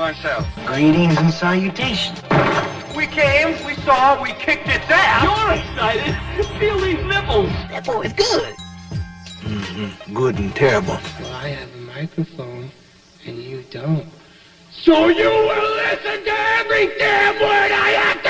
myself. Greetings and salutations. We came, we saw, we kicked its ass. You're excited! Feel these nipples! That boy's good. Mm-hmm. Good and terrible. Well, I have a microphone, and you don't. So you will listen to every damn word I have to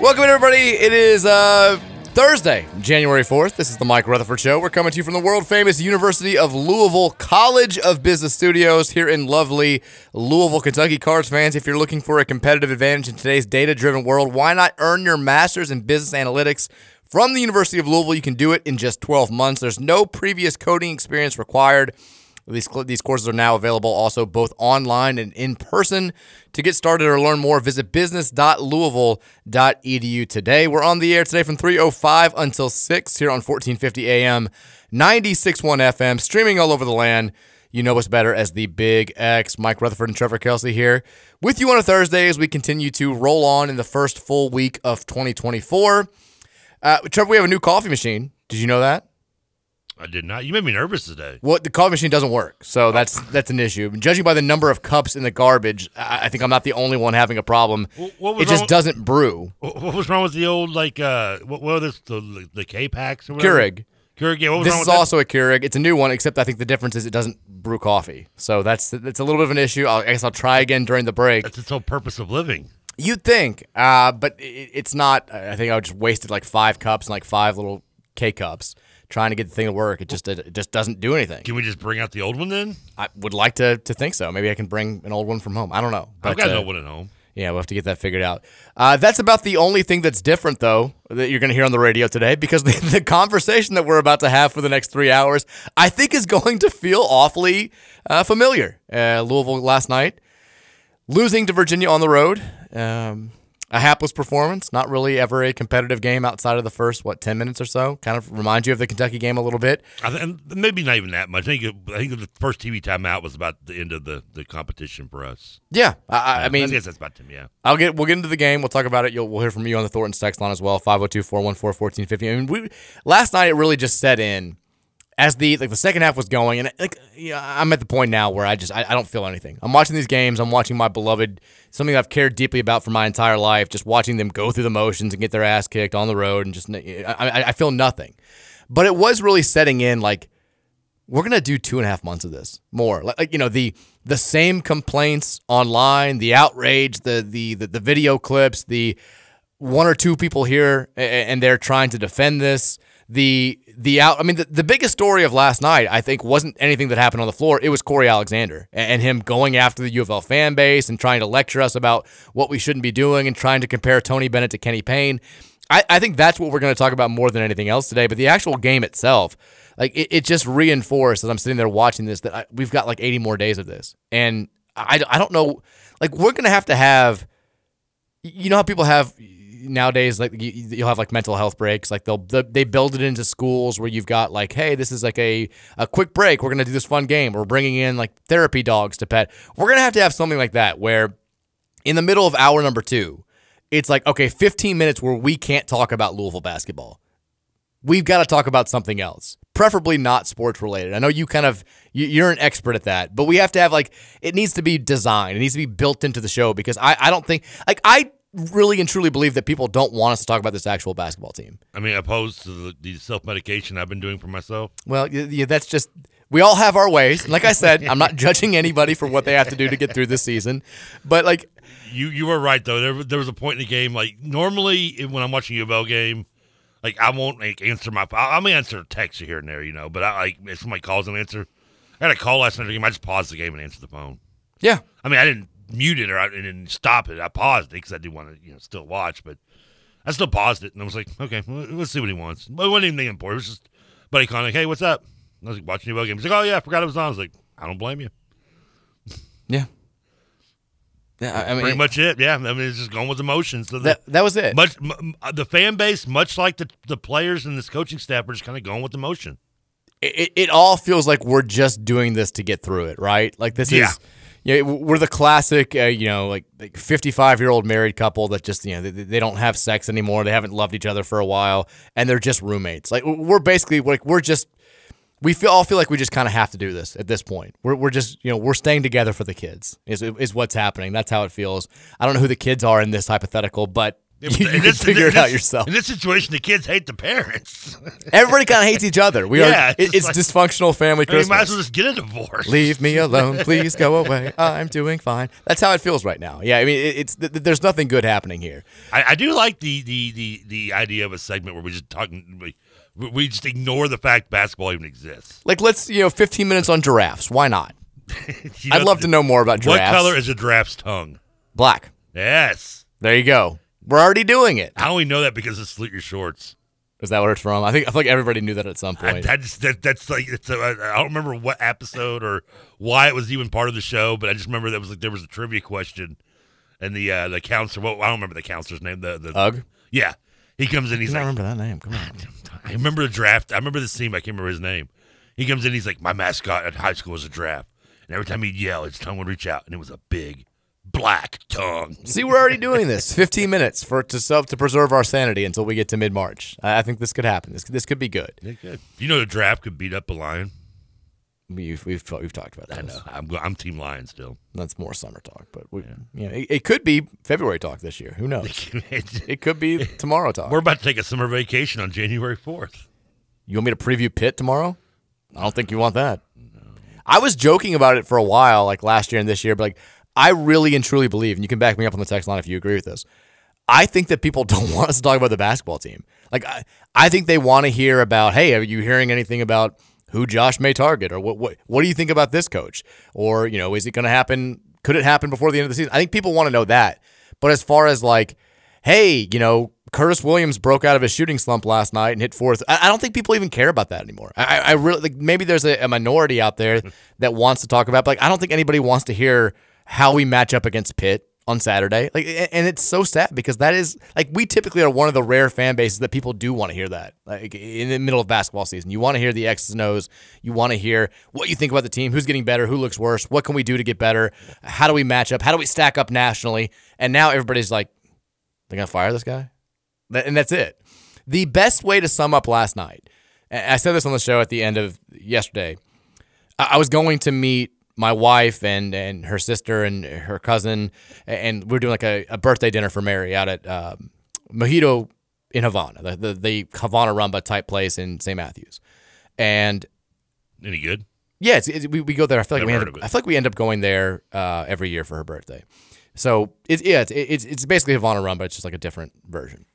Welcome, everybody. It is uh, Thursday, January 4th. This is the Mike Rutherford Show. We're coming to you from the world famous University of Louisville College of Business Studios here in lovely Louisville, Kentucky. Cards fans, if you're looking for a competitive advantage in today's data driven world, why not earn your master's in business analytics? From the University of Louisville, you can do it in just 12 months. There's no previous coding experience required. These, these courses are now available also both online and in person. To get started or learn more, visit business.louisville.edu today. We're on the air today from 3.05 until 6 here on 1450 AM, 96.1 FM, streaming all over the land. You know us better as the Big X. Mike Rutherford and Trevor Kelsey here with you on a Thursday as we continue to roll on in the first full week of 2024. Uh, Trevor, we have a new coffee machine. Did you know that? I did not. You made me nervous today. Well, the coffee machine doesn't work, so that's that's an issue. Judging by the number of cups in the garbage, I, I think I'm not the only one having a problem. Wh- what was it just wrong- doesn't brew. What, what was wrong with the old like uh what what this the the K packs or whatever? Keurig. Keurig. Yeah, what was This wrong is with that? also a Keurig. It's a new one, except I think the difference is it doesn't brew coffee. So that's that's a little bit of an issue. I'll, I guess I'll try again during the break. That's its whole purpose of living. You'd think, uh, but it, it's not. I think I just wasted like five cups and like five little K cups trying to get the thing to work. It just it just doesn't do anything. Can we just bring out the old one then? I would like to to think so. Maybe I can bring an old one from home. I don't know. I've But, got uh, no one at home. Yeah, we'll have to get that figured out. Uh, that's about the only thing that's different, though, that you're going to hear on the radio today, because the, the conversation that we're about to have for the next three hours, I think, is going to feel awfully uh, familiar. Uh, Louisville last night, losing to Virginia on the road. Um, a hapless performance, not really ever a competitive game outside of the first, what, 10 minutes or so. Kind of reminds you of the Kentucky game a little bit. I th- and maybe not even that much. I think it, I think the first TV timeout was about the end of the, the competition for us. Yeah, I, I- I mean, I guess that's about Tim. Yeah. I'll get we'll get into the game. We'll talk about it. You'll we'll hear from you on the Thornton text line as well. 502-414-1450. I mean, we last night it really just set in as the like the second half was going, and like yeah, I'm at the point now where I just I, I don't feel anything. I'm watching these games. I'm watching my beloved, something I've cared deeply about for my entire life. Just watching them go through the motions and get their ass kicked on the road, and just I, I, feel nothing. But it was really setting in like we're gonna do two and a half months of this more like, you know the the same complaints online the outrage the, the the the video clips the one or two people here and they're trying to defend this the the out i mean the, the biggest story of last night i think wasn't anything that happened on the floor it was corey alexander a- and him going after the U of L fan base and trying to lecture us about what we shouldn't be doing and trying to compare tony bennett to kenny payne I, I think that's what we're going to talk about more than anything else today. But the actual game itself, like it, it just reinforced as I'm sitting there watching this that I, we've got like 80 more days of this, and I, I don't know, like we're going to have to have, you know how people have nowadays like you, you'll have like mental health breaks. Like they'll they build it into schools where you've got like hey this is like a a quick break. We're gonna do this fun game. We're bringing in like therapy dogs to pet. We're gonna have to have something like that where in the middle of hour number two it's like okay 15 minutes where we can't talk about louisville basketball. We've got to talk about something else preferably not sports related. I know you kind of you- you're an expert at that but we have to have like it needs to be designed. It needs to be built into the show because i, I don't think like i really and truly believe that people don't want us to talk about this actual basketball team I mean, opposed to the, the self medication I've been doing for myself. well yeah, that's just We all have our ways. Like I said, I'm not judging anybody for what they have to do to get through this season. But like You you were right though. There, there was a point in the game like normally when I'm watching a U of L game, like I won't like answer my. I- I'm gonna answer a text here and there, you know. But I like if somebody calls and answer. I had a call last night game. I just paused the game and answered the phone. Yeah. I mean, I didn't mute it or I didn't stop it. I paused it because I do want to, you know, still watch. But I still paused it and I was like, okay, well, let's see what he wants. But it wasn't anything important. It was just buddy calling like, hey, what's up? I was like, watching the U of L game. He's like, oh yeah, I forgot it was on. I was like, I don't blame you. Yeah. Yeah, I- mean, Pretty much it. Yeah, I mean, it's just going with emotions. So the- That- that was it. Much m- m- uh, the fan base, much like the the players and this coaching staff, are just kind of going with emotion. it, it all feels like we're just doing this to get through it, right? Like this Yeah. is, yeah, we're the classic, uh, you know, like like 55 year old married couple that just, you know, they, they don't have sex anymore. They haven't loved each other for a while, and they're just roommates. Like we're basically like we're just, we feel all feel like we just kind of have to do this at this point. We're we're just, you know, we're staying together for the kids. Is is what's happening. That's how it feels. I don't know who the kids are in this hypothetical, but. You, you this- figure in it out yourself. In this situation, the kids hate the parents. Everybody kind of hates each other. We Yeah, are. it's it's like- dysfunctional family I mean, you might as well just get a divorce. Leave me alone, please go away. I'm doing fine. That's how it feels right now. Yeah, I mean, it's th- th- there's nothing good happening here. I, I do like the, the the the idea of a segment where we just talking we, we just ignore the fact basketball even exists. Like, let's you know, 15 minutes on giraffes. Why not? I'd know, love to know more about giraffes. What color is a giraffe's tongue? Black. Yes. There you go. We're already doing it. How do we know that? Because of Salute Your Shorts. Is that where it's from? I think I feel like everybody knew that at some point. I just that, that's like it's a, I don't remember what episode or why it was even part of the show, but I just remember that was like there was a trivia question, and the uh, the counselor. Well, I don't remember the counselor's name. The the Ug? Yeah, he comes in. He's I like, remember that name. Come on. I remember the draft. I remember the scene. I can't remember his name. He comes in. He's like, my mascot at high school was a draft, and every time he'd yell, his tongue would reach out, and it was a big black tongue. See, we're already doing this. 15 minutes for to sub to preserve our sanity until we get to mid March. I, I think this could happen. This this could be good. It could. You know, the draft could beat up a lion. We've we've, we've talked about that. I know. I'm I'm team lion still. That's more summer talk, but we, yeah, it, it could be February talk this year. Who knows? it could be tomorrow talk. We're about to take a summer vacation on January fourth. You want me to preview Pitt tomorrow? I don't think you want that. I was joking about it for a while, like last year and this year, but like I really and truly believe, and you can back me up on the text line if you agree with this. I think that people don't want us to talk about the basketball team. Like I, I think they want to hear about, hey, are you hearing anything about who Josh may target, or what what what do you think about this coach, or you know, is it going to happen? Could it happen before the end of the season? I think people want to know that. But as far as like, hey, you know, Curtis Williams broke out of his shooting slump last night and hit fourth. I, I don't think people even care about that anymore. I, I really like maybe there's a, a minority out there hmm. that wants to talk about, but like I don't think anybody wants to hear how we match up against Pitt on Saturday. Like, and it's so sad because that is like we typically are one of the rare fan bases that people do want to hear that. Like in the middle of basketball season, you want to hear the X's and O's. You want to hear what you think about the team, who's getting better, who looks worse, what can we do to get better, how do we match up, how do we stack up nationally. And now everybody's like, they're gonna fire this guy. And that's it. The best way to sum up last night, I said this on the show at the end of yesterday. I I was going to meet my wife and and her sister and her cousin, and we are doing like a, a birthday dinner for Mary out at um, Mojito in Havana, the, the the Havana Rumba type place in St. Matthews, and Any good? yeah, it's, it's, we, we go there. I feel like Never we end up. I feel like we end up going there uh, every year for her birthday. So it's yeah, it's, it's it's basically Havana Rumba. it's just like a different version.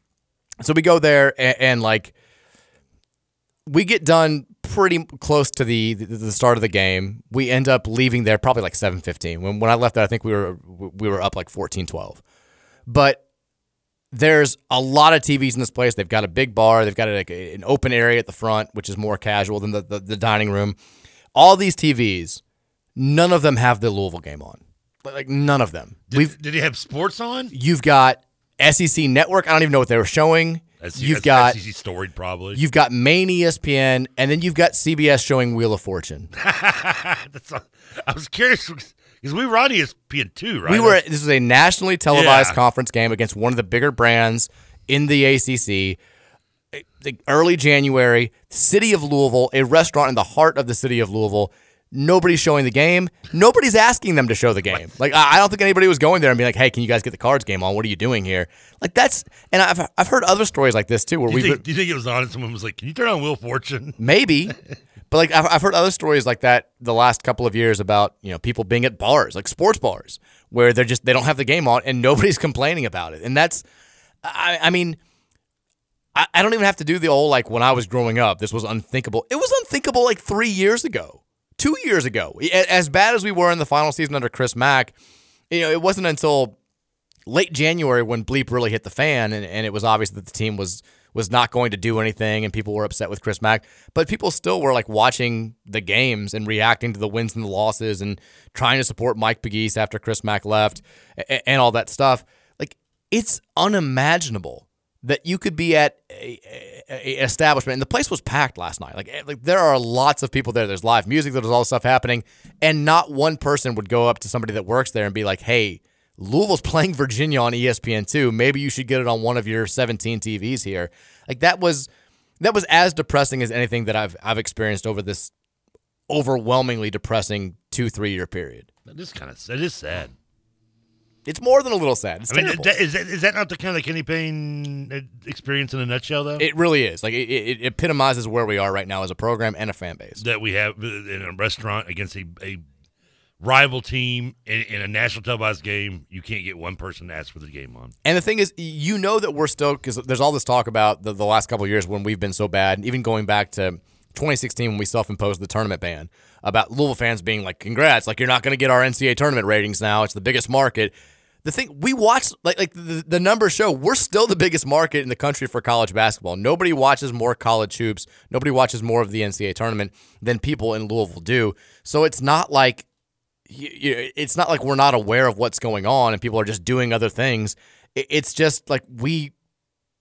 So we go there and, and like we get done pretty close to the, the the start of the game. We end up leaving there probably like seven fifteen. When when I left there, I think we were we were up like 14-12. But there's a lot of TVs in this place. They've got a big bar. They've got like an open area at the front, which is more casual than the, the, the dining room. All these TVs, none of them have the Louisville game on. Like- none of them. We've Did, did he have sports on? you've got SEC Network. I don't even know what they were showing. As you've got SEC storied probably. you've got main ESPN, and then you've got CBS showing Wheel of Fortune. That's I was curious because we were on ESPN too, right? We were. This was a nationally televised Yeah. conference game against one of the bigger brands in the ACC. Early January, city of Louisville, a restaurant in the heart of the city of Louisville. Nobody's showing the game. Nobody's asking them to show the game. Like I don't think anybody was going there and being like, "Hey, can you guys get the cards game on? What are you doing here?" Like that's. And I've I've heard other stories like this too, where we you, think, do you think it was on and someone was like, "Can you turn on Wheel Fortune?" maybe, But like I've, I've heard other stories like that the last couple of years about you know people being at bars like sports bars where they're just they don't have the game on and nobody's complaining about it. And that's I, I mean. I, I don't even have to do the old like when I was growing up, this was unthinkable. It was unthinkable like three years ago, two years ago. As bad as we were in the final season under Chris Mack, you know, it wasn't until late January when bleep really hit the fan, and, and it was obvious that the team was was not going to do anything, and people were upset with Chris Mack. But people still were like watching the games and reacting to the wins and the losses, and trying to support Mike Pegues after Chris Mack left, and, and all that stuff. Like it's unimaginable that you could be at a, a, a establishment and the place was packed last night. Like, eh, like there are lots of people there. There's live music. There's all this stuff happening, and not one person would go up to somebody that works there and be like, "Hey, Louisville's playing Virginia on E ESPN two. Maybe you should get it on one of your 17 TVs here." Like that was that was as depressing as anything that I've I've experienced over this overwhelmingly depressing two three year period. That is kind of that is sad. It's more than a little sad. It's I mean, terrible. is that, is that not the kind of Kenny Payne uh, experience in a nutshell, though? It really is. Like it, it epitomizes where we are right now as a program and a fan base. that we have in a restaurant against a, a rival team in, in a national televised game, you can't get one person to ask for the game on. And the thing is, you know that we're still because there's all this talk about the, the last couple of years when we've been so bad, and even going back to 2016 when we self-imposed the tournament ban. About Louisville fans being like, "Congrats! Like you're not going to get our NCAA tournament ratings now. It's the biggest market." The thing we watch, like like the, the numbers show, we're still the biggest market in the country for college basketball. Nobody watches more college hoops. Nobody watches more of the NCAA tournament than people in Louisville do. So it's not like it's not like we're not aware of what's going on and people are just doing other things. It, it's just like we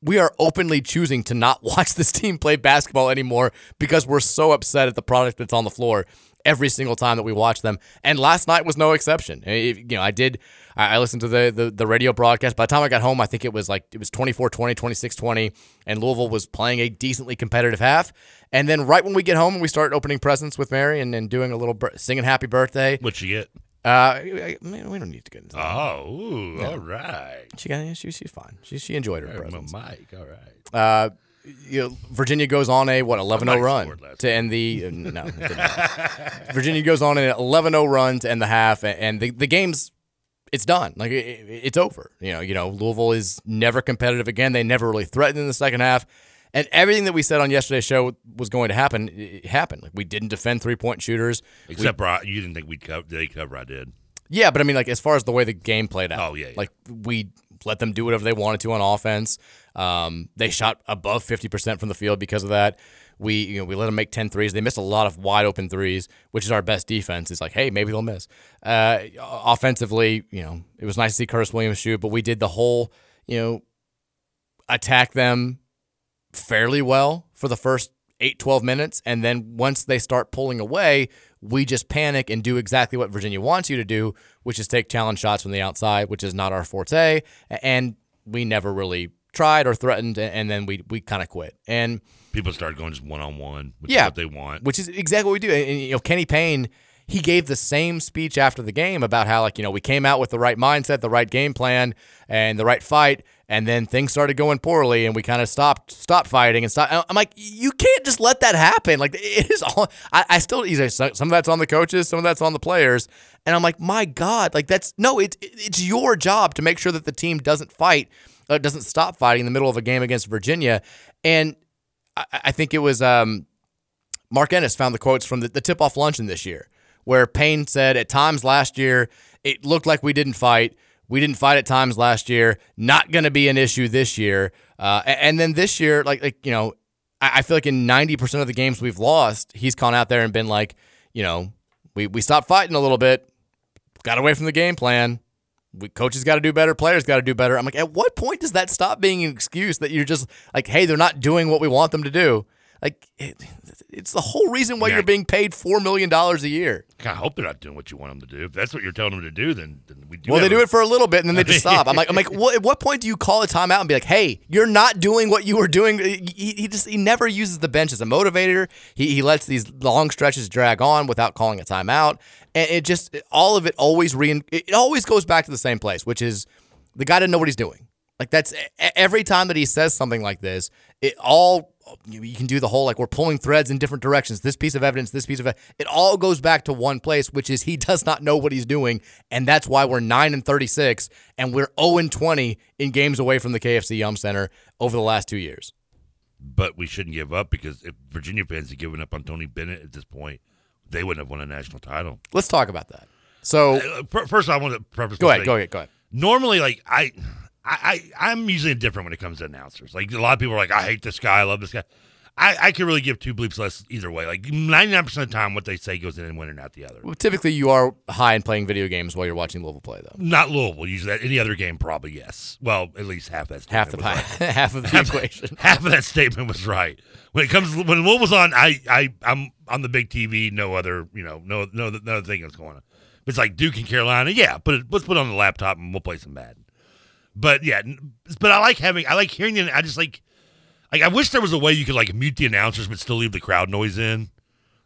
we are openly choosing to not watch this team play basketball anymore because we're so upset at the product that's on the floor every single time that we watch them. And last night was no exception. You know, I did I I listened to the, the the radio broadcast. By the time I got home, I think it was like it was 24-20, 26-20 and Louisville was playing a decently competitive half. And then right when we get home and we start opening presents with Mary and, and doing a little bir- singing happy birthday. What'd you get? Uh, man, we don't need to get into that. Oh, ooh, all right. She got she, she's fine. She she enjoyed her Hey, presents. Mike, all right. Uh, you know, Virginia goes on a what 11-0 run to end the uh, no. it did not. Virginia goes on an 11-0 run to end the half, a- and the the game's it's done. Like it, it- it's over. You know, you know Louisville is never competitive again. They never really threatened in the second half. And everything that we said on yesterday's show was going to happen, it happened. Like we didn't defend three point shooters. We- Except Bri- you didn't think we'd cover. They cover. I did. yeah, but I mean, like as far as the way the game played out, Oh, yeah, yeah. like we let them do whatever they wanted to on offense. Um, they shot above fifty percent from the field because of that. We you know we let them make 10 threes. They missed a lot of wide open threes, which is our best defense. It's like, hey, maybe they'll miss. Uh, offensively, you know, it was nice to see Curtis Williams shoot, but we did the whole, you know, attack them fairly well for the first 8 12 minutes and then once they start pulling away we just panic and do exactly what Virginia wants you to do which is take challenge shots from the outside which is not our forte and we never really tried or threatened and then we we kind of quit and People start going just one on one, which yeah, is what they want. which is exactly what we do. And, and, you know, Kenny Payne, he gave the same speech after the game about how like you know we came out with the right mindset, the right game plan, and the right fight, and then things started going poorly, and we kind of stopped stopped fighting and stop. I'm like, you can't just let that happen. Like it is all. I, I still some of that's on the coaches, some of that's on the players, and I'm like, my God, like that's no, it's it's your job to make sure that the team doesn't fight, uh, doesn't stop fighting in the middle of a game against Virginia, and I, think it was um, Mark Ennis found the quotes from the, the tip off luncheon this year, where Payne said, At times last year, it looked like we didn't fight. We didn't fight at times last year. Not going to be an issue this year. Uh, and then this year, like, like you know, I, I feel like in 90% of the games we've lost, he's gone out there and been like, you know, we, we stopped fighting a little bit, got away from the game plan. We, coaches got to do better. Players got to do better. I'm like, at what point does that stop being an excuse that you're just like, hey, they're not doing what we want them to do? Like, it, it's the whole reason why Yeah. you're being paid $4 million a year. I hope they're not doing what you want them to do. If that's what you're telling them to do, then, then we do. well, they do it for a little bit and then they just stop. I'm like, I'm like, what, at what point do you call a timeout and be like, hey, you're not doing what you were doing? He, he just he never uses the bench as a motivator. He, he lets these long stretches drag on without calling a timeout, and it just all of it always re it always goes back to the same place, which is the guy didn't know what he's doing. Like that's every time that he says something like this, it all you can do the whole like we're pulling threads in different directions. This piece of evidence, this piece of it all goes back to one place, which is he does not know what he's doing, and that's why we're nine and thirty six, and we're zero and twenty in games away from the KFC Yum Center over the last two years. But we shouldn't give up because if Virginia fans had given up on Tony Bennett at this point, they wouldn't have won a national title. Let's talk about that. So Uh, First, I want to preface. go ahead, saying, go ahead, go ahead. Normally, like I, I, I, I'm usually indifferent when it comes to announcers. Like a lot of people are like, I hate this guy, I love this guy. I, I can really give two bleeps less either way. Like 99 percent of the time, what they say goes in and one and out the other. Well, typically, you are high in playing video games while you're watching Louisville play, though. Not Louisville. Usually, any other game, probably yes. Well, at least half that. Half statement the was pie- right. half of the equation. Half of that statement was right. When it comes when Louisville's on, I I I'm on the big TV. No other, you know, no no no other thing is going on. If it's like Duke and Carolina, yeah, but it, let's put it on the laptop and we'll play some Madden. But yeah, but I like having I like hearing the I just like like I wish there was a way you could like mute the announcers but still leave the crowd noise in.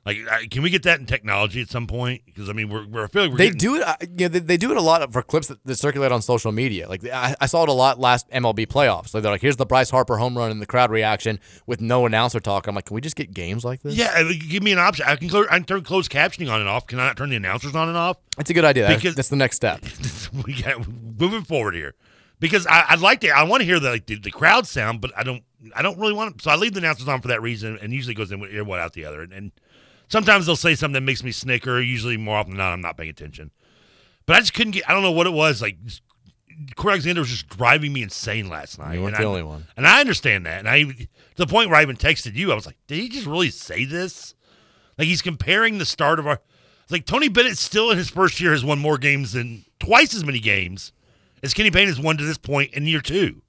Like, I, can we get that in technology at some point? Because I mean, we're we're I feel like we're they getting, do it. uh, You know, they, they do it a lot for clips that, that circulate on social media. Like I, I saw it a lot last MLB playoffs. Like they're like, "Here's the Bryce Harper home run," and the crowd reaction with no announcer talk. I'm like, can we just get games like this? Yeah, give me an option. I can clear, I can turn closed captioning on and off. Can I not turn the announcers on and off? That's a good idea. Because- that's the next step. we got moving forward here because I, I'd like to. I want to hear the, like, the the crowd sound, but I don't. I don't really want. To, so I leave the announcers on for that reason, and usually goes in with ear one out the other. And, and sometimes they'll say something that makes me snicker. Usually, more often than not, I'm not paying attention. But I just couldn't get. I don't know what it was. Like Corey Alexander was just driving me insane last night. You weren't and the I- only one. and I understand that. And I to the point where I even texted you, I was like, did he just really say this? Like he's comparing the start of our like Tony Bennett still in his first year has won more games than twice as many games as Kenny Payne has won to this point in year two.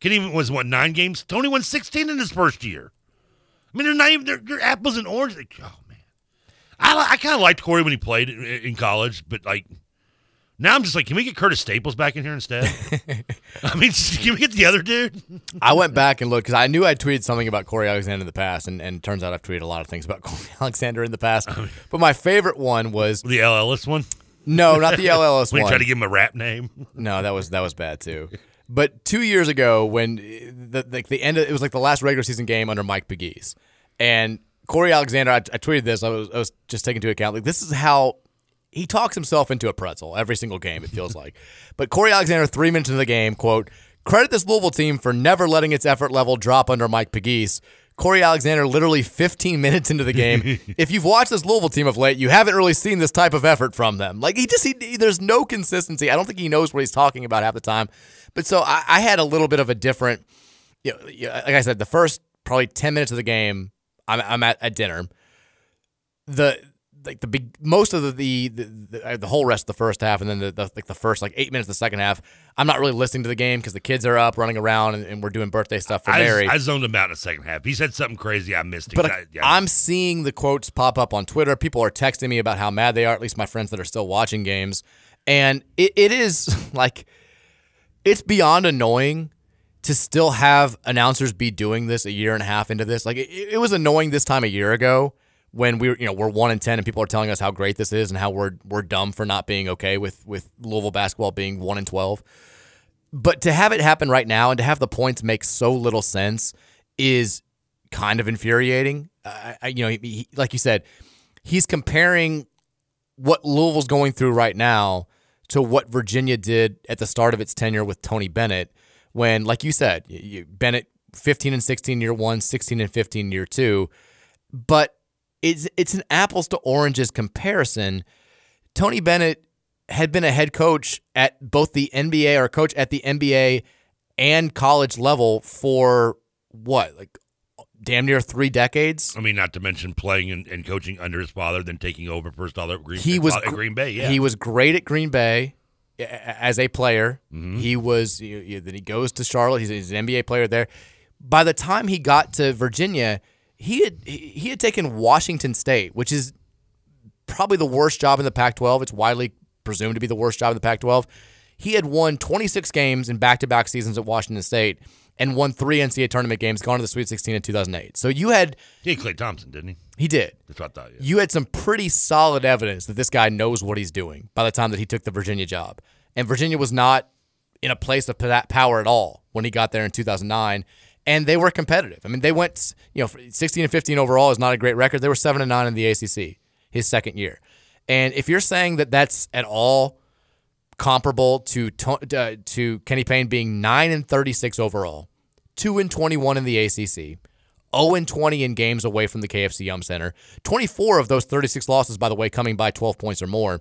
Kenny was what nine games. Tony won sixteen in his first year. I mean, they're not even they're, they're apples and oranges. Like, oh man, I I kind of liked Corey when he played in, in college, but like now I'm just like, can we get Curtis Staples back in here instead? I mean, can we get the other dude? I went back and looked because I knew I tweeted something about Corey Alexander in the past, and, and turns out I've tweeted a lot of things about Corey Alexander in the past. But my favorite one was the El Ellis one. No, not the El Ellis when one. he tried to give him a rap name. No, that was that was bad too. But two years ago, when the like the end, of, it was like the last regular season game under Mike Pegues, and Corey Alexander. I, I tweeted this. I was I was just taking into account like this is how he talks himself into a pretzel every single game. It feels like. But Corey Alexander, three minutes into the game, quote: "Credit this Louisville team for never letting its effort level drop under Mike Pegues." Corey Alexander, literally 15 minutes into the game. if you've watched this Louisville team of late, you haven't really seen this type of effort from them. Like he just, he, there's no consistency. I don't think he knows what he's talking about half the time. But so I, I had a little bit of a different, you know, like I said, the first probably 10 minutes of the game, I'm, I'm at, at dinner. The like the big most of the the, the the whole rest of the first half and then the, the like the first like eight minutes of the second half I'm not really listening to the game because the kids are up running around and, and we're doing birthday stuff for I, Mary. I zoned him out in the second half. He said something crazy. I missed it. But I, yeah. I'm seeing the quotes pop up on Twitter. People are texting me about how mad they are, at least my friends that are still watching games. And it, it is like, it's beyond annoying to still have announcers be doing this a year and a half into this. Like, it, it was annoying this time a year ago when we were, you know, we're one in 10 and people are telling us how great this is and how we're, we're dumb for not being okay with, with Louisville basketball being one in 12. But to have it happen right now and to have the points make so little sense is kind of infuriating. I, I, you know, he, he, like you said, he's comparing what Louisville's going through right now to what Virginia did at the start of its tenure with Tony Bennett. When, like you said, you, Bennett 15 and 16 year one, 16 and 15 year two, but it's it's an apples to oranges comparison. Tony Bennett had been a head coach at both the NBA or coach at the NBA and college level for what, like damn near three decades. I mean, not to mention playing and, and coaching under his father, then taking over first all at Green, He was at Green Bay. Yeah, he was great at Green Bay as a player. Mm-hmm. He was you you- then he goes to Charlotte. He's, he's an NBA player there. By the time he got to Virginia, he had he had taken Washington State, which is probably the worst job in the Pac-12. It's widely presumed to be the worst job in the Pac-12. He had won 26 games in back-to-back seasons at Washington State and won three NCAA tournament games, gone to the Sweet 16 in 2008. So you had he had Klay Thompson, didn't he? he did. That's what I thought. Yeah. You had some pretty solid evidence that this guy knows what he's doing by the time that he took the Virginia job. And Virginia was not in a place of that power at all when he got there in 2009. And they were competitive. I mean, they went, you know, 16 and 15 overall is not a great record. They were 7 and 9 in the ACC his second year. And if you're saying that that's at all comparable to uh, to Kenny Payne being 9 and 36 overall, 2 and 21 in the ACC, 0 and 20 in games away from the KFC Yum Center, 24 of those 36 losses by the way coming by 12 points or more.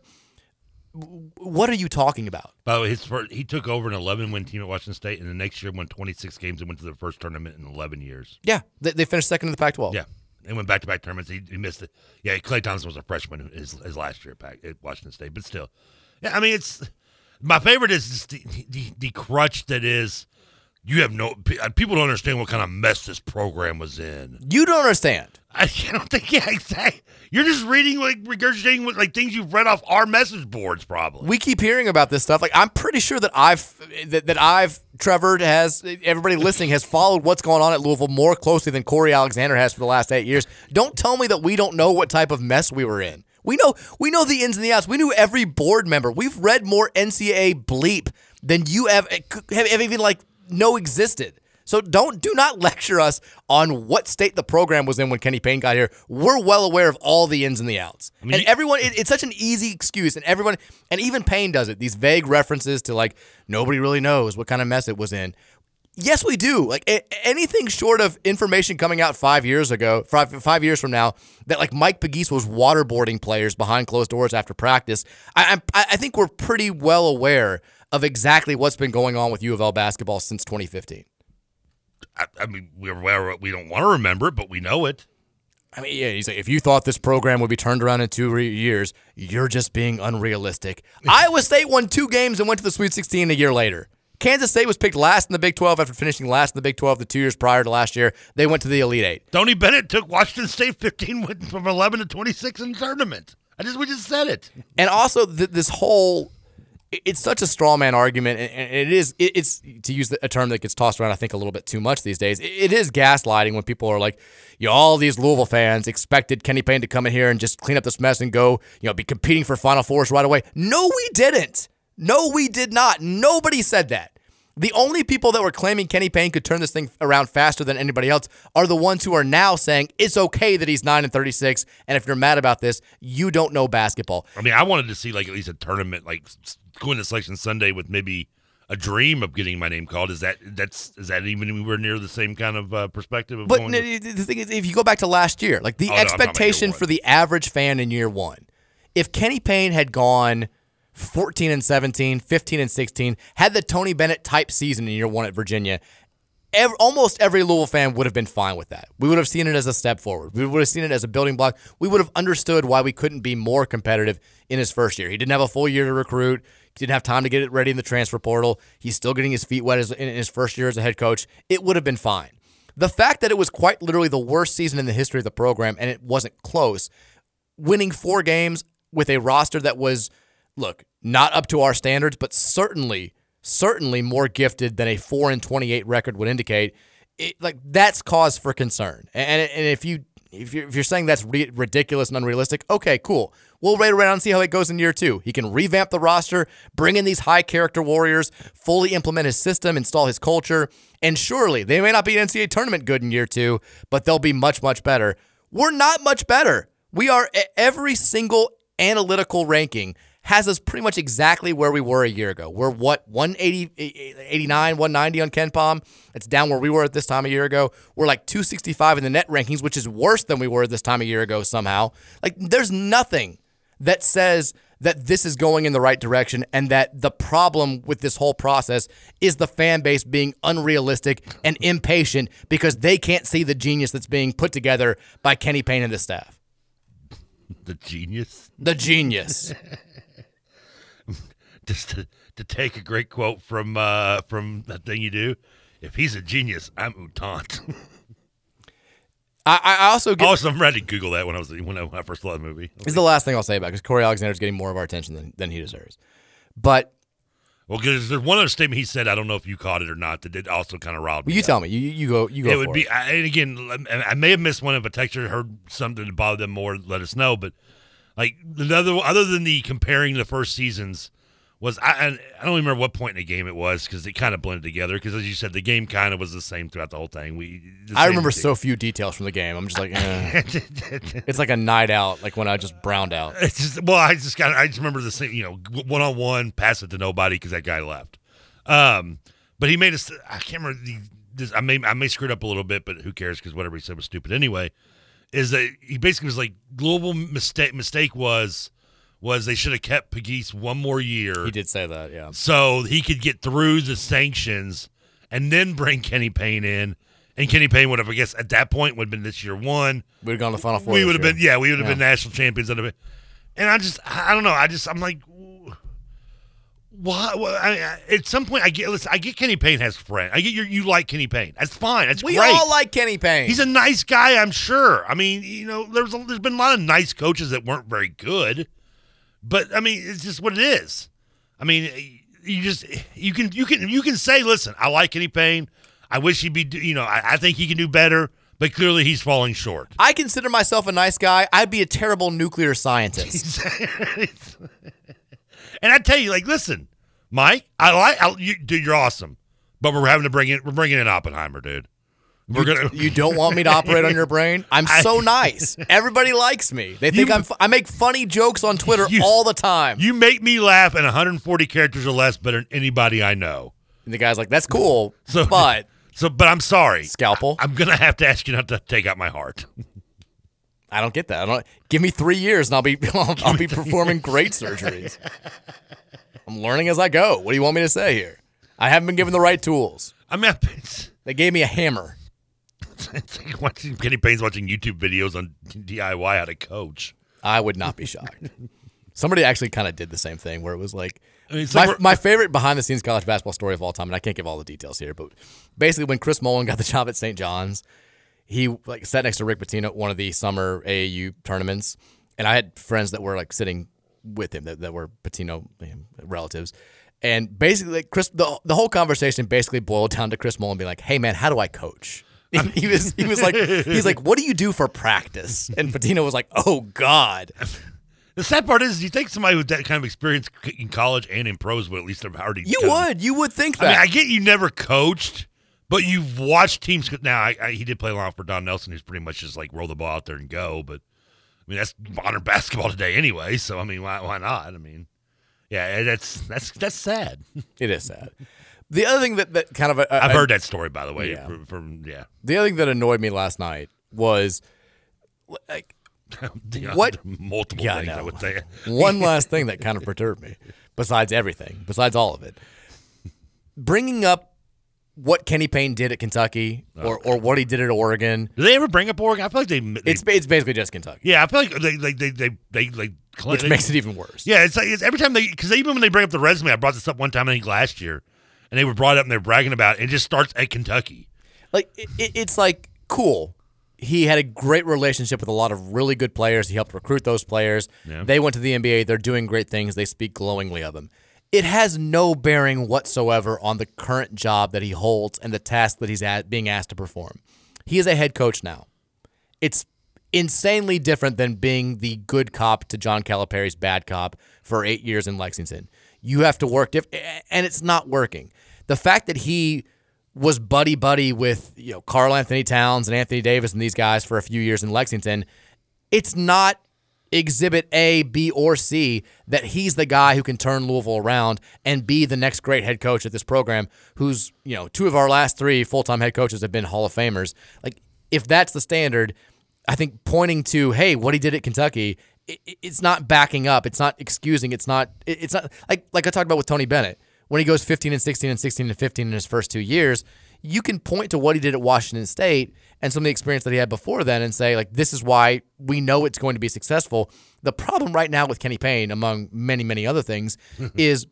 What are you talking about? By the way, his first, he took over an 11 win team at Washington State, and the next year won 26 games and went to the first tournament in 11 years. Yeah, they, they finished second in the Pac-12. Yeah, they went back to back tournaments. He, he missed it. Yeah, Klay Thompson was a freshman his, his last year at, Pac, at Washington State, but still, yeah. I mean, it's my favorite is the, the the crutch that is. You have no uh, people don't understand what kind of mess this program was in. You don't understand. I don't think yeah, exactly. You're just reading like regurgitating what like things you've read off our message boards, probably. We keep hearing about this stuff. Like I'm pretty sure that I've that, that I've Trevor has everybody listening has followed what's going on at Louisville more closely than Corey Alexander has for the last eight years. Don't tell me that we don't know what type of mess we were in. We know we know the ins and the outs. We knew every board member. We've read more NCAA bleep than you have have, have even like know existed. So don't do not lecture us on what state the program was in when Kenny Payne got here. We're well aware of all the ins and the outs. I mean, and everyone it, it's such an easy excuse and everyone and even Payne does it. These vague references to like nobody really knows what kind of mess it was in. Yes, we do. Like a- anything short of information coming out 5 years ago, 5 5 years from now that like Mike Pegues was waterboarding players behind closed doors after practice. I I, I think we're pretty well aware of exactly what's been going on with U of L basketball since 2015. I, I mean, we're, we don't want to remember it, but we know it. I mean, yeah, he's like, if you thought this program would be turned around in two re- years, you're just being unrealistic. Iowa State won two games and went to the Sweet 16 a year later. Kansas State was picked last in the Big 12 after finishing last in the Big 12 the two years prior to last year. They went to the Elite Eight. Tony Bennett took Washington State 15 from 11 to 26 in the tournament. I just we just said it. And also th- this whole it's such a straw man argument, and it is it's to use a term that gets tossed around, I think, a little bit too much these days. It is gaslighting when people are like, you know, all these Louisville fans expected Kenny Payne to come in here and just clean up this mess and go, you know, be competing for Final Fours right away. No, we didn't. No, we did not. Nobody said that. The only people that were claiming Kenny Payne could turn this thing around faster than anybody else are the ones who are now saying it's okay that he's 9 and 36 and if you're mad about this, you don't know basketball. I mean, I wanted to see like at least a tournament like going to selection Sunday with maybe a dream of getting my name called. Is that that's is that even anywhere near the same kind of uh, perspective? Of but no, to- the thing is, if you go back to last year, like the Oh, no, I'm talking about expectation one. for the average fan in year one, if Kenny Payne had gone 14 and 17, 15 and 16, had the Tony Bennett type season in year one at Virginia, ev almost every Louisville fan would have been fine with that. We would have seen it as a step forward. We would have seen it as a building block. We would have understood why we couldn't be more competitive in his first year. He didn't have a full year to recruit. He didn't have time to get it ready in the transfer portal. He's still getting his feet wet as, in his first year as a head coach. It would have been fine. The fact that it was quite literally the worst season in the history of the program and it wasn't close, winning four games with a roster that was, look, not up to our standards, but certainly, certainly more gifted than a four and twenty-eight record would indicate. It, like that's cause for concern. And and if you if you're, if you're saying that's ri- ridiculous and unrealistic, okay, cool. We'll wait around and see how it goes in year two. He can revamp the roster, bring in these high character warriors, fully implement his system, install his culture, and surely they may not be NCAA tournament good in year two, but they'll be much much better. We're not much better. We are e- every single analytical ranking has us pretty much exactly where we were a year ago. We're what 180 89 190 on KenPom. It's down where we were at this time a year ago. We're like 265 in the net rankings, which is worse than we were this time a year ago somehow. Like there's nothing that says that this is going in the right direction and that the problem with this whole process is the fan base being unrealistic and impatient because they can't see the genius that's being put together by Kenny Payne and the staff. the genius. The genius. Just to, to take a great quote from uh, from that thing you do. If he's a genius, I'm Utant. I, I also get, also I'm ready to Google that when I was when I, when I first saw the movie. Is the last thing I'll say about because Corey Alexander's getting more of our attention than, than he deserves. But Well, because there's one other statement he said. I don't know if you caught it or not. That did also kind of riled me. you up. tell me, you you go you go. it would be, I, and again, I I may have missed one. If a texture heard something that bothered them more, let us know. But like another, other than the comparing the first seasons, was I, I don't remember what point in the game it was because it kind of blended together. Because as you said, the game kind of was the same throughout the whole thing. We I remember thing. so few details from the game. I'm just like, eh. it's like a night out, like when I just browned out. It's just well, I just got I just remember the same, you know, one on one, pass it to nobody because that guy left. Um, but he made us. I can't remember the. This, I may I may screw it up a little bit, but who cares? Because whatever he said was stupid anyway. Is that he basically was like global mistake? Mistake was was they should have kept Pegues one more year. He did say that, yeah. So he could get through the sanctions and then bring Kenny Payne in. And Kenny Payne would have, I guess, at that point would have been this year one. We'd have gone to the Final Four. We would have year. been, yeah, we would have Yeah. been national champions. And I just, I don't know. I just, I'm like, why? Well, I, I- at some point, I get, listen, I get Kenny Payne has friends. I get you, you like Kenny Payne. That's fine. That's We great. all like Kenny Payne. He's a nice guy, I'm sure. I mean, you know, there's a, there's been a lot of nice coaches that weren't very good, but I mean, it's just what it is. I mean, you just you can you can you can say, listen, I like Kenny Payne. I wish he'd be, you know, I, I think he can do better, but clearly he's falling short. I consider myself a nice guy. I'd be a terrible nuclear scientist. And I tell you, like, listen, Mike, I like, I, you, dude, you're awesome, but we're having to bring in, we're bringing in Oppenheimer, dude. We're you, gonna, you don't want me to operate on your brain? I'm so nice. Everybody likes me. They think You- I'm. fu- I make funny jokes on Twitter You- all the time. You make me laugh in 140 characters or less better than anybody I know. and the guy's like, "That's cool, So, but so, but I'm sorry, scalpel. I'm gonna have to ask you not to take out my heart. I don't get that. I don't. Give me three years, and I'll be. I'll, I'll be performing great surgeries. I'm learning as I go. What do you want me to say here? I haven't been given the right tools. I mean, it's, They gave me a hammer. It's like watching Kenny Payne's watching YouTube videos on DIY how to coach. I would not be shocked. Somebody actually kind of did the same thing where it was like, I mean, my, like my favorite behind the scenes college basketball story of all time, and I can't give all the details here, but basically when Chris Mullin got the job at St. John's, he like sat next to Rick Pitino at one of the summer AAU tournaments, and I had friends that were like sitting with him that, that were Pitino um, relatives. And basically, like, Chris, the, the whole conversation basically boiled down to Chris Mullin being like, "Hey man, how do I coach?" And he was he was like he's like, "What do you do for practice?" And Pitino was like, "Oh God." The sad part is, you think somebody with that kind of experience in college and in pros would at least have already. You would. You would think I mean, that. I get you never coached, but you've watched teams. Now, I, I, he did play along for Don Nelson, who's pretty much just like roll the ball out there and go. But I mean, that's modern basketball today anyway. So I mean, why, why not? I mean, yeah, that's that's that's sad. it is sad. The other thing that, that kind of uh, I've I- heard that story by the way. Yeah. From, from yeah, The other thing that annoyed me last night was like The- What- multiple Yeah, things I, know. would say. one last thing that kind of perturbed me, besides everything, besides all of it. Bringing up what Kenny Payne did at Kentucky or, or what he did at Oregon, Do they ever bring up Oregon? I feel like they. they it's it's basically just Kentucky, yeah, I feel like they they they they they, they which they- makes it even worse. Yeah, it's like it's every time they because even when they bring up the resume, I brought this up one time I think last year, and they were brought up and they're bragging about it. It just starts at Kentucky. Like it, it- it's like cool. He had a great relationship with a lot of really good players. He helped recruit those players. Yeah. They went to the NBA. They're doing great things. They speak glowingly of him. It has no bearing whatsoever on the current job that he holds and the task that he's at, being asked to perform. He is a head coach now. It's insanely different than being the good cop to John Calipari's bad cop for eight years in Lexington. You have to work, diff- and it's not working. The fact that he was buddy buddy with you know Karl-Anthony Towns and Anthony Davis and these guys for a few years in Lexington, it's not exhibit A, B, or C that he's the guy who can turn Louisville around and be the next great head coach at this program. Who's you know two of our last three full time head coaches have been Hall of Famers. Like if that's the standard, I think pointing to hey what he did at Kentucky. It's not backing up. It's not excusing. It's not. it- It's not like like I talked about with Tony Bennett when he goes 15 and 16 and 16 and 15 in his first two years. You can point to what he did at Washington State and some of the experience that he had before then and say, like, this is why we know it's going to be successful. The problem right now with Kenny Payne, among many, many other things, is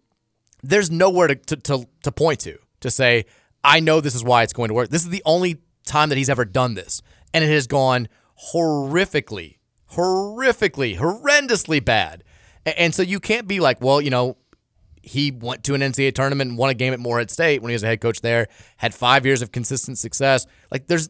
there's nowhere to, to, to, to point to to say, I know this is why it's going to work. This is the only time that he's ever done this. And it has gone horrifically, horrifically, horrendously bad. And so you can't be like, well, you know, he went to an NCAA tournament and won a game at Morehead State when he was a head coach there, had five years of consistent success. Like there's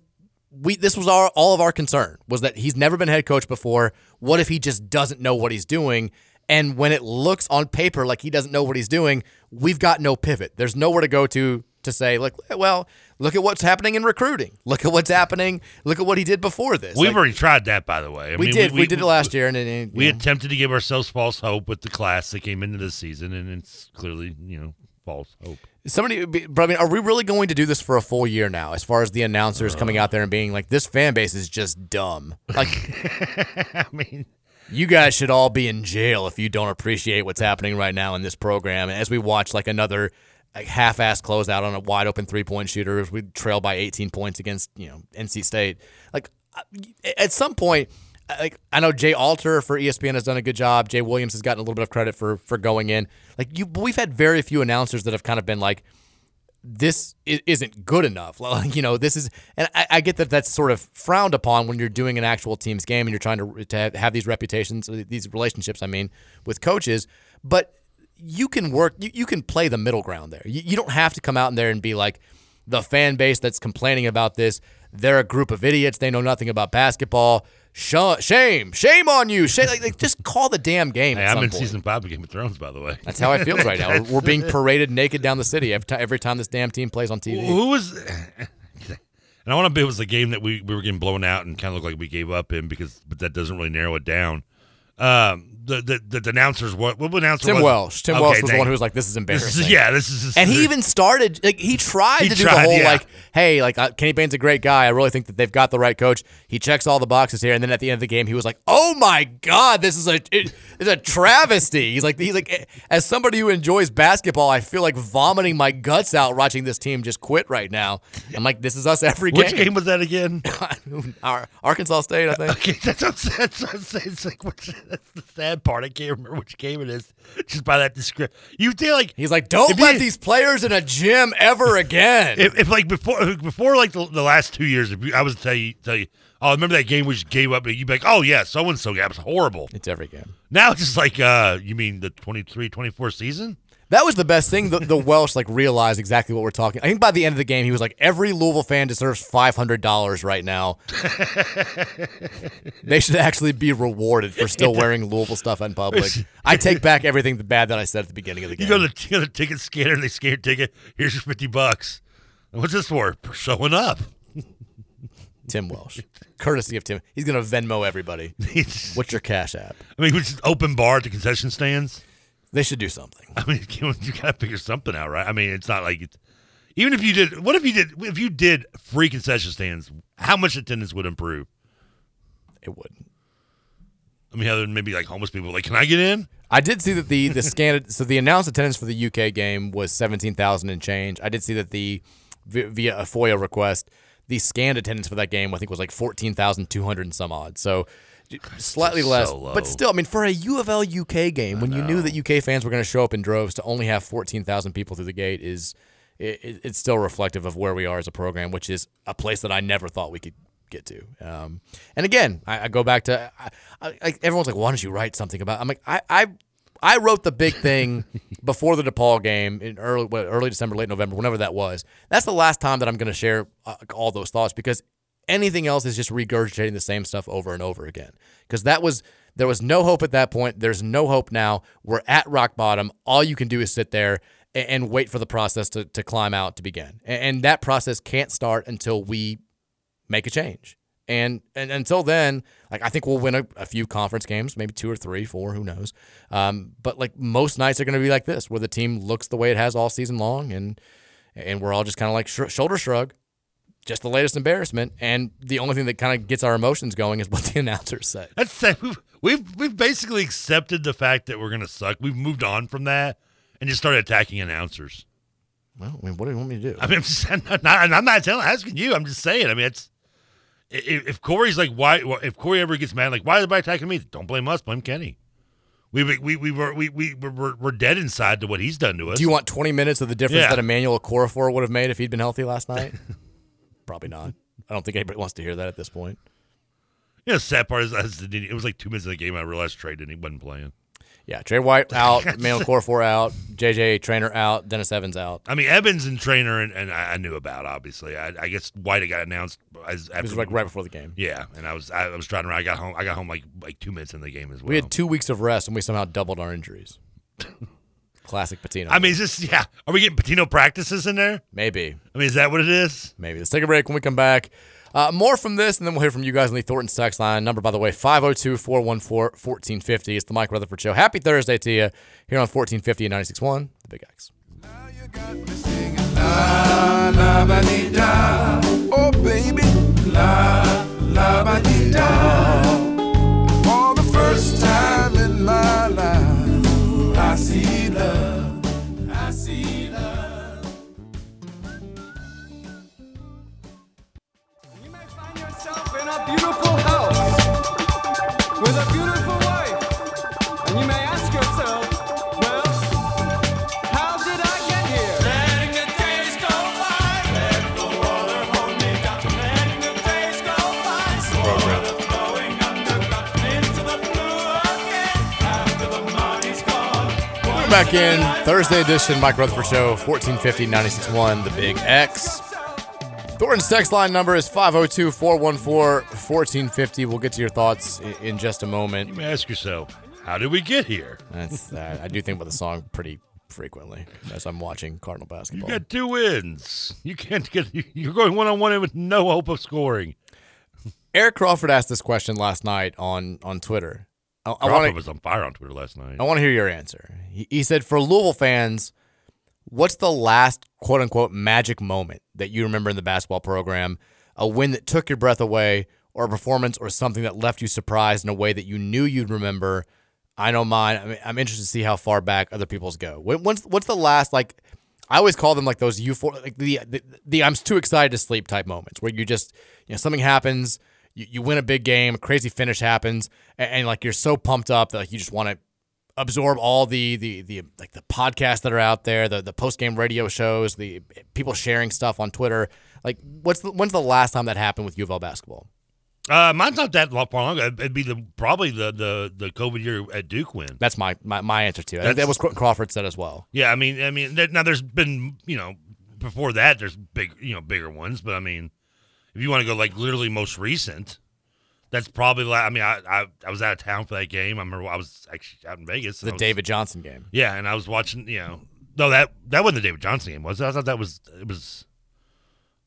we this was our all of our concern was that he's never been head coach before. What if he just doesn't know what he's doing? And when it looks on paper like he doesn't know what he's doing, we've got no pivot. There's nowhere to go to to say, like, well, look at what's happening in recruiting. Look at what's happening. Look at what he did before this. We've Like, already tried that, by the way. I we mean, did. We, did it last year, and, and, and, We know, attempted to give ourselves false hope with the class that came into this season, and it's clearly, you know, false hope. Somebody, but I mean, are we really going to do this for a full year now? As far as the announcers coming uh. out there and being like, "This fan base is just dumb." Like, I mean, you guys should all be in jail if you don't appreciate what's happening right now in this program. And As we watch like another like half-ass closeout on a wide open three-point shooter, we trail by 18 points against you know NC State. Like, at some point. Like I know Jay Alter for ESPN has done a good job. Jay Williams has gotten a little bit of credit for for going in. Like you, we've had very few announcers that have kind of been like, this isn't good enough. Like, you know, this is, and I, I get that that's sort of frowned upon when you're doing an actual team's game and you're trying to, to have- these reputations, these relationships, I mean, with coaches. But you can work, you, you can play the middle ground there. You, you don't have to come out in there and be like, the fan base that's complaining about this, they're a group of idiots. They know nothing about basketball. Sh- shame, shame on you. Shame, like, like, just call the damn game. Hey, I'm in point. season five of Game of Thrones, by the way. That's how I feel right now. We're, we're being paraded naked down the city every time, every time this damn team plays on TV. Who was? And I want to bet it was the game that we, we were getting blown out and kind of looked like we gave up in because, but that doesn't really narrow it down. Um, the the the, announcers what what announcer Tim was? Welsh. Tim Okay, Welsh was the one who was like, "This is This embarrassing." is- yeah, this is. and he even started like he tried He to do tried, the whole yeah. like, "Hey, like uh, Kenny Payne's a great guy. I really think that they've got the right coach. He checks all the boxes here." And then at the end of the game, he was like, "Oh my god, this is a it, it's a travesty." He's like, he's like, "Eh, as somebody who enjoys basketball, I feel like vomiting my guts out watching this team just quit right now. I'm like, this is us every game. Which game. was that again? Our, Arkansas State, I think. Okay, that's what, I'm- that's what I'm saying. It's like which, that's the sad part. I can't remember which game it is just by that description. You feel like He's like, don't let you- these players in a gym ever again. if, if like before before like the, the last two years, if you, I was to tell you tell you, oh, remember that game we just gave up? You'd be like, oh yeah, so and so that was horrible. it's every game. Now it's just like, uh, you mean the 23-24 season? That was the best thing. The, the Welsh like realized exactly what we're talking. I think by the end of the game, he was like, "Every Louisville fan deserves five hundred dollars right now. they should actually be rewarded for still wearing Louisville stuff in public." I take back everything the bad that I said at the beginning of the You game. go to the, you go to the ticket scanner and they scan your ticket. Here's your fifty bucks. What's this for? For showing up. Tim Welsh, courtesy of Tim. He's gonna Venmo everybody. What's your cash app? I mean, which is open bar at the concession stands. They should do something. I mean, you, gotta figure something out, right? I mean, it's not like it's even if you did. What if you did? If you did free concession stands, how much attendance would improve? It wouldn't. I mean, other than maybe like homeless people, like, can I get in? I did see that the the scanned so the announced attendance for the UK game was seventeen thousand and change. I did see that the via a FOIA request, the scanned attendance for that game I think was like fourteen thousand two hundred and some odd. So slightly less, low. but still, I mean, for a U of L UK game, when you knew that UK fans were going to show up in droves to only have fourteen thousand people through the gate is it, it- it's still reflective of where we are as a program, which is a place that I never thought we could get to. Um, and again, I, I go back to I, I, I, everyone's like, why don't you write something about? I'm like, I, I, I wrote the big thing before the DePaul game in early what, early December, late November, whenever that was. That's the last time that I'm going to share uh, all those thoughts because anything else is just regurgitating the same stuff over and over again. Because that was there was no hope at that point. There's no hope now. We're at rock bottom. All you can do is sit there and, and wait for the process to, to climb out to begin. And, and that process can't start until we make a change. And, and until then, like I think we'll win a, a few conference games, maybe two or three, four, who knows. Um, but like most nights are going to be like this, where the team looks the way it has all season long, and and we're all just kind of like sh- shoulder shrug, just the latest embarrassment. And the only thing that kind of gets our emotions going is what the announcers say. That's sad. We've, we've we've basically accepted the fact that we're gonna suck. We've moved on from that and just started attacking announcers. Well, I mean, what do you want me to do? I mean, I'm, just, I'm not, I'm not telling, asking you. I'm just saying. I mean, it's if, if Corey's like, why? If Corey ever gets mad, like, why is everybody attacking me? Don't blame us. Blame Kenny. We we we, we were we we we're, we're dead inside to what he's done to us. Do you want 20 minutes of the difference Yeah. that Emmanuel Okorafor would have made if he'd been healthy last night? Probably not. I don't think anybody wants to hear that at this point. Yeah, the sad part is, it was like two minutes of the game. I realized Tre didn't. He wasn't playing. Yeah, Tre White out, Manuel Okorafor out, JJ Traynor out, Dennis Evans out. I mean, Evans and Traynor, and, and I I knew about obviously. I, I guess White got announced as after, It was like right before the game. Yeah, and I was I was trying to. I got home. I got home like like two minutes in the game as well. We had two weeks of rest and we somehow doubled our injuries. Classic Pitino. I mean, is this yeah? Are we getting Pitino practices in there? Maybe. I mean, is that what it is? Maybe. Let's take a break when we come back. Uh, more from this, and then we'll hear from you guys on the Thornton's text line. Number, by the way, 502 414 1450. It's the Mike Rutherford Show. Happy Thursday to you here on 1450 and 96.1, The Big X. La la ba dee da, oh baby, la la ba dee da. For the first time back in Thursday edition, Mike Rutherford Show, 1450 96.1, The Big X. Thornton's text line number is 502 414 1450. We'll get to your thoughts i- in just a moment. You may ask yourself, how did we get here? That's uh, I do think about the song pretty frequently as I'm watching Cardinal basketball. You got two wins. You can't get. You're going one on one with no hope of scoring. Eric Crawford asked this question last night on on Twitter. I, I Crawford want was on fire on Twitter last night. I want to hear your answer. He, he said, for Louisville fans, what's the last quote unquote magic moment that you remember in the basketball program? A win that took your breath away, or a performance, or something that left you surprised in a way that you knew you'd remember? I know mine. I mean, I'm interested to see how far back other people's go. What's, what's the last, like, I always call them like those euphor, like the, the, the I'm too excited to sleep type moments where you just, you know, something happens, you, you win a big game, a crazy finish happens, and, and like you're so pumped up that like you just want to absorb all the the the like the podcasts that are out there, the the post game radio shows, the people sharing stuff on Twitter. Like, what's the, when's the last time that happened with U of L basketball? Uh, mine's not that long. It'd be the probably the the the COVID year at Duke win. That's my my, my answer too. That was Crawford said as well. Yeah, I mean, I mean, now there's been you know before that there's big you know bigger ones, but I mean, if you want to go like literally most recent, that's probably like I mean I, I I was out of town for that game. I remember I was actually out in Vegas. The was- David Johnson game. Yeah, and I was watching. You know, no that that wasn't the David Johnson game, was it? I thought that was it was.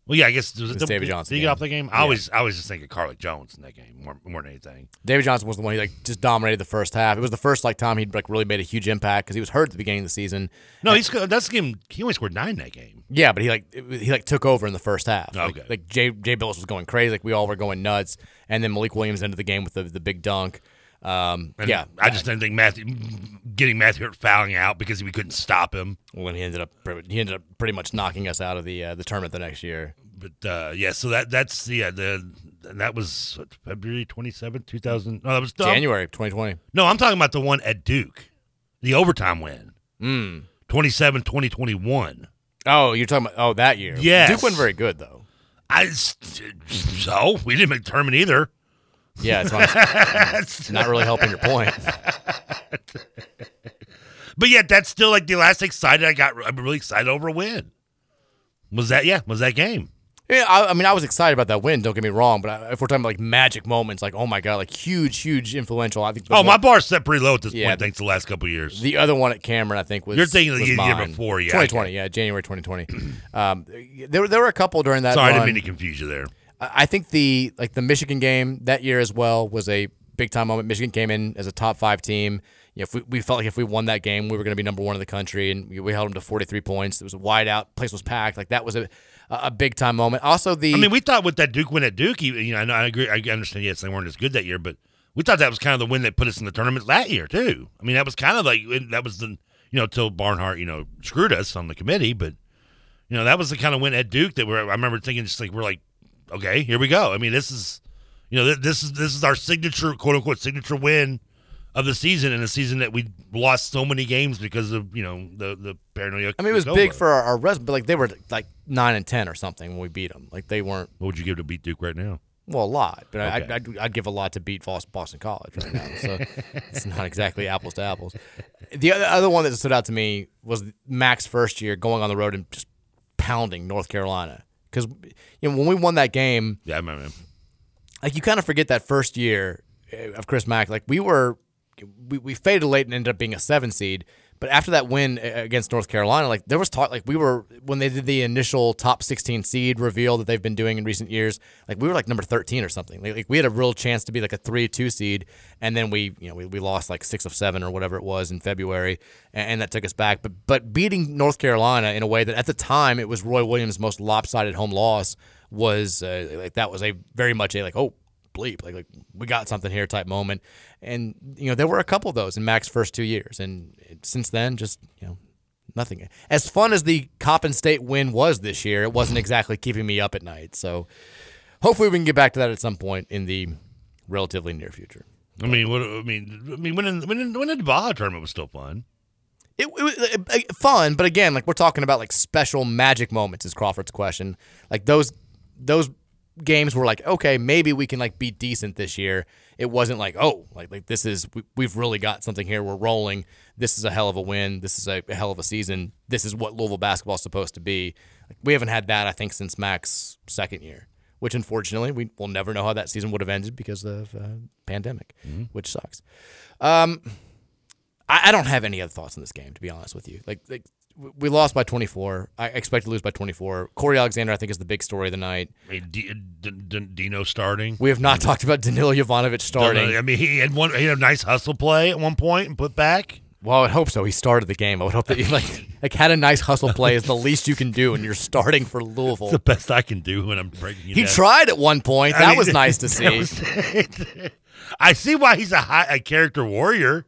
Well, yeah, I guess was It the, David Johnson Did he game. get off the game? I Yeah. always I was just thinking Carlik Jones in that game more, more than anything. David Johnson was the one he like just dominated the first half. It was the first like time he'd like really made a huge impact because he was hurt at the beginning of the season. No, he's that's the game. He only scored nine that game. Yeah, but he like he like took over in the first half. Like, Okay. like Jay Jay Bilas was going crazy. Like we all were going nuts, and then Malik Williams ended the game with the the big dunk. Um, And yeah, I just didn't think Matthew getting Matthew Hurt fouling out because we couldn't stop him. when he ended up he ended up pretty much knocking us out of the uh, the tournament the next year. But uh, yeah, so that that's yeah the and that was February twenty seventh, two thousand. No, that was January 2020. No, I'm talking about the one at Duke, the overtime win, Mm. 27 2021. Oh, you're talking about oh that year. Yeah, Duke wasn't very good though. I so we didn't make the tournament either. Yeah, it's not, not really helping your point. But yet, that's still like the last excited I got. I'm really excited over a win. Was that yeah? Was that game? Yeah, I, I mean, I was excited about that win. Don't get me wrong, but I, if we're talking about like magic moments, like oh my god, like huge, huge, influential. I think. the Oh, my one- bar's set pretty low at this Yeah, point. Thanks to the last couple of years. The other one at Cameron, I think, was You're thinking the was year mine. before, yeah, 2020, yeah, January 2020. um, there, were- there were a couple during that. Sorry, I didn't mean to confuse you there. I think the like the Michigan game that year as well was a big time moment. Michigan came in as a top five team. You know, if we, we felt like if we won that game, we were going to be number one in the country, and we, we held them to 43 points. It was a wide out, place was packed. Like that was a a big time moment. Also, the I mean, we thought with that Duke win at Duke, you know, I, know, I agree. I understand. Yes, they weren't as good that year, but we thought that was kind of the win that put us in the tournament that year too. I mean, that was kind of like that was the you know till Barnhart you know screwed us on the committee, but you know that was the kind of win at Duke that we're. I remember thinking just like we're like, okay, here we go. I mean, this is you know this is this is our signature quote unquote signature win of the season and a season that we lost so many games because of you know the the paranoia. I mean, it was big for our, our but like they were like nine and ten or something when we beat them. Like they weren't. What would you give to beat Duke right now? Well, a lot, but I, I'd, I'd give a lot to beat Boston College right now. So it's not exactly apples to apples. The other, other one that stood out to me was Mack's first year going on the road and just pounding North Carolina. Because you know when we won that game, Yeah, I remember. like you kind of forget that first year uh, of Chris Mack. Like we were, we, we faded late and ended up being a seven seed. But after that win against North Carolina, like there was talk, like we were when they did the initial top 16 seed reveal that they've been doing in recent years. Like we were like number 13 or something. Like, like we had a real chance to be like a three two seed, and then we you know we, we lost like six of seven or whatever it was in February, and, and that took us back. But but beating North Carolina in a way that at the time it was Roy Williams' most lopsided home loss was uh, like that was a very much a like oh bleep like like we got something here type moment and you know there were a couple of those in Mack's first two years and since then just you know nothing as fun as the Coppin State win was this year it wasn't exactly keeping me up at night so hopefully we can get back to that at some point in the relatively near future I mean, what? I mean, I mean, winning, winning, winning the Baja tournament was still fun. it, it was fun, but again, like we're talking about like special magic moments is Crawford's question. Like those those games were like, okay, maybe we can like be decent this year. It wasn't like, oh, like like this is we, we've really got something here. We're rolling. This is a hell of a win. This is a, a hell of a season. This is what Louisville basketball is supposed to be. Like, we haven't had that, I think, since Mack's second year. Which unfortunately we will never know how that season would have ended because of uh, pandemic, which sucks. Um, I, I don't have any other thoughts on this game, to be honest with you. Like, like we lost by 24. I expect to lose by 24. Corey Alexander, I think, is the big story of the night. I mean, D, uh, D, D, Dino starting. We have not talked about Danilo Jovanovic starting. I mean, he had one. He had a nice hustle play at one point and put back. Well, I would hope so. He started the game. I would hope that he like like had a nice hustle play is the least you can do, and you're starting for Louisville. It's the best I can do when I'm breaking. You He down. tried at one point. I That mean, was nice to see. was- I see why he's a high a character warrior.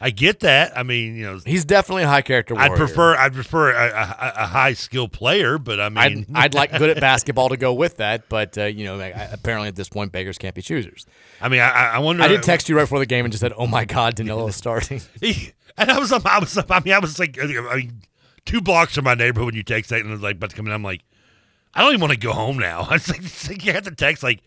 I get that. I mean, you know, He's definitely a high character I'd prefer I'd prefer a, a, a high skill player, but I mean, I'd, I'd like good at basketball to go with that, but uh, you know, I, apparently at this point, beggars can't be choosers. I mean, I, I wonder. I did text you right before the game and just said, "Oh my God, Danilo's starting." He, and I was, up- I was, up- I mean, I was like, I mean, two blocks from my neighborhood when you text that, and I was like, about to come in. I'm like, I don't even want to go home now. I was like, like you had to text like,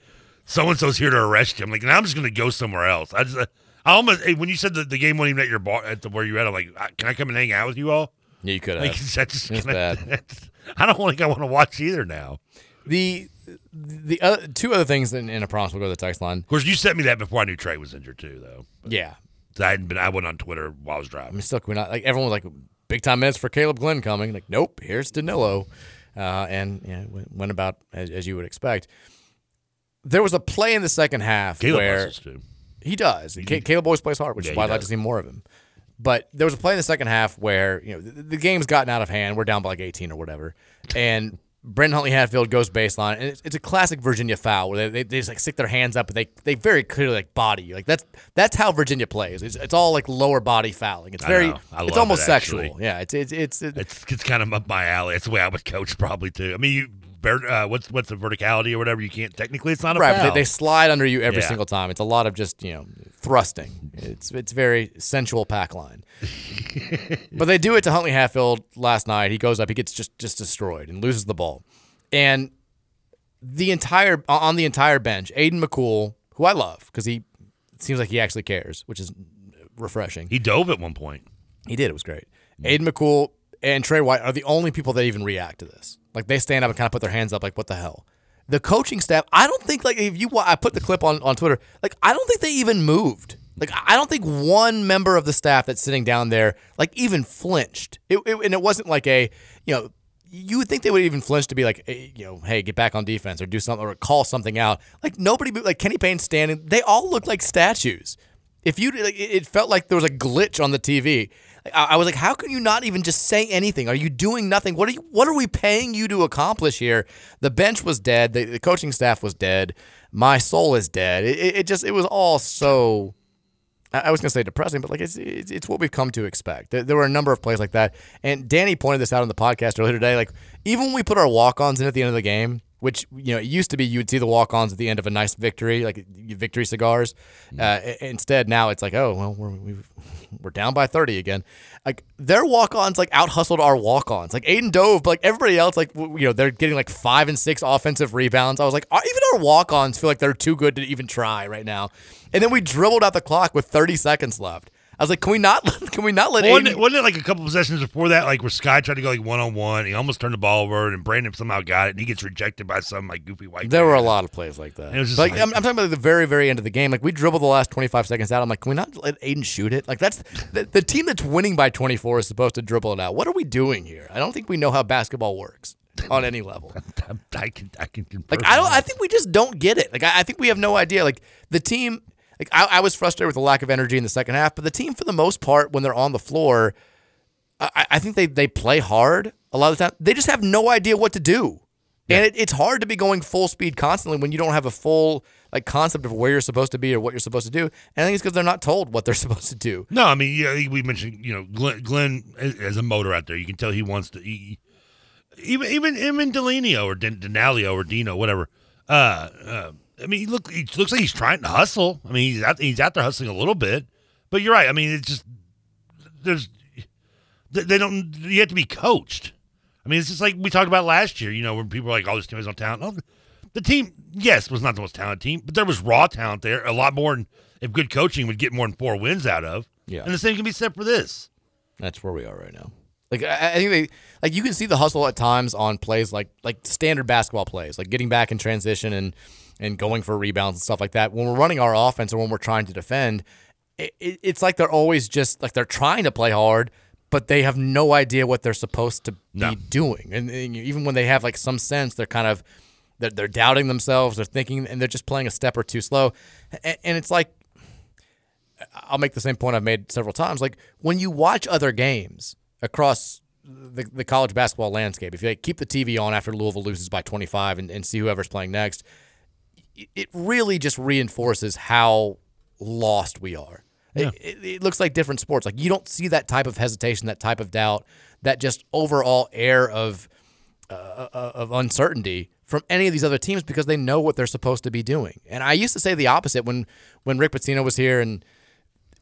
so and so's here to arrest you. I'm like, now I'm just gonna go somewhere else. I just, uh, I almost when you said that the game wasn't even at your bar at the where you at, I'm like, "Uh, can I come and hang out with you all? Yeah, you could have. Like, that just, It's can I- bad. I don't think I want to watch either now. The the other, two other things, in, in a promise, we'll go to the text line. Of course, you sent me that before I knew Tre was injured too, though. Yeah, I hadn't been. I went on Twitter while I was driving. I driving. mean, still, we not like everyone was like big time minutes for Caleb Glenn coming. Like, nope, here's Danilo, uh, and yeah, went- went about as, as you would expect. There was a play in the second half Caleb where too. He does. Ca- mm-hmm. Caleb always plays hard, which Yeah, is why I'd like to see more of him. But there was a play in the second half where you know the, the game's gotten out of hand. We're down by like 18 or whatever, and Brandon Huntley Hatfield goes baseline, and it's, it's a classic Virginia foul where they, they, they just like stick their hands up and they they very clearly like body you. Like that's that's how Virginia plays. It's, it's all like lower body fouling. It's I very it's almost it, sexual. Yeah, it's it's it's, it's It's it's kind of up my alley. It's the way I would coach probably too. I mean, you ver- uh, what's what's the verticality or whatever? You can't technically. It's not a right. but. They, they slide under you every Yeah. single time. It's a lot of just you know thrusting. It's it's very sensual pack line. but they do it to Huntley Hatfield last night. He goes up, he gets just just destroyed and loses the ball. And the entire on the entire bench, Aidan McCool, who I love because he seems like he actually cares, which is refreshing. he dove at one point. He did. It was great. Aidan McCool and Tre White are the only people that even react to this. Like they stand up and kind of put their hands up, like what the hell. The coaching staff, I don't think like if you I put the clip on on Twitter, like I don't think they even moved. Like I don't think one member of the staff that's sitting down there like even flinched. It, it- and it wasn't like a you know you would think they would even flinch to be like you know hey get back on defense or do something or call something out. Like nobody. Like Kenny Payne standing, they all looked like statues if you like, it felt like there was a glitch on the TV. I was like, how can you not even just say anything? Are you doing nothing? What are you? What are we paying you to accomplish here? The bench was dead. The, the coaching staff was dead. My soul is dead. It, it, just it was all so. I was gonna say depressing, but like it's, it's it's what we've come to expect. There, there were a number of plays like that, and Danny pointed this out on the podcast earlier today. Like even when we put our walk-ons in at the end of the game, which you know it used to be you would see the walk-ons at the end of a nice victory, like victory cigars. Uh, instead, now it's like, oh well, we're we've, we're down by thirty again. Like their walk-ons like out hustled our walk-ons. Like Aidan Dove, but like everybody else, like w- you know they're getting like five and six offensive rebounds. I was like, "Are- even our walk-ons feel like they're too good to even try right now. And then we dribbled out the clock with thirty seconds left. I was like, can we not? Can we not let wasn't, Aidan? it, wasn't it like a couple possessions before that, like where Sky tried to go like one on one, he almost turned the ball over, and Brandon somehow got it, and he gets rejected by some like goofy white. There guy. were a lot of plays like that. And it was just like, like- I'm, I'm talking about the very, very end of the game. Like we dribbled the last 25 seconds out. I'm like, can we not let Aidan shoot it? Like that's the, the team that's winning by 24 is supposed to dribble it out. What are we doing here? I don't think we know how basketball works on any level. I can, I can confirm. Like I don't. I think we just don't get it. Like I, I think we have no idea. Like the team. Like I, I was frustrated with the lack of energy in the second half, but the team for the most part, when they're on the floor, I, I think they they play hard a lot of the time. They just have no idea what to do, and it, it's hard to be going full speed constantly when you don't have a full like concept of where you're supposed to be or what you're supposed to do. And I think it's because they're not told what they're supposed to do. No, I mean, yeah, we mentioned you know Glenn, Glenn as a motor out there. You can tell he wants to. He, even even even Delanio or Den- Denalio or Dino, whatever. Uh, uh, I mean, he look he looks like he's trying to hustle. I mean, he's out he's out there hustling a little bit. But you're right. I mean, it's just there's they don't. You have to be coached. I mean, it's just like we talked about last year. You know, when people were like, "Oh, this team has no talent." Oh, the team, yes, was not the most talented team, but there was raw talent there. A lot more. Than, if good coaching would get more than four wins out of. Yeah. And the same can be said for this. That's where we are right now. Like I think they like you can see the hustle at times on plays like like standard basketball plays, like getting back in transition and and going for rebounds and stuff like that. When we're running our offense or when we're trying to defend, it, it, it's like they're always just like they're trying to play hard, but they have no idea what they're supposed to be doing. And, and even when they have like some sense, they're kind of they're, they're doubting themselves. They're thinking and they're just playing a step or two slow. And, and it's like I'll make the same point I've made several times. Like when you watch other games across the, the college basketball landscape, if you like, keep the TV on after Louisville loses by 25 and, and see whoever's playing next, it- really just reinforces how lost we are. It, it, it looks like different sports. Like you don't see that type of hesitation, that type of doubt, that just overall air of uh, of uncertainty from any of these other teams because they know what they're supposed to be doing. And I used to say the opposite when when Rick Pitino was here and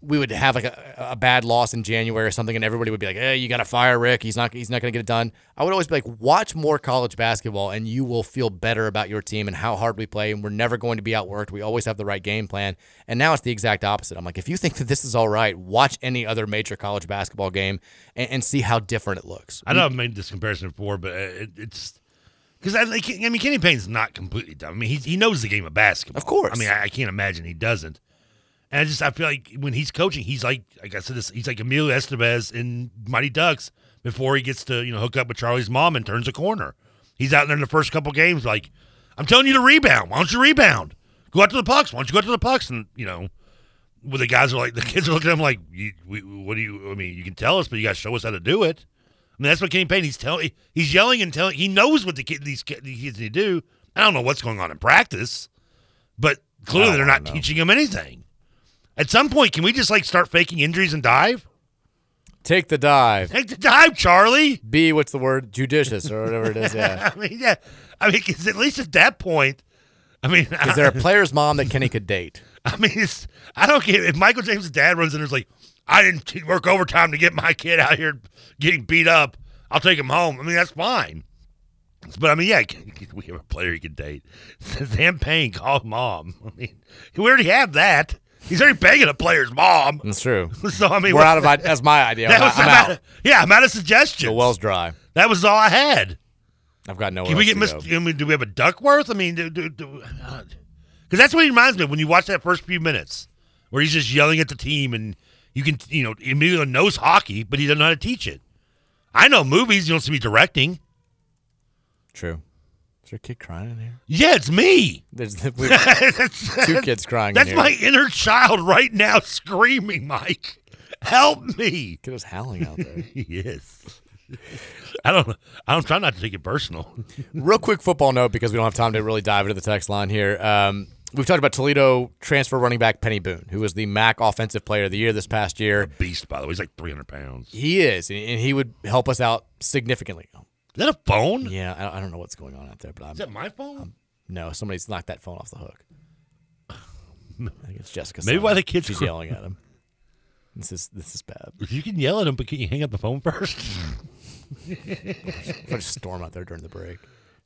we would have like a, a bad loss in January or something, and everybody would be like, "Hey, you got to fire Rick. He's not. He's not going to get it done." I would always be like, "Watch more college basketball, and you will feel better about your team and how hard we play. And we're never going to be outworked. We always have the right game plan." And now it's the exact opposite. I'm like, if you think that this is all right, watch any other major college basketball game and, and see how different it looks. I know I've made this comparison before, but uh, it, it's because I, I mean, Kenny Payne's not completely dumb. I mean, he he knows the game of basketball. Of course. I mean, I, I can't imagine he doesn't. And I just I feel like when he's coaching, he's like like I said, this he's like Emilio Estevez in Mighty Ducks before he gets to you know hook up with Charlie's mom and turns a corner. He's out there in the first couple games like, I'm telling you to rebound. Why don't you rebound? Go out to the pucks. Why don't you go out to the pucks? And you know, where the guys are like, the kids are looking at him like, you, we, what do you? I mean, you can tell us, but you got to show us how to do it. I mean, that's what Kenny Payne. He's telling, he's yelling and telling. He knows what the kid, these, kids need to do. I don't know what's going on in practice, but clearly they're not know. teaching him anything. At some point, can we just like start faking injuries and dive? Take the dive. Take the dive, Charlie. Be what's the word? Judicious or whatever it is. Yeah. I mean, yeah. I mean, 'cause at least at that point, I mean, Is there a player's mom that Kenny could date? I mean, it's, I don't get if Michael James' dad runs in there's like, I didn't work overtime to get my kid out here getting beat up. I'll take him home. I mean, that's fine. But I mean, yeah, we have a player he can date. Sam Payne, call mom. I mean, we already have that. He's already begging a player's mom. That's true. So I mean, we're what- out of. i- That's my idea. That I'm, was I'm about- out. Yeah, I'm out of suggestions. The well's dry. That was all I had. I've got no. Can we get Miss? I mean, do we have a Duckworth? I mean, do because uh, that's what he reminds me of when you watch that first few minutes where he's just yelling at the team, and you can, you know, Emilio knows hockey, but he doesn't know how to teach it. I know movies. You don't see me directing. True. Is there a kid crying in here? Yeah, it's me. There's two kids crying. That's in here. my inner child right now screaming, Mike. Help me. Kid was howling out there. yes. I don't. I don't try not to take it personal. Real quick football note because we don't have time to really dive into the text line here. Um, we've talked about Toledo transfer running back Peny Boone, who was the MAC Offensive Player of the Year this past year. Beast, by the way, he's like 300 pounds. He is, and he would help us out significantly. Is that a phone? Yeah, I, I don't know what's going on out there, but I'm. Is that my phone? no, somebody's knocked that phone off the hook. I think it's Jessica. Maybe why the kids She's cry- yelling at him. This is this is bad. You can yell at him, but can you hang up the phone first? I just storm out there during the break.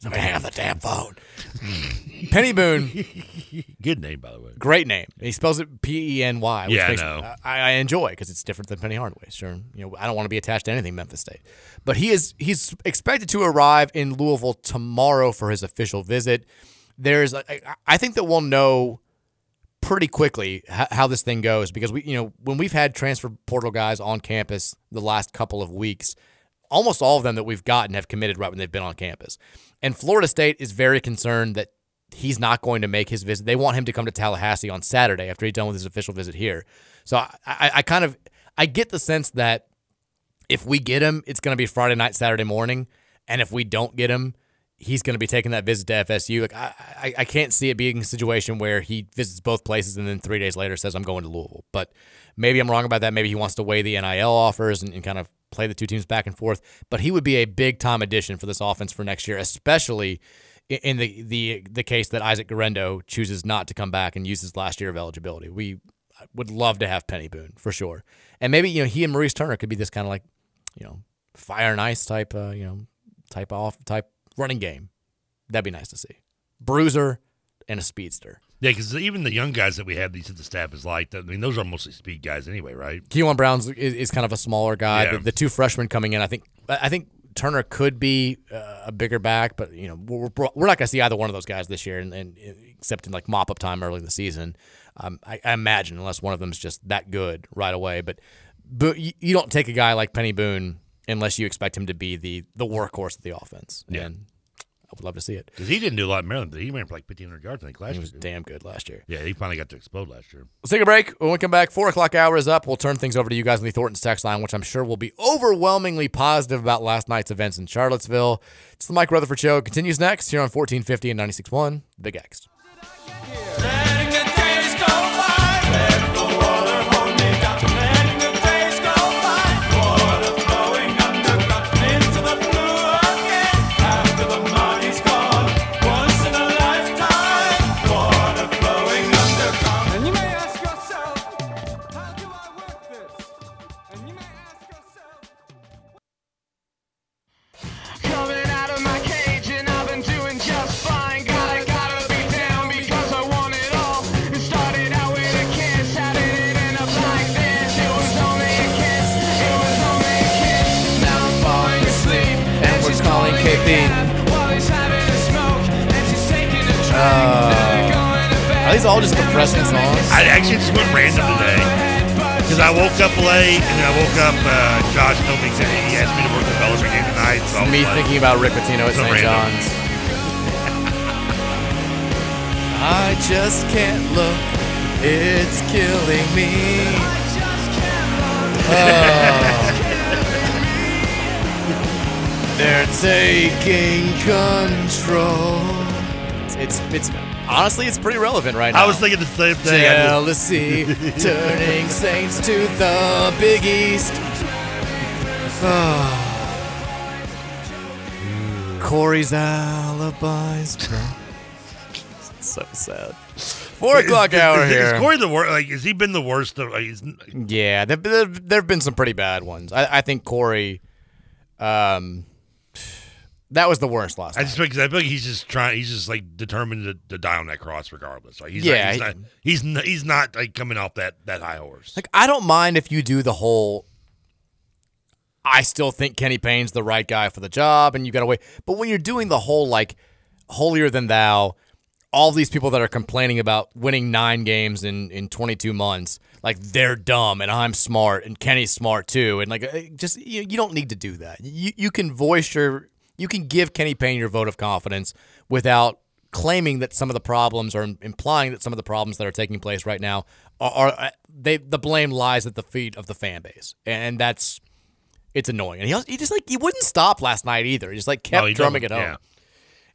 Somebody hang up the damn phone. Peny Boone. Good name, by the way. Great name. He spells it P E N Y. which Yeah, I makes- know. I, I enjoy because it's different than Penny Hardaway. Sure, you know I don't want to be attached to anything Memphis State, but he is he's expected to arrive in Louisville tomorrow for his official visit. There's I, I think that we'll know pretty quickly how, how this thing goes because we you know when we've had transfer portal guys on campus the last couple of weeks almost all of them that we've gotten have committed right when they've been on campus and florida state is very concerned that he's not going to make his visit they want him to come to tallahassee on saturday after he's done with his official visit here so i, I, I kind of i get the sense that if we get him it's going to be friday night saturday morning and if we don't get him he's going to be taking that visit to FSU. Like I, I, I can't see it being a situation where he visits both places and then three days later says I'm going to Louisville. But maybe I'm wrong about that. Maybe he wants to weigh the NIL offers and, and kind of play the two teams back and forth. But he would be a big time addition for this offense for next year, especially in the the the case that Isaac Guerendo chooses not to come back and use his last year of eligibility. We would love to have Peny Boone for sure, and maybe you know he and Maurice Turner could be this kind of like you know fire and ice type uh, you know type off type running game. That'd be nice to see. Bruiser and a speedster. Yeah, because even the young guys that we have, these at the staff is like. I mean, those are mostly speed guys anyway, right? Keelan Brown's is, is kind of a smaller guy. Yeah. The, the two freshmen coming in, I think. I think Turner could be uh, a bigger back, but you know we're, we're not going to see either one of those guys this year, and, and except in like mop up time early in the season. Um, I, I imagine unless one of them is just that good right away. But but you, don't take a guy like Peny Boone unless you expect him to be the the workhorse of the offense. Yeah. And would love to see it. Because he didn't do a lot in Maryland, but he ran for like 1,500 yards, I think, last He year. was damn good last year. Yeah, he finally got to explode last year. Let's take a break. When we come back, four o'clock hour is up. We'll turn things over to you guys on the Thornton's text line, which I'm sure will be overwhelmingly positive about last night's events in Charlottesville. It's the Mike Rutherford Show. It continues next here on 1450 and 96.1 Big X. all just depressing songs? I actually just went random today because I woke up late and I woke up. Uh, Josh told me that he asked me to work the Bellarmine game tonight. So Me like- thinking about Rick Pitino at St. random. John's. I just can't look. It's killing me. Oh. They're taking control. It's, it's it's honestly it's pretty relevant right now. I was thinking the same thing. Jealousy turning saints to the Big East. Corey's alibis. Bro. So sad. Four o'clock Is- hour is, here. Is Corey the worst? Like, has he been the worst? Of, like, he's, Yeah, there, there, there have been some pretty bad ones. I, I think Corey, um, that was the worst loss. I just because I feel like he's just trying. He's just like determined to, to die on that cross, regardless. Like, he's Yeah, not, he's, not, he's not. He's not like coming off that that high horse. Like, I don't mind if you do the whole. I still think Kenny Payne's the right guy for the job, and you got to wait. But when you're doing the whole like holier than thou, all these people that are complaining about winning nine games in in 22 months, like they're dumb and I'm smart and Kenny's smart too, and like uh, just you, you don't need to do that. You you can voice your you can give Kenny Payne your vote of confidence without claiming that some of the problems or implying that some of the problems that are taking place right now are, are uh, they the blame lies at the feet of the fan base, and that's it's annoying. And he also, he just like he wouldn't stop last night either. He just like kept he drumming it home. yeah.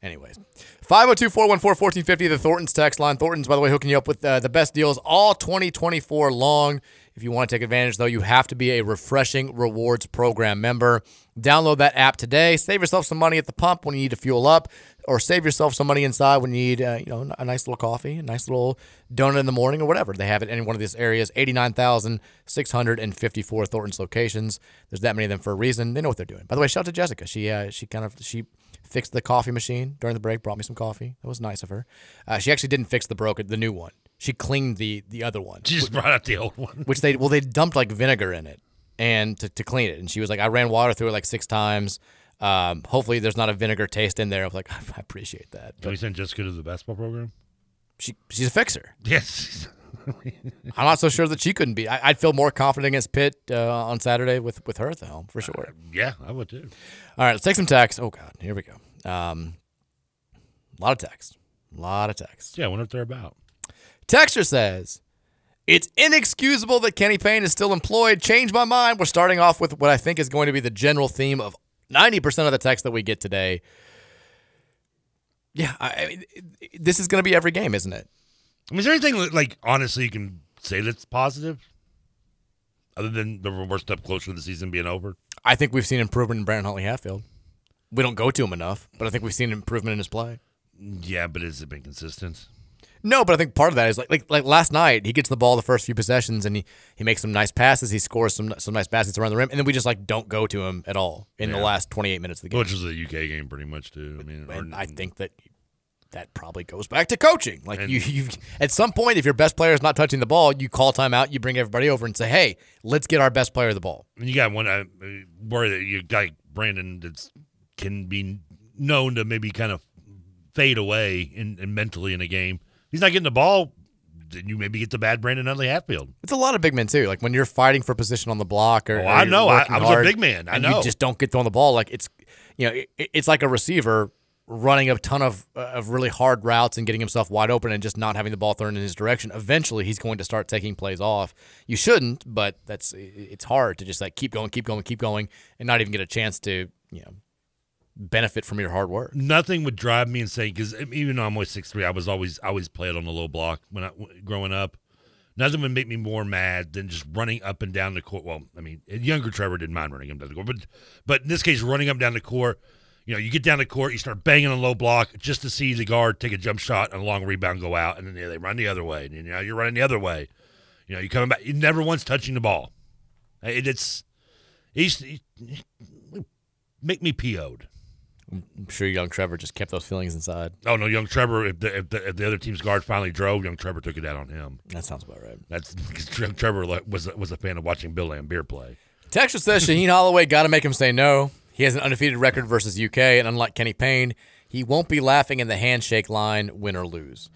Anyways, 502 414 1450, the Thornton's text line. Thornton's, by the way, hooking you up with uh, the best deals all 2024 long. If you want to take advantage, though, you have to be a Refreshing Rewards Program member. Download that app today. Save yourself some money at the pump when you need to fuel up, or save yourself some money inside when you need, uh, you know, a nice little coffee, a nice little donut in the morning, or whatever. They have it in one of these areas. 89,654 Thornton's locations. There's that many of them for a reason. They know what they're doing. By the way, shout out to Jessica. She uh, she kind of she fixed the coffee machine during the break. Brought me some coffee. That was nice of her. Uh, she actually didn't fix the broken, the new one. She cleaned the the other one. She just brought out the old one. which they well they dumped like vinegar in it and to, to clean it and she was like i ran water through it like six times um, hopefully there's not a vinegar taste in there i was like i appreciate that Can we send Jessica to the basketball program? she she's a fixer Yes. i'm not so sure that she couldn't be I, i'd feel more confident against pitt uh, on saturday with with her at the helm for sure yeah, I would too. all right let's take some text oh god here we go um, a lot of text a lot of text Yeah, I wonder what they're about. Texture says, It's inexcusable that Kenny Payne is still employed. Change my mind. We're starting off with what I think is going to be the general theme of 90% of the text that we get today. Yeah, I, I mean, this is going to be every game, isn't it? I mean, is there anything like honestly you can say that's positive, other than the we're step closer to the season being over? I think we've seen improvement in Brandon Huntley Hatfield. We don't go to him enough, but I think we've seen improvement in his play. Yeah, but has it been consistent? No, but I think part of that is like like like last night he gets the ball the first few possessions and he, he makes some nice passes, he scores some some nice baskets around the rim, and then we just like don't go to him at all in the last 28 minutes of the game. Which was a UK game, pretty much too. I mean, or- and I think that that probably goes back to coaching. Like you, you, at some point, if your best player is not touching the ball, you call timeout, you bring everybody over and say, "Hey, let's get our best player the ball." And you got one uh, worry that you got Brandon that's can be known to maybe kind of fade away in, in mentally in a game. He's not getting the ball. Then you maybe get the bad Brandon Huntley Hatfield. It's a lot of big men too. Like when you're fighting for position on the block, or Oh, or I know. I- I was a big man. I and know. you just don't get thrown the ball. Like it's, you know, it, it's like a receiver running a ton of uh, of really hard routes and getting himself wide open and just not having the ball thrown in his direction. Eventually, he's going to start taking plays off. You shouldn't, but that's it's hard to just like keep going, keep going, keep going, and not even get a chance to you know benefit from your hard work. Nothing would drive me insane because even though I'm only six three, I was always I always played on the low block when I growing up. Nothing would make me more mad than just running up and down the court. Well, I mean, younger Trevor didn't mind running up down the court, but but in this case, running up and down the court, you know, you get down the court, you start banging on low block just to see the guard take a jump shot and a long rebound go out, and then they run the other way, and you know you're running the other way. You know, you're coming back. You never once touching the ball. It, it's he's he, make me PO'd. I'm sure young Trevor just kept those feelings inside. Oh no, young Trevor. If the, if the if the other team's guard finally drove, young Trevor took it out on him. That sounds about right. That's because young Trevor was was a fan of watching Bill Laimbeer play. Texas says Shaheen Holloway got to make him say no. He has an undefeated record versus UK, and unlike Kenny Payne, he won't be laughing in the handshake line, win or lose.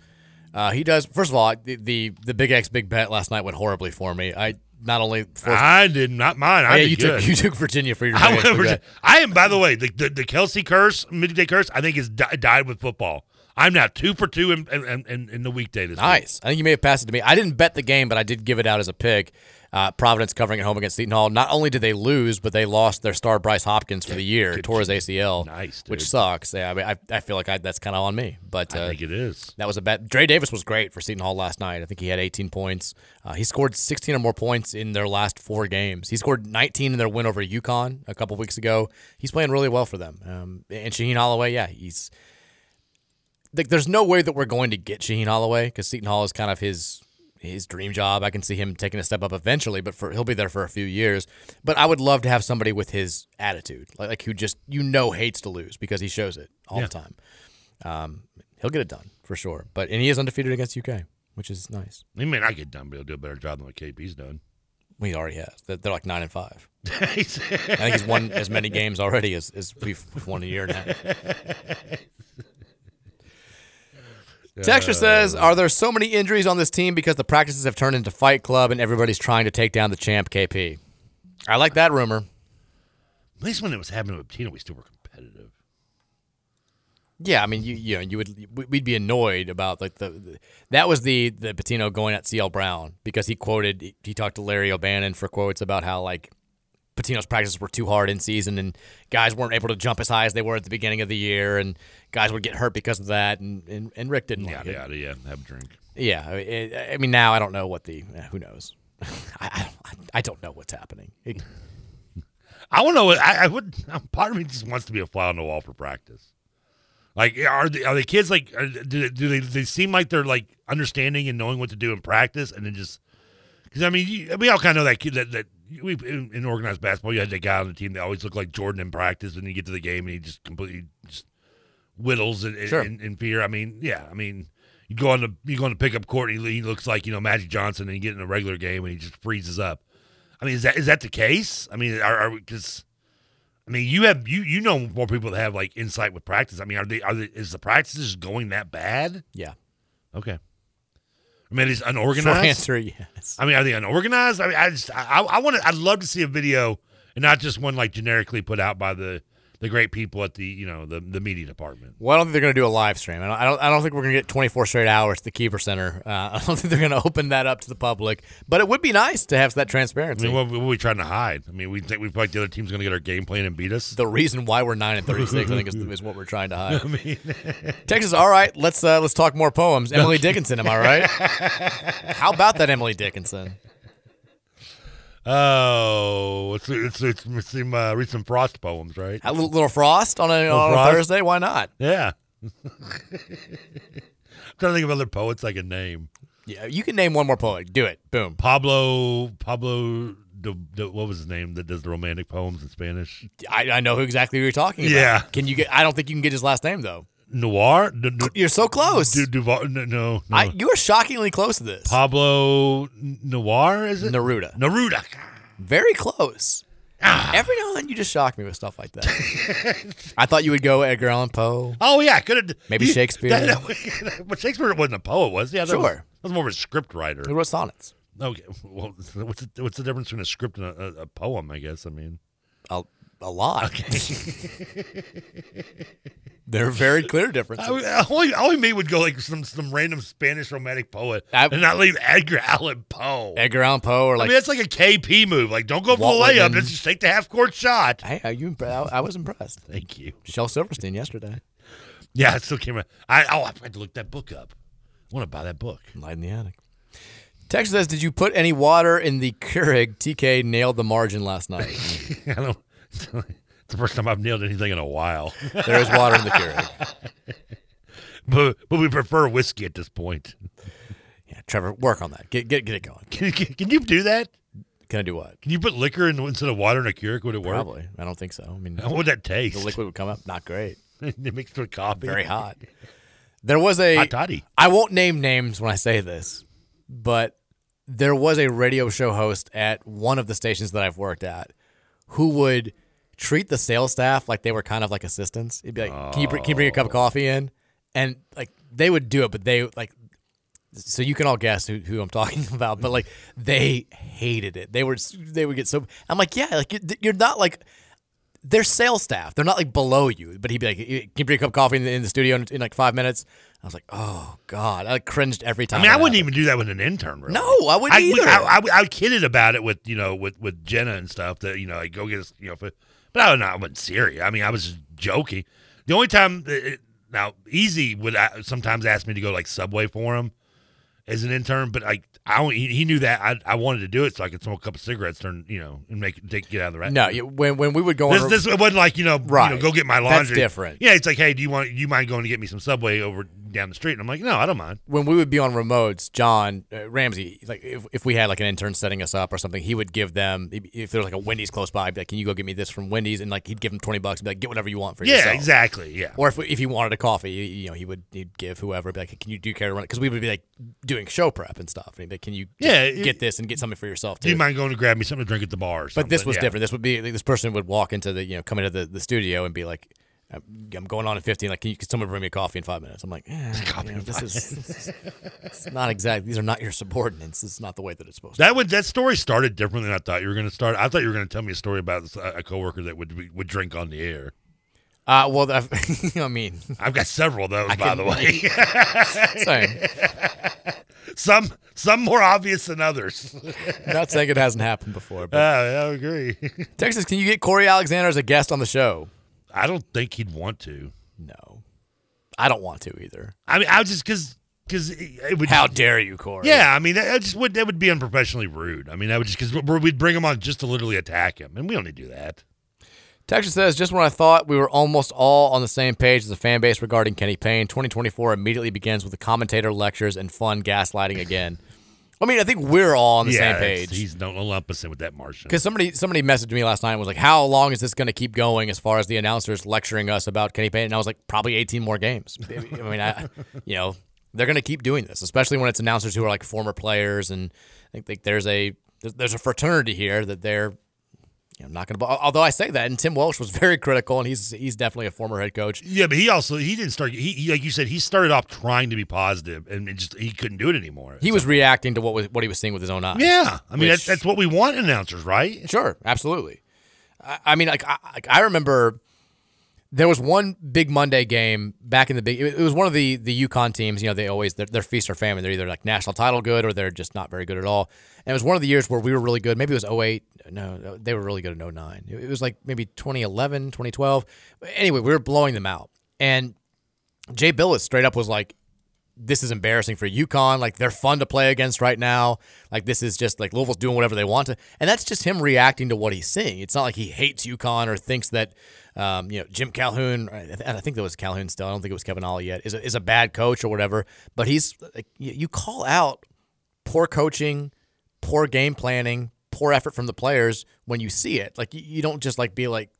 Uh, he does. First of all, the, the the Big X Big Bet last night went horribly for me. I not only forced, I did not mine. I yeah, you good. took you took Virginia for your I, went Virginia. I am, by the way, the, the, the Kelsey curse, midday curse. I think is di- died with football. I'm now two for two in in, in, in the weekday this week. Nice. I think you may have passed it to me. I didn't bet the game, but I did give it out as a pick. Uh, Providence covering at home against Seton Hall. Not only did they lose, but they lost their star Bryce Hopkins for the year, tore his ACL, Nice, which sucks. Yeah, I mean, I, I feel like I, that's kind of on me. But uh, I think it is. That was a bet. Dre Davis was great for Seton Hall last night. I think he had 18 points. Uh, he scored 16 or more points in their last four games. He scored 19 in their win over UConn a couple weeks ago. He's playing really well for them. Um, and Shaheen Holloway, yeah, he's. Like, there's no way that we're going to get Shaheen Holloway because Seton Hall is kind of his his dream job. I can see him taking a step up eventually, but for he'll be there for a few years. But I would love to have somebody with his attitude, like, like who just you know hates to lose because he shows it all Yeah. the time. Um, he'll get it done for sure. But and he is undefeated against UK, which is nice. He may not get done, but he'll do a better job than what KP's done. Well, he already has. They're like nine and five. I think he's won as many games already as, as we've, won a year half. Texture says, "Are there so many injuries on this team because the practices have turned into Fight Club and everybody's trying to take down the champ KP?" I like that rumor. At least when it was happening with Tino, we still were competitive. Yeah, I mean, you you know, you would we'd be annoyed about like the, the that was the the Pitino going at CL Brown because he quoted he talked to Larry O'Bannon for quotes about how like Pitino's practices were too hard in season and guys weren't able to jump as high as they were at the beginning of the year and guys would get hurt because of that and and, and Rick didn't like Yeah, it. yeah, yeah. Have a drink. Yeah, I mean, I mean now I don't know what the who knows. I, I, don't, I don't know what's happening. It- I don't know. I, I would. Part of me just wants to be a fly on the wall for practice. Like, are the are the kids like? Are, do they, do they they seem like they're like understanding and knowing what to do in practice, and then just because I mean, you, we all kind of know that kid that that we in, in organized basketball, you had that guy on the team that always looked like Jordan in practice, and you get to the game and he just completely just whittles in, in- Sure. in, in fear. I mean, yeah, I mean. You go on the you go on the pickup court and he, he looks like you know Magic Johnson and you get in a regular game and he just freezes up. I mean, is that is that the case? I mean, are because I mean you have you you know more people that have like insight with practice. I mean, are they are they, is the practices going that bad? Yeah. Okay. I mean, it's unorganized. Short answer, yes. I mean, are they unorganized? I mean, I just I I want to I'd love to see a video and not just one like generically put out by the the great people at the you know the the media department. Well, I don't think they're going to do a live stream. I don't. I don't, I don't think we're going to get 24 straight hours at the Kueber Center. Uh, I don't think they're going to open that up to the public. But it would be nice to have that transparency. I mean, what, what are we trying to hide? I mean, we think we feel like the other team's going to get our game plan and beat us. the reason why we're nine and 36, I think, is, is what we're trying to hide. I mean, Texas. All right, let's uh, let's talk more poems. Emily Dickinson. Am I right? How about that, Emily Dickinson? Oh, it's it's it's, it's some uh, read some Frost poems, right? A little, little frost on a, on a? Thursday. Why not? Yeah. I'm trying to think of other poets I can name. Yeah, you can name one more poet. Do it. Boom. Pablo Pablo. De, de, what was his name that does the romantic poems in Spanish? I, I know who exactly you're talking about. Yeah. Can you get? I don't think you can get his last name though. Noir. Du, du, You're so close. du, Duval, no, no, no. I, you are shockingly close to this. Pablo Noir is it? Neruda. Neruda. Very close. Ah. Every now and then you just shock me with stuff like that. I thought you would go Edgar Allan Poe. Oh yeah, could have Maybe Shakespeare. but Shakespeare wasn't a poet, was he? I thought was- Sure. was more of a script writer. Who wrote sonnets? Okay, well, what's the, what's the difference between a script and a, a, a poem? I guess. I mean, A, a lot. They're very clear differences. I, only, only me would go like some some random Spanish romantic poet I- and not leave Edgar Allan Poe. Edgar Allan Poe or I like mean, that's like a KP move. Like, don't go for Walt the layup. Whitman. Let's just take the half court shot. Hey, are you I, I was impressed. Thank you. Shel Silverstein yesterday. Yeah, it still came. I oh, I had to look that book up. I want to buy that book. Light in the attic. Texas says, "Did you put any water in the Keurig?" TK nailed the margin last night. I don't. The first time I've nailed anything in a while. There is water in the Keurig. but but we prefer whiskey at this point. Yeah, Trevor, work on that. Get get get it going. Can, can, can you do that? Can I do what? Can you put liquor in instead of water in a Keurig? Would it work? Probably. I don't think so. I mean, How would that taste? the liquid would come up not great. it mixed with coffee. Very hot. There was a. Hot toddy. I won't name names when I say this, but there was a radio show host at one of the stations that I've worked at who would treat the sales staff like they were kind of like assistants. He'd be like, "Can you, br- can you bring a cup of oh. coffee in?" And like they would do it, but they like. So you can all guess who, who I'm talking about, but like they hated it. They were they would get so. I'm like, yeah, like you're- you're not like they're sales staff. They're not like below you. But he'd be like, "Can you bring a cup of coffee in the, in the studio in, in like five minutes?" I was like, "Oh God!" I like, cringed every time. I mean, I wouldn't happened. even do that with an intern. Really. No, I wouldn't I, either. I, I, I kidded about it with you know with with Jenna and stuff that you know I go get you know but I, was not, I wasn't serious. I mean I was joking. The only time it, now Easy would uh, sometimes ask me to go like Subway for him as an intern, but like I don't, he, he knew that I, I wanted to do it so I could smoke a couple cigarettes, turn you know, and make take get out of the rat. No, when when we would go This, on, this it wasn't like you know, you Right. know, go get my laundry. That's different. Yeah, it's like, hey, do you want, you mind going to get me some Subway over down the street? And I'm like, no, I don't mind. when we would be on remotes, John uh, Ramsey, like if, if we had like an intern setting us up or something, he would give them if there was like a Wendy's close by, like, "Can you go get me this from Wendy's?" And like he'd give them twenty bucks and be like, "Get whatever you want for Yeah, yourself." Yeah, exactly. Yeah. Or if if he wanted a coffee, you, you know, he would he'd give whoever, be like, "Can you do you care to run it?" Because we would be like doing show prep and stuff. And he'd be like, "Can you Yeah, get it- this and get something for yourself too? Do you mind going to grab me something to drink at the bar? Or But this was Yeah. different. This would be like, this person would walk into the you know come into the, the studio and be like, "I'm going on at 15. Like, can you could someone bring me a coffee in five minutes?" I'm like, eh, you know, "This is it's not exactly. These are not your subordinates. This is not the way that it's supposed to." That would that story started different than I thought you were going to start. I thought you were going to tell me a story about a, coworker that would would drink on the air. Uh, well, I mean, I've got several of those, I by can- the way. Same. some some more obvious than others. Not saying it hasn't happened before, Uh, but I agree. Texas, can you get Corey Alexander as a guest on the show? I don't think he'd want to. No, I don't want to either. I mean, I just because because it would. How dare you, Corey? Yeah, I mean, that that just would that would be unprofessionally rude. I mean, that would just because we'd bring him on just to literally attack him, and we don't need to do that. Texas says, just when I thought we were almost all on the same page as a fan base regarding Kenny Payne, 2024 immediately begins with the commentator lectures and fun gaslighting again. I mean, I think we're all on the yeah, same page. He's us in with that Martian. Because somebody somebody messaged me last night and was like, "How long is this going to keep going?" As far as the announcers lecturing us about Kenny Payne, and I was like, "Probably 18 more games." I mean, I, you know, they're going to keep doing this, especially when it's announcers who are like former players, and I think, think there's a there's a fraternity here that they're you know not going to. Although I say that, and Tim Welsh was very critical, and he's he's definitely a former head coach. Yeah, but he also he didn't start. He, he like you said, he started off trying to be positive, and just he couldn't do it anymore. He was reacting to what was what he was seeing with his own eyes. Yeah, I mean which- that's, that's what we want in announcers, right? Sure, absolutely. I, I mean, like I, like I remember there was one big Monday game back in the big. It was one of the the UConn teams. You know, they always they're, they're feast or famine. They're either like national title good or they're just not very good at all. And it was one of the years where we were really good. Maybe it was 08. No, they were really good in 09. It was like maybe 2011, 2012. Anyway, we were blowing them out. And Jay Bilas straight up was like, this is embarrassing for UConn. Like they're fun to play against right now. Like this is just like Louisville's doing whatever they want to, and that's just him reacting to what he's seeing. It's not like he hates UConn or thinks that um, you know Jim Calhoun. I think that was Calhoun still. I don't think it was Kevin Ollie yet. Is a, is a bad coach or whatever. But he's you, call out poor coaching, poor game planning, poor effort from the players when you see it. Like you, don't just like be like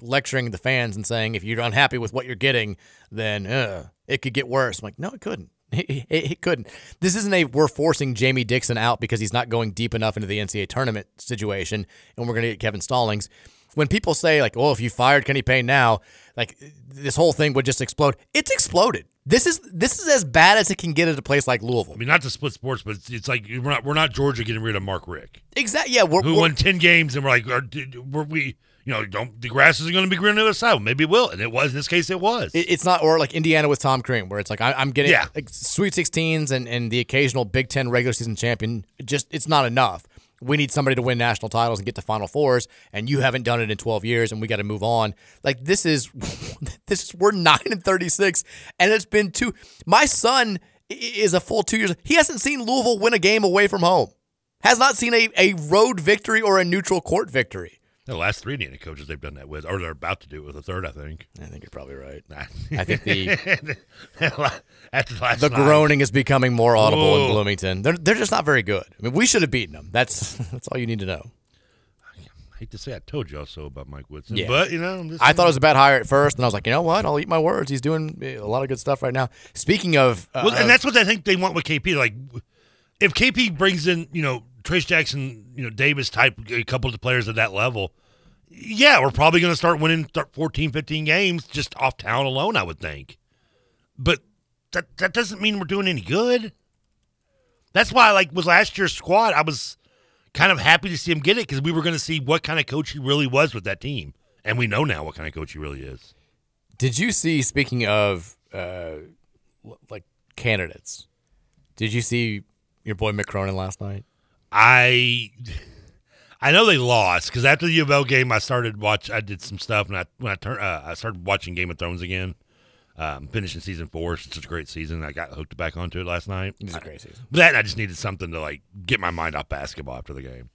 lecturing the fans and saying if you're unhappy with what you're getting, then uh, it could get worse. I'm like, no, it couldn't. It couldn't. This isn't a we're forcing Jamie Dixon out because he's not going deep enough into the NCAA tournament situation, and we're going to get Kevin Stallings. When people say like, "Oh, if you fired Kenny Payne now, like this whole thing would just explode," it's exploded. This is this is as bad as it can get at a place like Louisville. I mean, not to split sports, but it's, it's like we're not we're not Georgia getting rid of Mark Richt, Exactly. Yeah, we're, who we're- won ten games, and we're like, are, did- were we? You know, don't the grass isn't going to be green on the other side. Well, maybe it will, and it was in this case. It was. It- It's not, or like Indiana with Tom Crean, where it's like I, I'm getting Yeah. like Sweet 16s and, and the occasional Big Ten regular season champion. Just it's not enough. We need somebody to win national titles and get to Final Fours, and you haven't done it in 12 years, and we got to move on. Like this is this is we're nine and 36, and it's been two. My son is a full two years. He hasn't seen Louisville win a game away from home. Has not seen a, a road victory or a neutral court victory. The last three Indiana coaches they've done that with, or they're about to do it with a third. I think. I think you're probably right. I think the after the last the night. groaning is becoming more audible in Bloomington. They're they're just not very good. I mean, we should have beaten them. That's that's all you need to know. I hate to say I told y'all so about Mike Woodson, Yeah. but you know, I thought it was a bad hire at first, and I was like, you know what? I'll eat my words. He's doing a lot of good stuff right now. Speaking of, uh, Well, and that's what I think they want with KP. Like, if KP brings in, you know, Trace Jackson, you know, Davis type, a couple of the players at that level, yeah, we're probably going to start winning start 14, 15 games just off talent alone, I would think. But that that doesn't mean we're doing any good. That's why, like, with last year's squad, I was kind of happy to see him get it because we were going to see what kind of coach he really was with that team. And we know now what kind of coach he really is. did you see? Speaking of, uh, like candidates, did you see your boy Mick Cronin last night? I I know they lost because after the U of L game, I started watch. I did some stuff, and I when I turned, uh, I started watching Game of Thrones again. Um, finishing season four, it's such a great season. I got hooked back onto it last night. It's a great season. But that I just needed something to like get my mind off basketball after the game.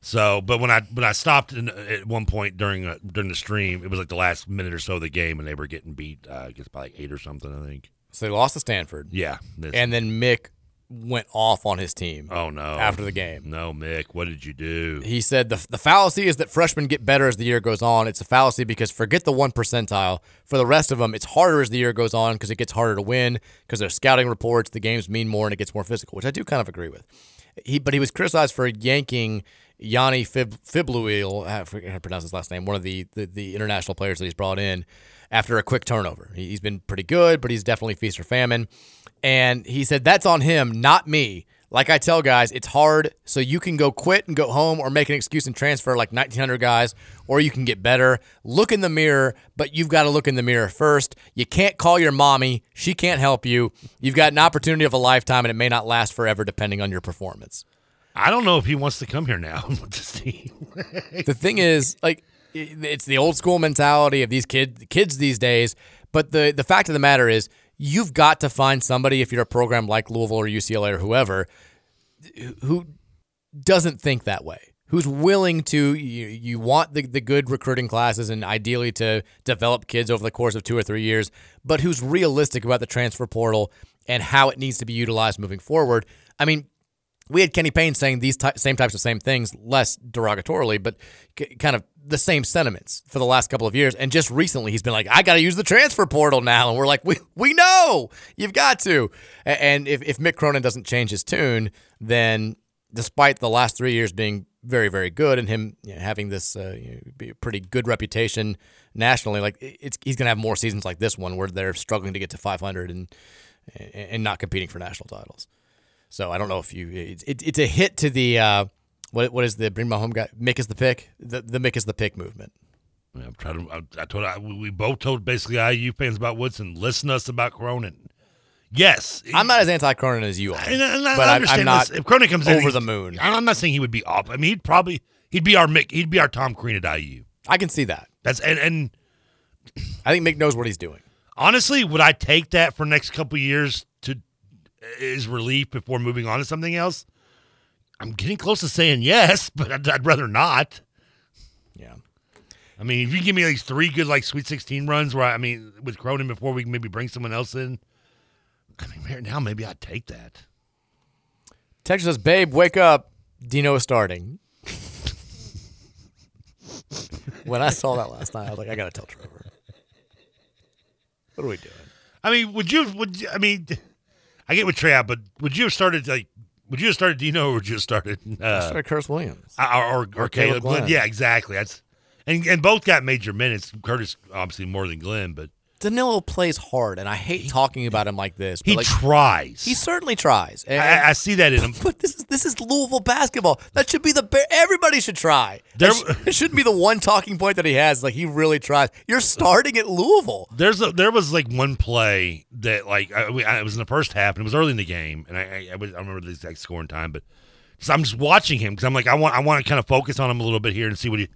So, but when I when I stopped in, at one point during uh, during the stream, it was like the last minute or so of the game, and they were getting beat. Uh, I guess by like eight or something. I think. So they lost to Stanford. Yeah, this- and then Mick went off on his team. Oh no! After the game. No, Mick, what did you do? He said the, the fallacy is that freshmen get better as the year goes on. It's a fallacy because forget the one percentile. For the rest of them, it's harder as the year goes on because it gets harder to win because there's scouting reports, the games mean more, and it gets more physical, which I do kind of agree with. He, but he was criticized for yanking Yanni Fib, Fibluil, I forget how to pronounce his last name, one of the, the, the international players that he's brought in after a quick turnover. He, he's been pretty good, but he's definitely feast or famine. And he said, that's on him, not me. Like I tell guys, it's hard, so you can go quit and go home or make an excuse and transfer like 1,900 guys, or you can get better. Look in the mirror, but you've got to look in the mirror first. You can't call your mommy, she can't help you. You've got an opportunity of a lifetime, and it may not last forever depending on your performance. I don't know if he wants to come here now with this team. the thing is, like, it's the old school mentality of these kid kids these days. But the the fact of the matter is, you've got to find somebody if you're a program like Louisville or UCLA or whoever who doesn't think that way. Who's willing to you, you want the, the good recruiting classes and ideally to develop kids over the course of two or three years, but who's realistic about the transfer portal and how it needs to be utilized moving forward. I mean, we had Kenny Payne saying these ty- same types of same things, less derogatorily, but c- kind of the same sentiments for the last couple of years. And just recently, he's been like, "I got to use the transfer portal now," and we're like, "We we know you've got to." And if if Mick Cronin doesn't change his tune, then despite the last three years being very very good and him you know, having this uh, you know, pretty good reputation nationally, like it's he's gonna have more seasons like this one where they're struggling to get to 500 and and not competing for national titles. So I don't know if you it, it, it's a hit to the uh, what what is the bring my home guy Mick is the pick the the Mick is the pick movement. I'm trying to. I, I told. I, we both told basically IU fans about Woodson. Listen to us about Cronin. Yes, I'm not as anti Cronin as you are, and I but I'm, understand not this. If Cronin comes over he's- the moon. I'm not saying he would be off. I mean, he'd probably he'd be our Mick. He'd be our Tom Crean at IU. I can see that. That's and and I think Mick knows what he's doing. honestly, would I take that for next couple years is relief before moving on to something else? I'm getting close to saying yes, but I'd, I'd rather not. Yeah. I mean, if you give me these three good like Sweet 16 runs, where I mean, with Cronin before we can maybe bring someone else in. I mean, right now maybe I'd take that. Texas says, "Babe, wake up. Dino is starting." when I saw that last night, I was like, "I gotta tell Trevor." What are we doing? I mean, would you? Would you, I mean? I get with Trey out, but would you have started like? Would you have started Dino or would you have started? Uh, started Curtis Williams or or, or, Or Caleb Caleb Glenn? Glenn. Yeah, exactly. That's and and both got major minutes. Curtis obviously more than Glenn, but Danilo plays hard, and I hate talking about him like this. But he like, tries. He certainly tries. And- I, I see that in him. But this is this is Louisville basketball. That should be the ba- everybody should try. There- it shouldn't be the one talking point that he has. Like he really tries. You're uh, starting at Louisville. There's a, there was like one play that like I, I, it was in the first half and it was early in the game and I I, I remember the exact scoring time, but so I'm just watching him because I'm like I want I want to kind of focus on him a little bit here and see what he.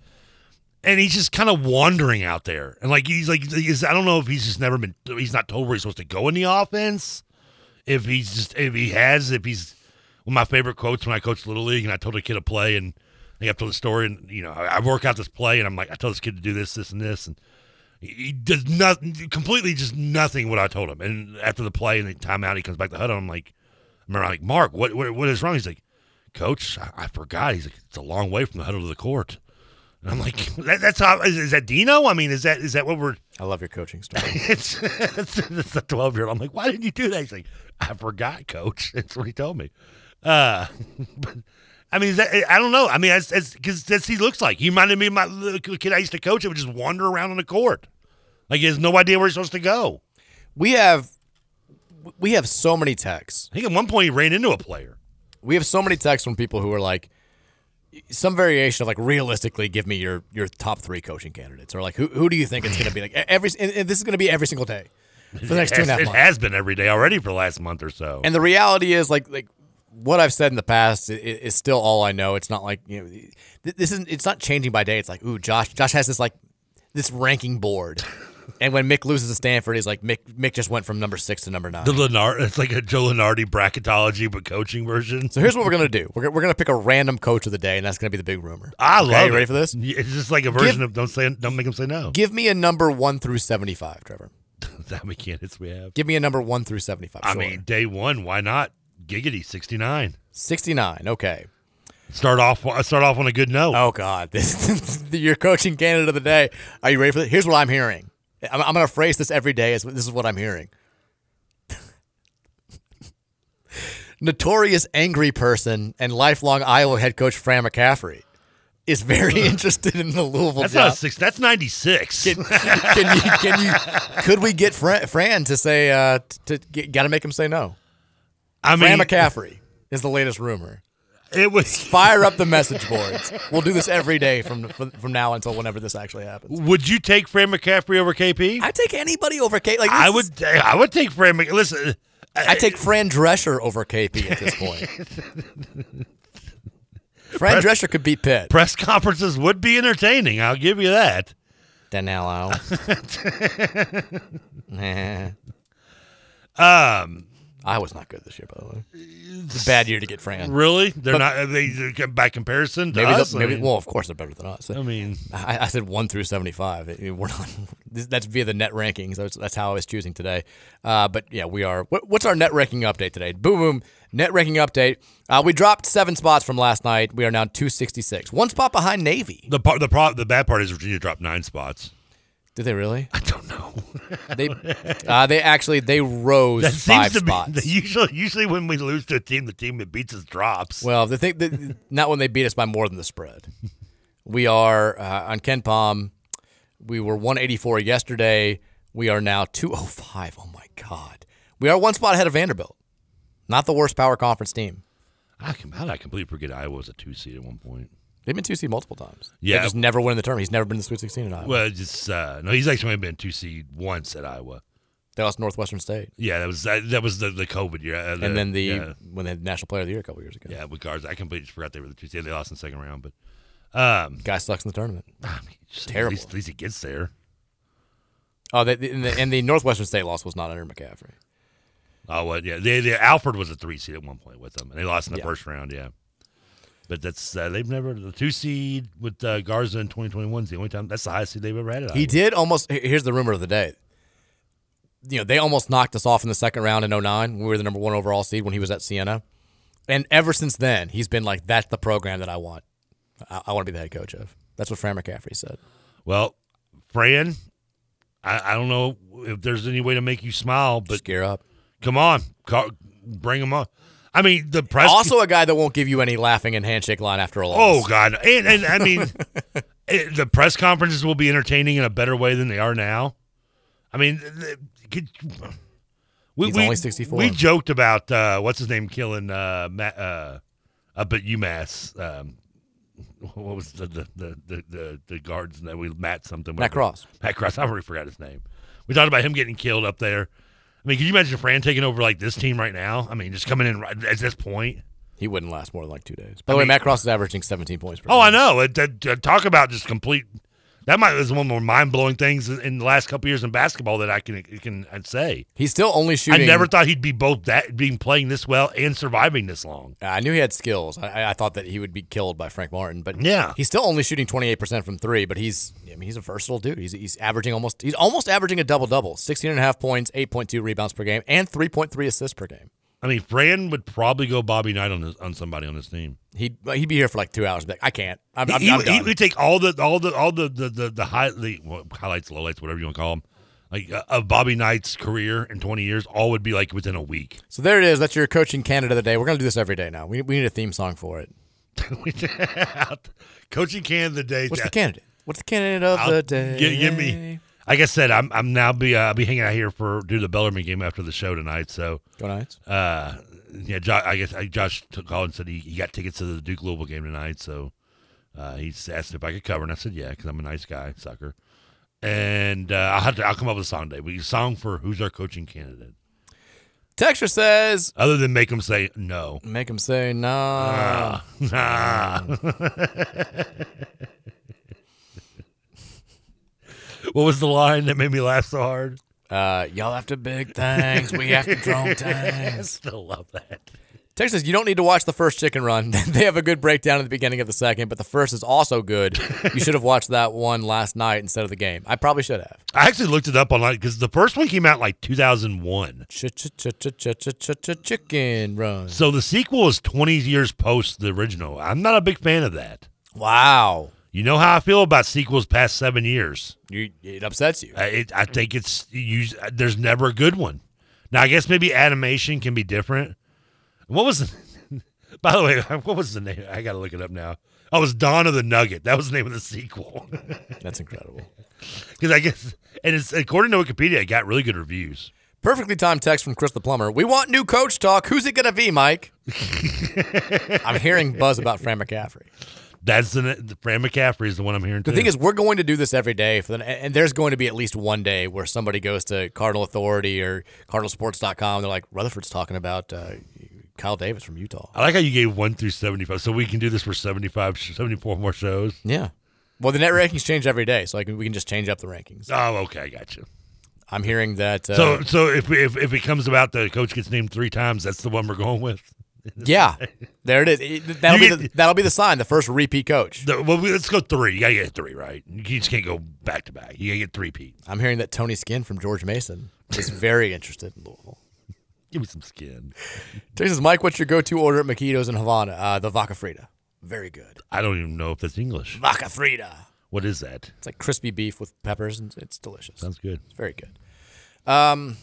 And he's just kind of wandering out there, and like he's like he's, I don't know if he's just never been he's not told where he's supposed to go in the offense. If he's just if he has if he's one of my favorite quotes when I coached little league and I told a kid a play and I got told the story and you know I, I work out this play and I'm like I tell this kid to do this this and this and he does nothing completely just nothing what I told him. And after the play and the timeout, he comes back to the huddle. I'm like, I remember I'm like, Mark, what, what what is wrong? He's like, Coach, I, I forgot. He's like, it's a long way from the huddle to the court. And I'm like, that, that's how is, is that Dino? I mean, is that is that what we're? I love your coaching story. it's it's, it's a 12 year old. I'm like, why didn't you do that? He's like, I forgot, Coach. That's what he told me. Uh, but I mean, is that, I don't know. I mean, as because that's he looks like. He reminded me of my little kid I used to coach. That would just wander around on the court, like he has no idea where he's supposed to go. We have we have so many texts. I think at one point he ran into a player. We have so many texts from people who are like some variation of like realistically give me your your top three coaching candidates or like who who do you think it's going to be like every and, and this is going to be every single day for the next two and a half it has been every day already for the last month or so. And the reality is, like, like what I've said in the past is, is still all I know. It's not like you know, this isn't it's not changing by day. It's like, ooh, Josh, Josh has this like this ranking board, and when Mick loses to Stanford, he's like, Mick, Mick just went from number six to number nine. the Lenard, it's like a Joe Lunardi bracketology but coaching version. So here's what we're gonna do. We're, we're gonna pick a random coach of the day, and that's gonna be the big rumor. I Okay, love you ready it. for this? It's just like a version of don't say don't make him say no. Give me a number one through seventy-five, Trevor. Many candidates we have? Give me a number one through seventy-five. I Sure. mean, day one, why not? Giggity, sixty nine. sixty-nine. Okay. Start off start off on a good note. Oh God, this your coaching candidate of the day. Are you ready for this? Here's what I'm hearing. I'm, I'm going to phrase this every day. As this is what I'm hearing. Notorious angry person and lifelong Iowa head coach Fran McCaffery is very interested in the Louisville That's job. not six. That's ninety six. Can, can you? Can you? Could we get Fran, Fran to say? Uh, to got to make him say no. I Fran mean- McCaffery is the latest rumor. It was fire up the message boards. We'll do this every day from from, now until whenever this actually happens. Would you take Fran McCaffery over KP? I take anybody over KP. Like I would. I would take Fran. Mc, listen, uh, I take Fran Drescher over KP at this point. Fran Press- Drescher could beat Pitt. press conferences would be entertaining. I'll give you that. Danilo. Nah. Um, Um, Iowa's not good this year, by the way. It's a bad year to get Fran. Really? They're But- not. Are they by comparison to Maybe, us? they'll- I mean- well, of course they're better than us. I mean, I, I said one through seventy-five. I we're not. That's via the net rankings. That's, that's how I was choosing today. Uh, but yeah, we are. What, what's our net ranking update today? Boom, boom. Net ranking update. Uh, we dropped seven spots from last night. We are now two sixty-six. One spot behind Navy. the part, the pro, the bad part is Virginia dropped nine spots. Did they really? I don't know. They, uh, they actually they rose That five seems to spots. be usually. Usually, when we lose to a team, the team that beats us drops. Well, the thing that not when they beat us by more than the spread. We are uh, on KenPom. We were 184 yesterday. We are now 205. Oh my God. We are one spot ahead of Vanderbilt. Not the worst power conference team. I can, how did I completely forget Iowa was a two seed at one point? They've been two seed multiple times. Yeah. They just never win in the tournament. He's never been the Sweet 16 in Iowa. Well, just uh, no, he's actually only been two seed once at Iowa. They lost Northwestern State. Yeah, that was that, that was the, the COVID year, uh, and then the yeah, when they had National Player of the Year a couple years ago. yeah with guards. I completely forgot they were the two seed. They lost in the second round, but um, Guy sucks in the tournament. just- terrible. At least, at least he gets there. Oh, they, and, the, and the Northwestern State loss was not under McCaffery. Oh, what? Yeah, they, they, Alford was a three seed at one point with them, and they lost in the Yeah. first round. Yeah, but that's uh, they've never the two seed with uh, Garza in twenty twenty one is the only time that's the highest seed they've ever had. At He did almost. Here's the rumor of the day. You know, they almost knocked us off in the second round in 09 when we were the number one overall seed when he was at Siena. And ever since then, he's been like, that's the program that I want. I, I want to be the head coach of. That's what Fran McCaffery said. Well, Fran, I, I don't know if there's any way to make you smile, but gear up. Come on, call, bring him up. I mean, the press Also, a guy that won't give you any laughing and handshake line after a loss. Oh God, and and I mean, it, the press conferences will be entertaining in a better way than they are now. I mean, could, we, He's we- only 64. We joked about uh, what's his name killing uh, Matt, uh, up at UMass. Um, what was the the the the, the, the guards that we Matt something Matt Cross. Matt Cross. I already forgot his name. We talked about him getting killed up there. I mean, could you imagine Fran taking over like this team right now? I mean, just coming in right at this point. He wouldn't last more than like two days. By the I way, mean- Matt Cross is averaging 17 points per Oh, game. I know. It, that- talk about just complete. That might was one of the more mind blowing things in the last couple years in basketball that I can can I'd say. He's still only shooting. I never thought he'd be both that being playing this well and surviving this long. I knew he had skills. I, I thought that he would be killed by Frank Martin, but Yeah. he's still only shooting 28% from three. But he's, I mean, he's a versatile dude. He's, he's averaging almost, he's almost averaging a double double, 16 and a half points, 8.2 rebounds per game, and 3.3 assists per game. I mean, Fran would probably go Bobby Knight on his, on somebody on his team. He'd he'd be here for like two hours. like, I can't. I'm, I'm, he, I'm he done. would take all the all the all the the the, the high the well, highlights, lowlights, whatever you want to call them, like uh, of Bobby Knight's career in twenty years. All would be like within a week. so there it is. That's your coaching Canada today. We're gonna do this every day now. We, we need a theme song for it. Coaching can of the day. What's the candidate? What's the candidate of I'll- the day? gi- give me. Like I said, I'm I'm now be uh, I'll be hanging out here for do the Bellarmine game after the show tonight. So Go Knights. Uh, yeah, I guess I, Josh took called and said he, he got tickets to the Duke Louisville game tonight. So uh, he asked if I could cover, and I said yeah, because I'm a nice guy, sucker. And uh, I'll have to I'll come up with a song today. We song for who's our coaching candidate, Texture says, other than make him say no. make him say nah. Nah. what was the line that made me laugh so hard? Uh, y'all have to big things. We have to drone I tanks. still love that. Texas, you don't need to watch the first chicken run. they have a good breakdown at the beginning of the second, but the first is also good. you should have watched that one last night instead of the game. I probably should have. I actually looked it up online because the first one came out like 2001. Chicken run. So the sequel is 20 years post the original. I'm not a big fan of that. Wow. You know how I feel about sequels past seven years. You, it upsets you. I, it, I think it's you, there's never a good one. Now I guess maybe animation can be different. What was the? By the way, what was the name? I got to look it up now. Oh, it was Dawn of the Nugget. That was the name of the sequel. That's incredible. Because I guess, and it's according to Wikipedia, it got really good reviews. Perfectly timed text from Chris the Plumber. We want new coach talk. Who's it going to be, Mike? I'm hearing buzz about Fran McCaffery. That's the, the Fran McCaffrey is the one I'm hearing. The too. thing is, we're going to do this every day for the, and there's going to be at least one day where somebody goes to Cardinal Authority or CardinalSports.com. They're like, Rutherford's talking about uh, Kyle Davis from Utah. I like how you gave one through 75. So we can do this for 75, 74 more shows. Yeah. Well, the net rankings change every day, so can, we can just change up the rankings. Oh, okay. I got you. I'm hearing that. Uh, so so if, we, if if it comes about the coach gets named three times, that's the one we're going with. yeah, there it is. It- that'll You be the, that'll be the sign. The first repeat coach. The- well, let's go three. You gotta get three, right? You just can't go back to back. You gotta get three Pete. I'm hearing that Tony Skinn from George Mason is very interested in Louisville. Give me some skin. Texas Mike, what's your go-to order at Maquitos in Havana? Uh, the Vaca Frita. Very good. I don't even know if that's English. Vaca Frita. What is that? It's like crispy beef with peppers, and it's delicious. Sounds good. It's very good. Um,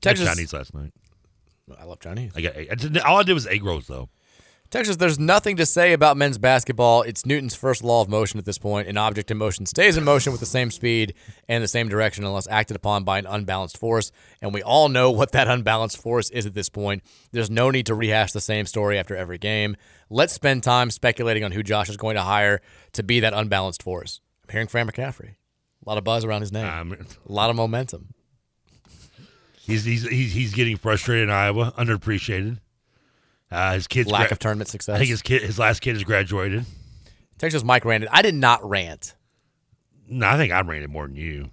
Texas Chinese last night. I love Chinese. I got all I did was egg rolls though. Texas, there's nothing to say about men's basketball. It's Newton's first law of motion at this point. An object in motion stays in motion with the same speed and the same direction unless acted upon by an unbalanced force. And we all know what that unbalanced force is at this point. There's no need to rehash the same story after every game. Let's spend time speculating on who Josh is going to hire to be that unbalanced force. I'm hearing Fran McCaffery. A lot of buzz around his name. Um, a lot of momentum. He's he's he's, he's getting frustrated in Iowa, underappreciated. Uh, his kids Lack of tournament success. I think his kid, his last kid, has graduated. Texas Mike ranted. I did not rant. No, I think I ranted more than you.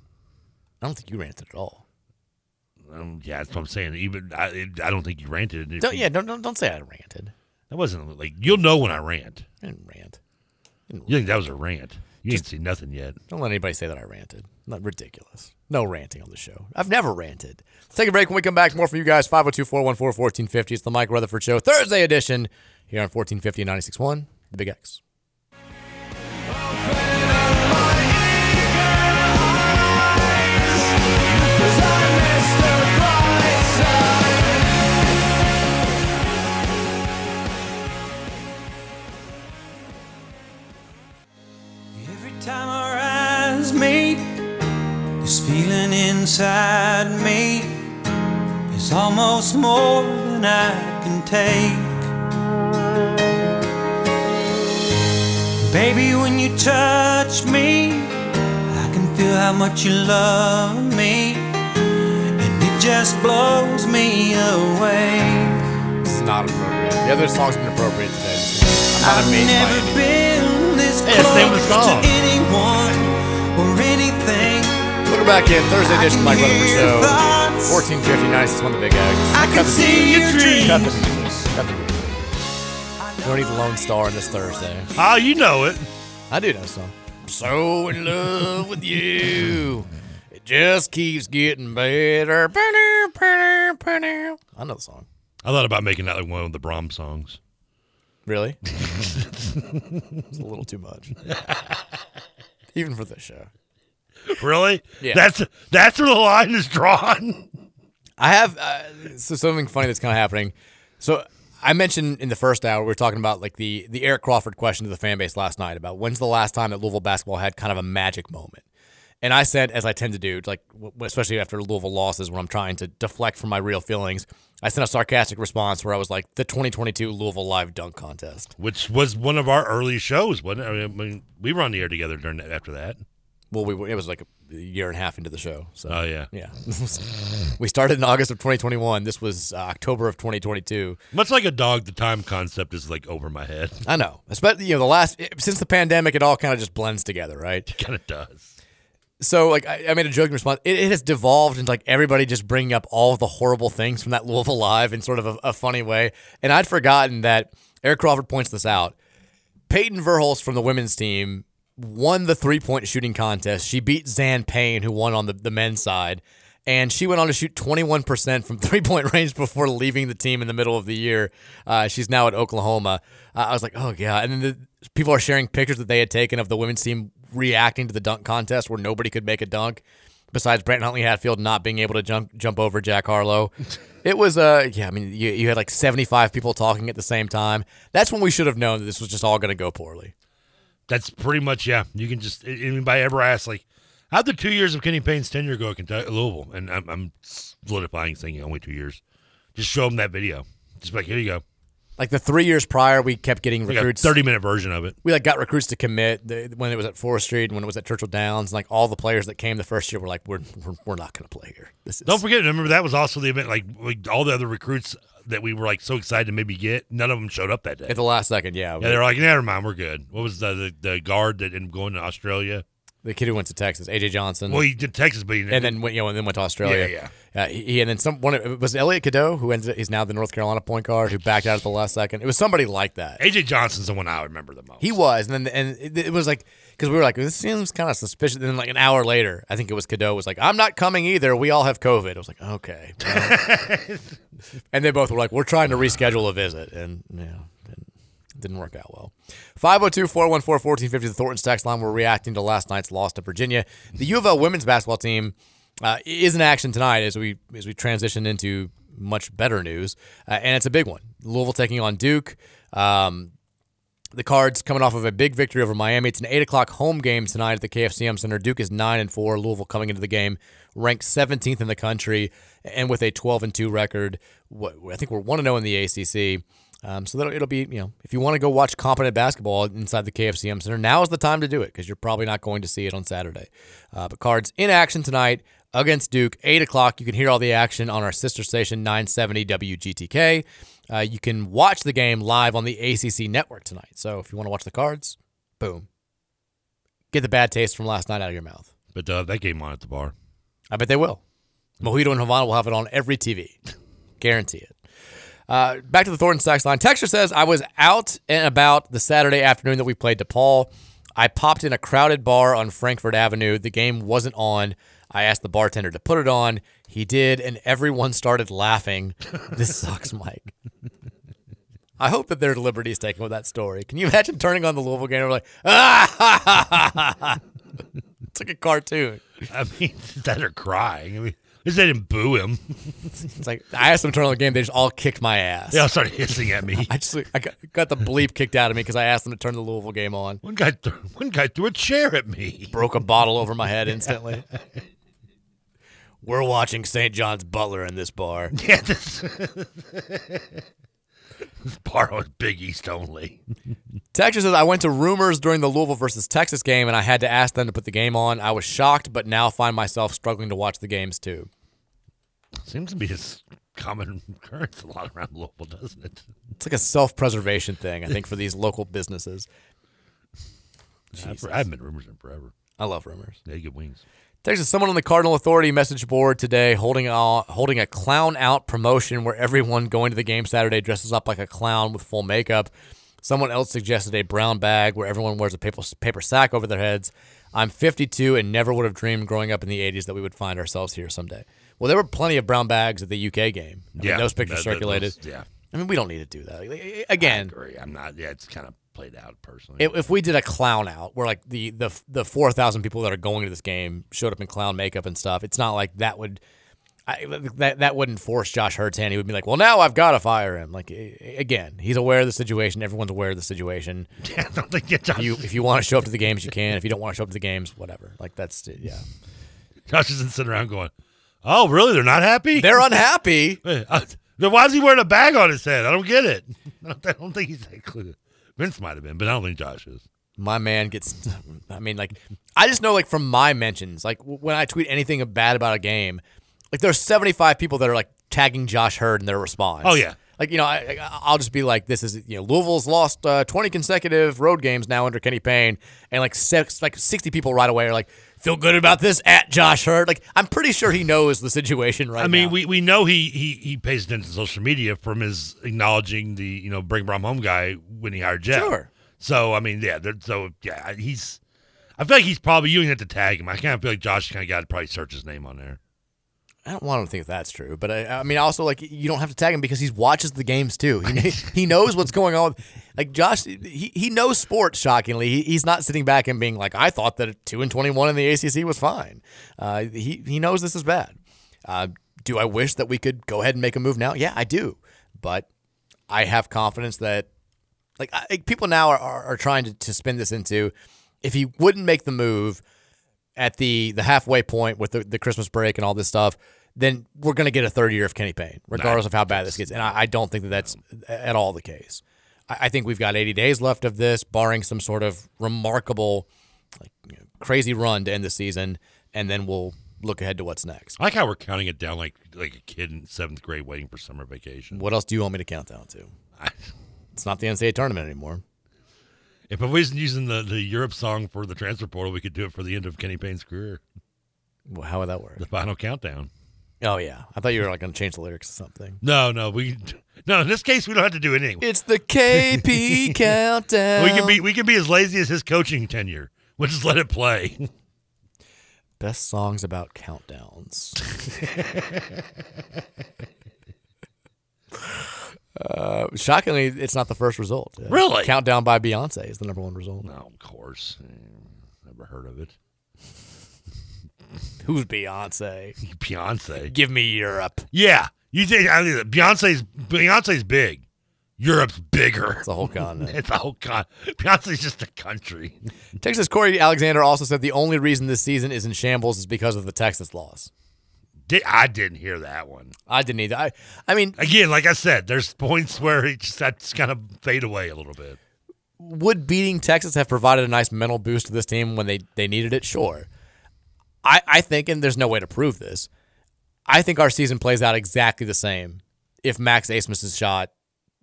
I don't think you ranted at all. Um, yeah, that's what I'm saying. Even I, it, I don't think you ranted. Don't, yeah, don't, don't don't say I ranted. that wasn't like you'll know when I rant. I didn't rant. You think that was a rant? You ain't seen nothing yet. Don't let anybody say that I ranted. Not ridiculous. No ranting on the show. I've never ranted. Let's take a break. When we come back, more from you guys. 502 414 1450. It's the Mike Rutherford Show, Thursday edition, here on 1450 and 96.1, The Big X. meet, this feeling inside me is almost more than I can take. Baby, when you touch me, I can feel how much you love me, and it just blows me away. Is not appropriate. The other song's been appropriate today. I'm not I've amazed by never anything. been this Hey, it's the name of the close song. Welcome back in. Thursday edition of the Mike I Rutherford Show, your thoughts. 1450 96.1, The Big X. Cut can see your dreams. Cut the music. Cut the music. We don't need the Lone Star on this Thursday. Oh, you know it. I do know some. I'm so in love with you. It just keeps getting better. I know the song. I thought about making that like one of the Brahms songs. Really? it's a little too much. Even for this show. Really? Yeah. That's that's where the line is drawn. I have uh, so something funny that's kind of happening. So I mentioned in the first hour we were talking about like the the Eric Crawford question to the fan base last night about when's the last time that Louisville basketball had kind of a magic moment. And I said, as I tend to do, like especially after Louisville losses, when I'm trying to deflect from my real feelings, I sent a sarcastic response where I was like, "The 2022 Louisville Live Dunk Contest." Which was one of our early shows, wasn't it? I mean, we were on the air together during that, after that. Well, we it was like a year and a half into the show. So Oh, yeah. yeah. we started in August of 2021. This was uh, October of 2022. Much like a dog, the time concept is like over my head. I know. Especially, you know, the last since the pandemic, it all kind of just blends together, right? It kind of does. So, like, I, I made a joking response. It, it has devolved into like everybody just bringing up all the horrible things from that Louisville Live in sort of a, a funny way. And I'd forgotten that Eric Crawford points this out. Peyton Verhulst from the women's team won the three point shooting contest. She beat Zan Payne, who won on the, the men's side. And she went on to shoot 21% from three point range before leaving the team in the middle of the year. Uh, she's now at Oklahoma. Uh, I was like, oh, yeah. And then the, people are sharing pictures that they had taken of the women's team reacting to the dunk contest where nobody could make a dunk besides Brent Huntley Hatfield not being able to jump jump over Jack Harlow. It was uh yeah, I mean you, you had like 75 people talking at the same time. That's when we should have known that this was just all going to go poorly. That's pretty much yeah. You can just anybody ever ask like, how'd the two years of Kenny Payne's tenure go at Kentucky, Louisville? And I'm, I'm solidifying saying only two years. Just show them that video. Just be like here you go. Like the 3 years prior we kept getting Like recruits 30 minute version of it. we like got recruits to commit the, when it was at Forest Street and when it was at Churchill Downs. Like all the players that came the first year were like, we're we're, we're not going to play here. This is Don't forget, remember that was also the event. Like, like all the other recruits that we were like so excited to maybe get, none of them showed up that day. at the last second. Yeah, Yeah, they're like, never mind, we're good. What was the the, the guard that ended up going to Australia? The kid who went to Texas, AJ Johnson. Well, he did Texas, but he and then went, you know, and then went to Australia. Yeah, Uh, he, and then some one of- was Elliot Cadeau who ended. He's now the North Carolina point guard who backed out at the last second. It was somebody like that. AJ Johnson's the one I remember the most. He was, and then and it, it was like because we were like this seems kind of suspicious. And then like an hour later, I think it was Cadeau was like, "I'm not coming either. We all have COVID." I was like, "Okay." well." and they both were like, "We're trying to reschedule a visit," and you know, didn't, didn't work out well. 502-414-1450, the Thornton's text line. We're reacting to last night's loss to Virginia. The U of L women's basketball team uh, is in action tonight as we as we transition into much better news, uh, and it's a big one. Louisville taking on Duke. Um, the Cards coming off of a big victory over Miami. It's an eight o'clock home game tonight at the KFC Yum! Center. Duke is nine and four. Louisville coming into the game ranked 17th in the country and with a 12 and two record. I think we're one and zero in the ACC. Um, so it'll be you know if you want to go watch competent basketball inside the KFC Yum! Center, now is the time to do it because you're probably not going to see it on Saturday. Uh, but Cards in action tonight against Duke, eight o'clock. You can hear all the action on our sister station 970 WGTK. Uh, you can watch the game live on the ACC network tonight. So if you want to watch the cards, boom. Get the bad taste from last night out of your mouth. But uh, that game on at the bar. I bet they will. Mojito and Havana will have it on every TV. Guarantee it. Uh, back to the Thornton Stacks line. Texture says, I was out and about the Saturday afternoon that we played DePaul. I popped in a crowded bar on Frankfort Avenue. The game wasn't on. I asked the bartender to put it on. He did, and everyone started laughing. this sucks, Mike. I hope that there's liberties taken with that story. Can you imagine turning on the Louisville game and we're like, ah, ha, ha, ha, ha, ha. It's like a cartoon. I mean, that are crying. I mean, at least they didn't boo him. It's like I asked them to turn on the game. They just all kicked my ass. They all started hissing at me. I just I got, got the bleep kicked out of me because I asked them to turn the Louisville game on. One guy, th- one guy threw a chair at me. Broke a bottle over my head instantly. We're watching St. John's Butler in this bar. Yeah, this, was Big East only. Texas says I went to rumors during the Louisville versus Texas game and I had to ask them to put the game on. I was shocked, but now find myself struggling to watch the games too. Seems to be a common occurrence a lot around Louisville, doesn't it? It's like a self-preservation thing, I think, for these local businesses. I've, I haven't been rumors in forever. I love rumors. They get wings. Texas, someone on the Cardinal Authority message board today holding a, holding a clown out promotion where everyone going to the game Saturday dresses up like a clown with full makeup. Someone else suggested a brown bag where everyone wears a paper, paper sack over their heads. I'm 52 and never would have dreamed growing up in the 80s that we would find ourselves here someday. Well, there were plenty of brown bags at the UK game. I mean, Yeah, those pictures that- that- circulated. yeah. I mean, we don't need to do that. Again, I agree. I'm not. Yeah, it's kind of played out personally. if, if we did a clown out where like the the the four thousand people that are going to this game showed up in clown makeup and stuff, it's not like that would I, that that wouldn't force Josh Heird's hand. He would be like, well, now I've got to fire him. Like again, he's aware of the situation. Everyone's aware of the situation. Yeah, I don't think you, Josh, You if you want to show up to the games, you can. If you don't want to show up to the games, whatever. Like that's yeah. Josh isn't sitting around going, "Oh, really? They're not happy? They're unhappy." Uh, then why is he wearing a bag on his head? I don't get it. I don't, I don't think he's that clue. Vince might have been, but I don't think Josh is. my man gets i mean like i just know like from my mentions like w- when i tweet anything bad about a game like there's 75 people that are like tagging josh heird in their response Oh, yeah. like you know I, I- i'll just be like this is you know louisville's lost uh, 20 consecutive road games now under kenny payne and like six like 60 people right away are like feel good about this at josh heird like i'm pretty sure he knows the situation right I mean, now. we, we know he, he he pays attention to social media from his acknowledging the you know bring Brom home guy when he hired Jeff. Sure. So I mean, yeah. So yeah, he's. I feel like he's probably you have to tag him. I kind of feel like Josh kind of got to probably search his name on there. I don't want to think that's true, but I, I mean, also like you don't have to tag him because he watches the games too. He, he knows what's going on. Like Josh, he, he knows sports. Shockingly, he, he's not sitting back and being like, "I thought that two and twenty one in the ACC was fine." Uh, he he knows this is bad. Uh, do I wish that we could go ahead and make a move now? Yeah, I do, but I have confidence that like I, like, people now are, are, are trying to, to spin this into if he wouldn't make the move at the the halfway point with the, the Christmas break and all this stuff, then we're going to get a third year of Kenny Payne, regardless of how bad this gets. And I, I don't think that that's at all the case. I, I think we've got 80 days left of this, barring some sort of remarkable, like you know, crazy run to end the season, and then we'll look ahead to what's next. I like how we're counting it down like like a kid in seventh grade waiting for summer vacation. What else do you want me to count down to? It's not the NCAA tournament anymore. If I wasn't using the, the Europe song for the transfer portal, we could do it for the end of Kenny Payne's career. Well, how would that work? The final countdown. Oh yeah, I thought you were like going to change the lyrics or something. No, no, we no. In this case, we don't have to do it anyway. It's the KP countdown. We can be we can be as lazy as his coaching tenure. We'll just let it play. Best songs about countdowns. uh, shockingly, it's not the first result. Uh, Really? Countdown by Beyonce is the number one result. No, of course. Eh, Never heard of it. Who's Beyonce? Beyonce. Give me Europe. Yeah, you think I mean, Beyonce's Beyonce's big. Europe's bigger. It's a whole continent. it's a whole con. Beyonce's just a country. Texas Corey Alexander also said the only reason this season is in shambles is because of the Texas loss. Did, I didn't hear that one. I didn't either. I, I mean, Again, like I said, there's points where it just that's kind of fade away a little bit. would beating Texas have provided a nice mental boost to this team when they, they needed it? Sure. I, I think, and there's no way to prove this, I think our season plays out exactly the same if Max Abmas's shot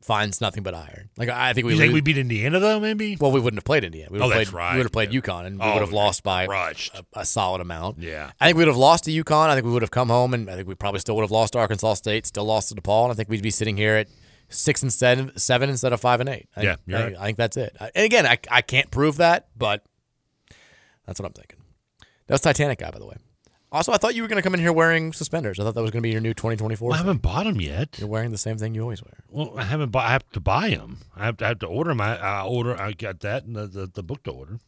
finds nothing but iron. Like I think we You think lose- we beat Indiana though? Maybe. well, we wouldn't have played Indiana. We would Oh, have that's played, right. We would have played UConn, and we Oh, would have lost by crushed. a, a solid amount. Yeah. I think we would have lost to UConn. I think we would have come home, and I think we probably still would have lost to Arkansas State, still lost to DePaul, and I think we'd be sitting here at six and seven, seven instead of five and eight. I, Yeah, I, right. I think that's it. I- And again, I, I can't prove that, but that's what I'm thinking. That was Titanic guy, by the way. Also, I thought you were going to come in here wearing suspenders. I thought that was going to be your new 2024. Well, I haven't bought them yet. You're wearing the same thing you always wear. Well, I haven't bought. I have to buy them. I have to, I have to order them. I, I order. I got that and the, the, the book to order.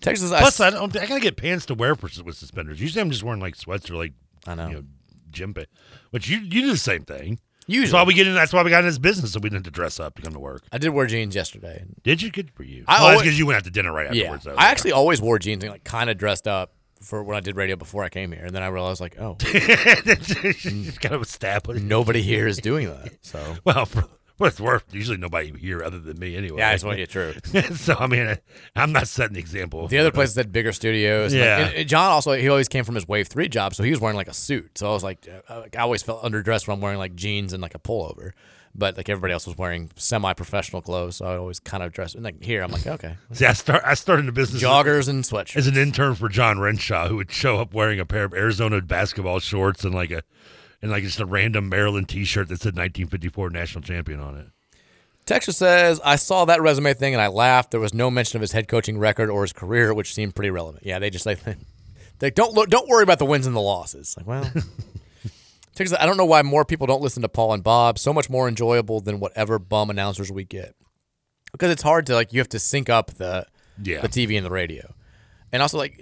Texas, Plus, I, I, don't, I gotta get pants to wear for, with suspenders. Usually, I'm just wearing like sweats or like I know. you know gym pants. But you you do the same thing. Usually. That's why we get in. That's why we got in this business, so we didn't have to dress up to come to work. I did wear jeans yesterday. Did you? Good for you. I well, always- because you went out to dinner right Yeah, afterwards. though. I actually always wore jeans and like kind of dressed up for when I did radio before I came here, and then I realized like, oh, Just kind of stab. nobody here is doing that. So Well, for what it's worth, usually nobody here other than me anyway. Yeah, I just want you to get true. so I mean, I, I'm not setting the example. the other places had bigger studios. like, Yeah. and- and John also he always came from his Wave Three job, so he was wearing like a suit. So I was like, uh, I always felt underdressed when I'm wearing like jeans and like a pullover. But like everybody else was wearing semi-professional clothes, so I always kind of dressed. And like here, I'm like, okay, See, I start. I started a business joggers and sweatshirts. as an intern for John Renshaw, who would show up wearing a pair of Arizona basketball shorts and like a and like just a random Maryland T-shirt that said 1954 national champion on it. Texas says, I saw that resume thing and I laughed. There was no mention of his head coaching record or his career, which seemed pretty relevant. Yeah, they just like, they don't look, don't worry about the wins and the losses. Like, well, I don't know why more people don't listen to Paul and Bob. So much more enjoyable than whatever bum announcers we get. Because it's hard to like, you have to sync up the Yeah. the TV and the radio, and also like,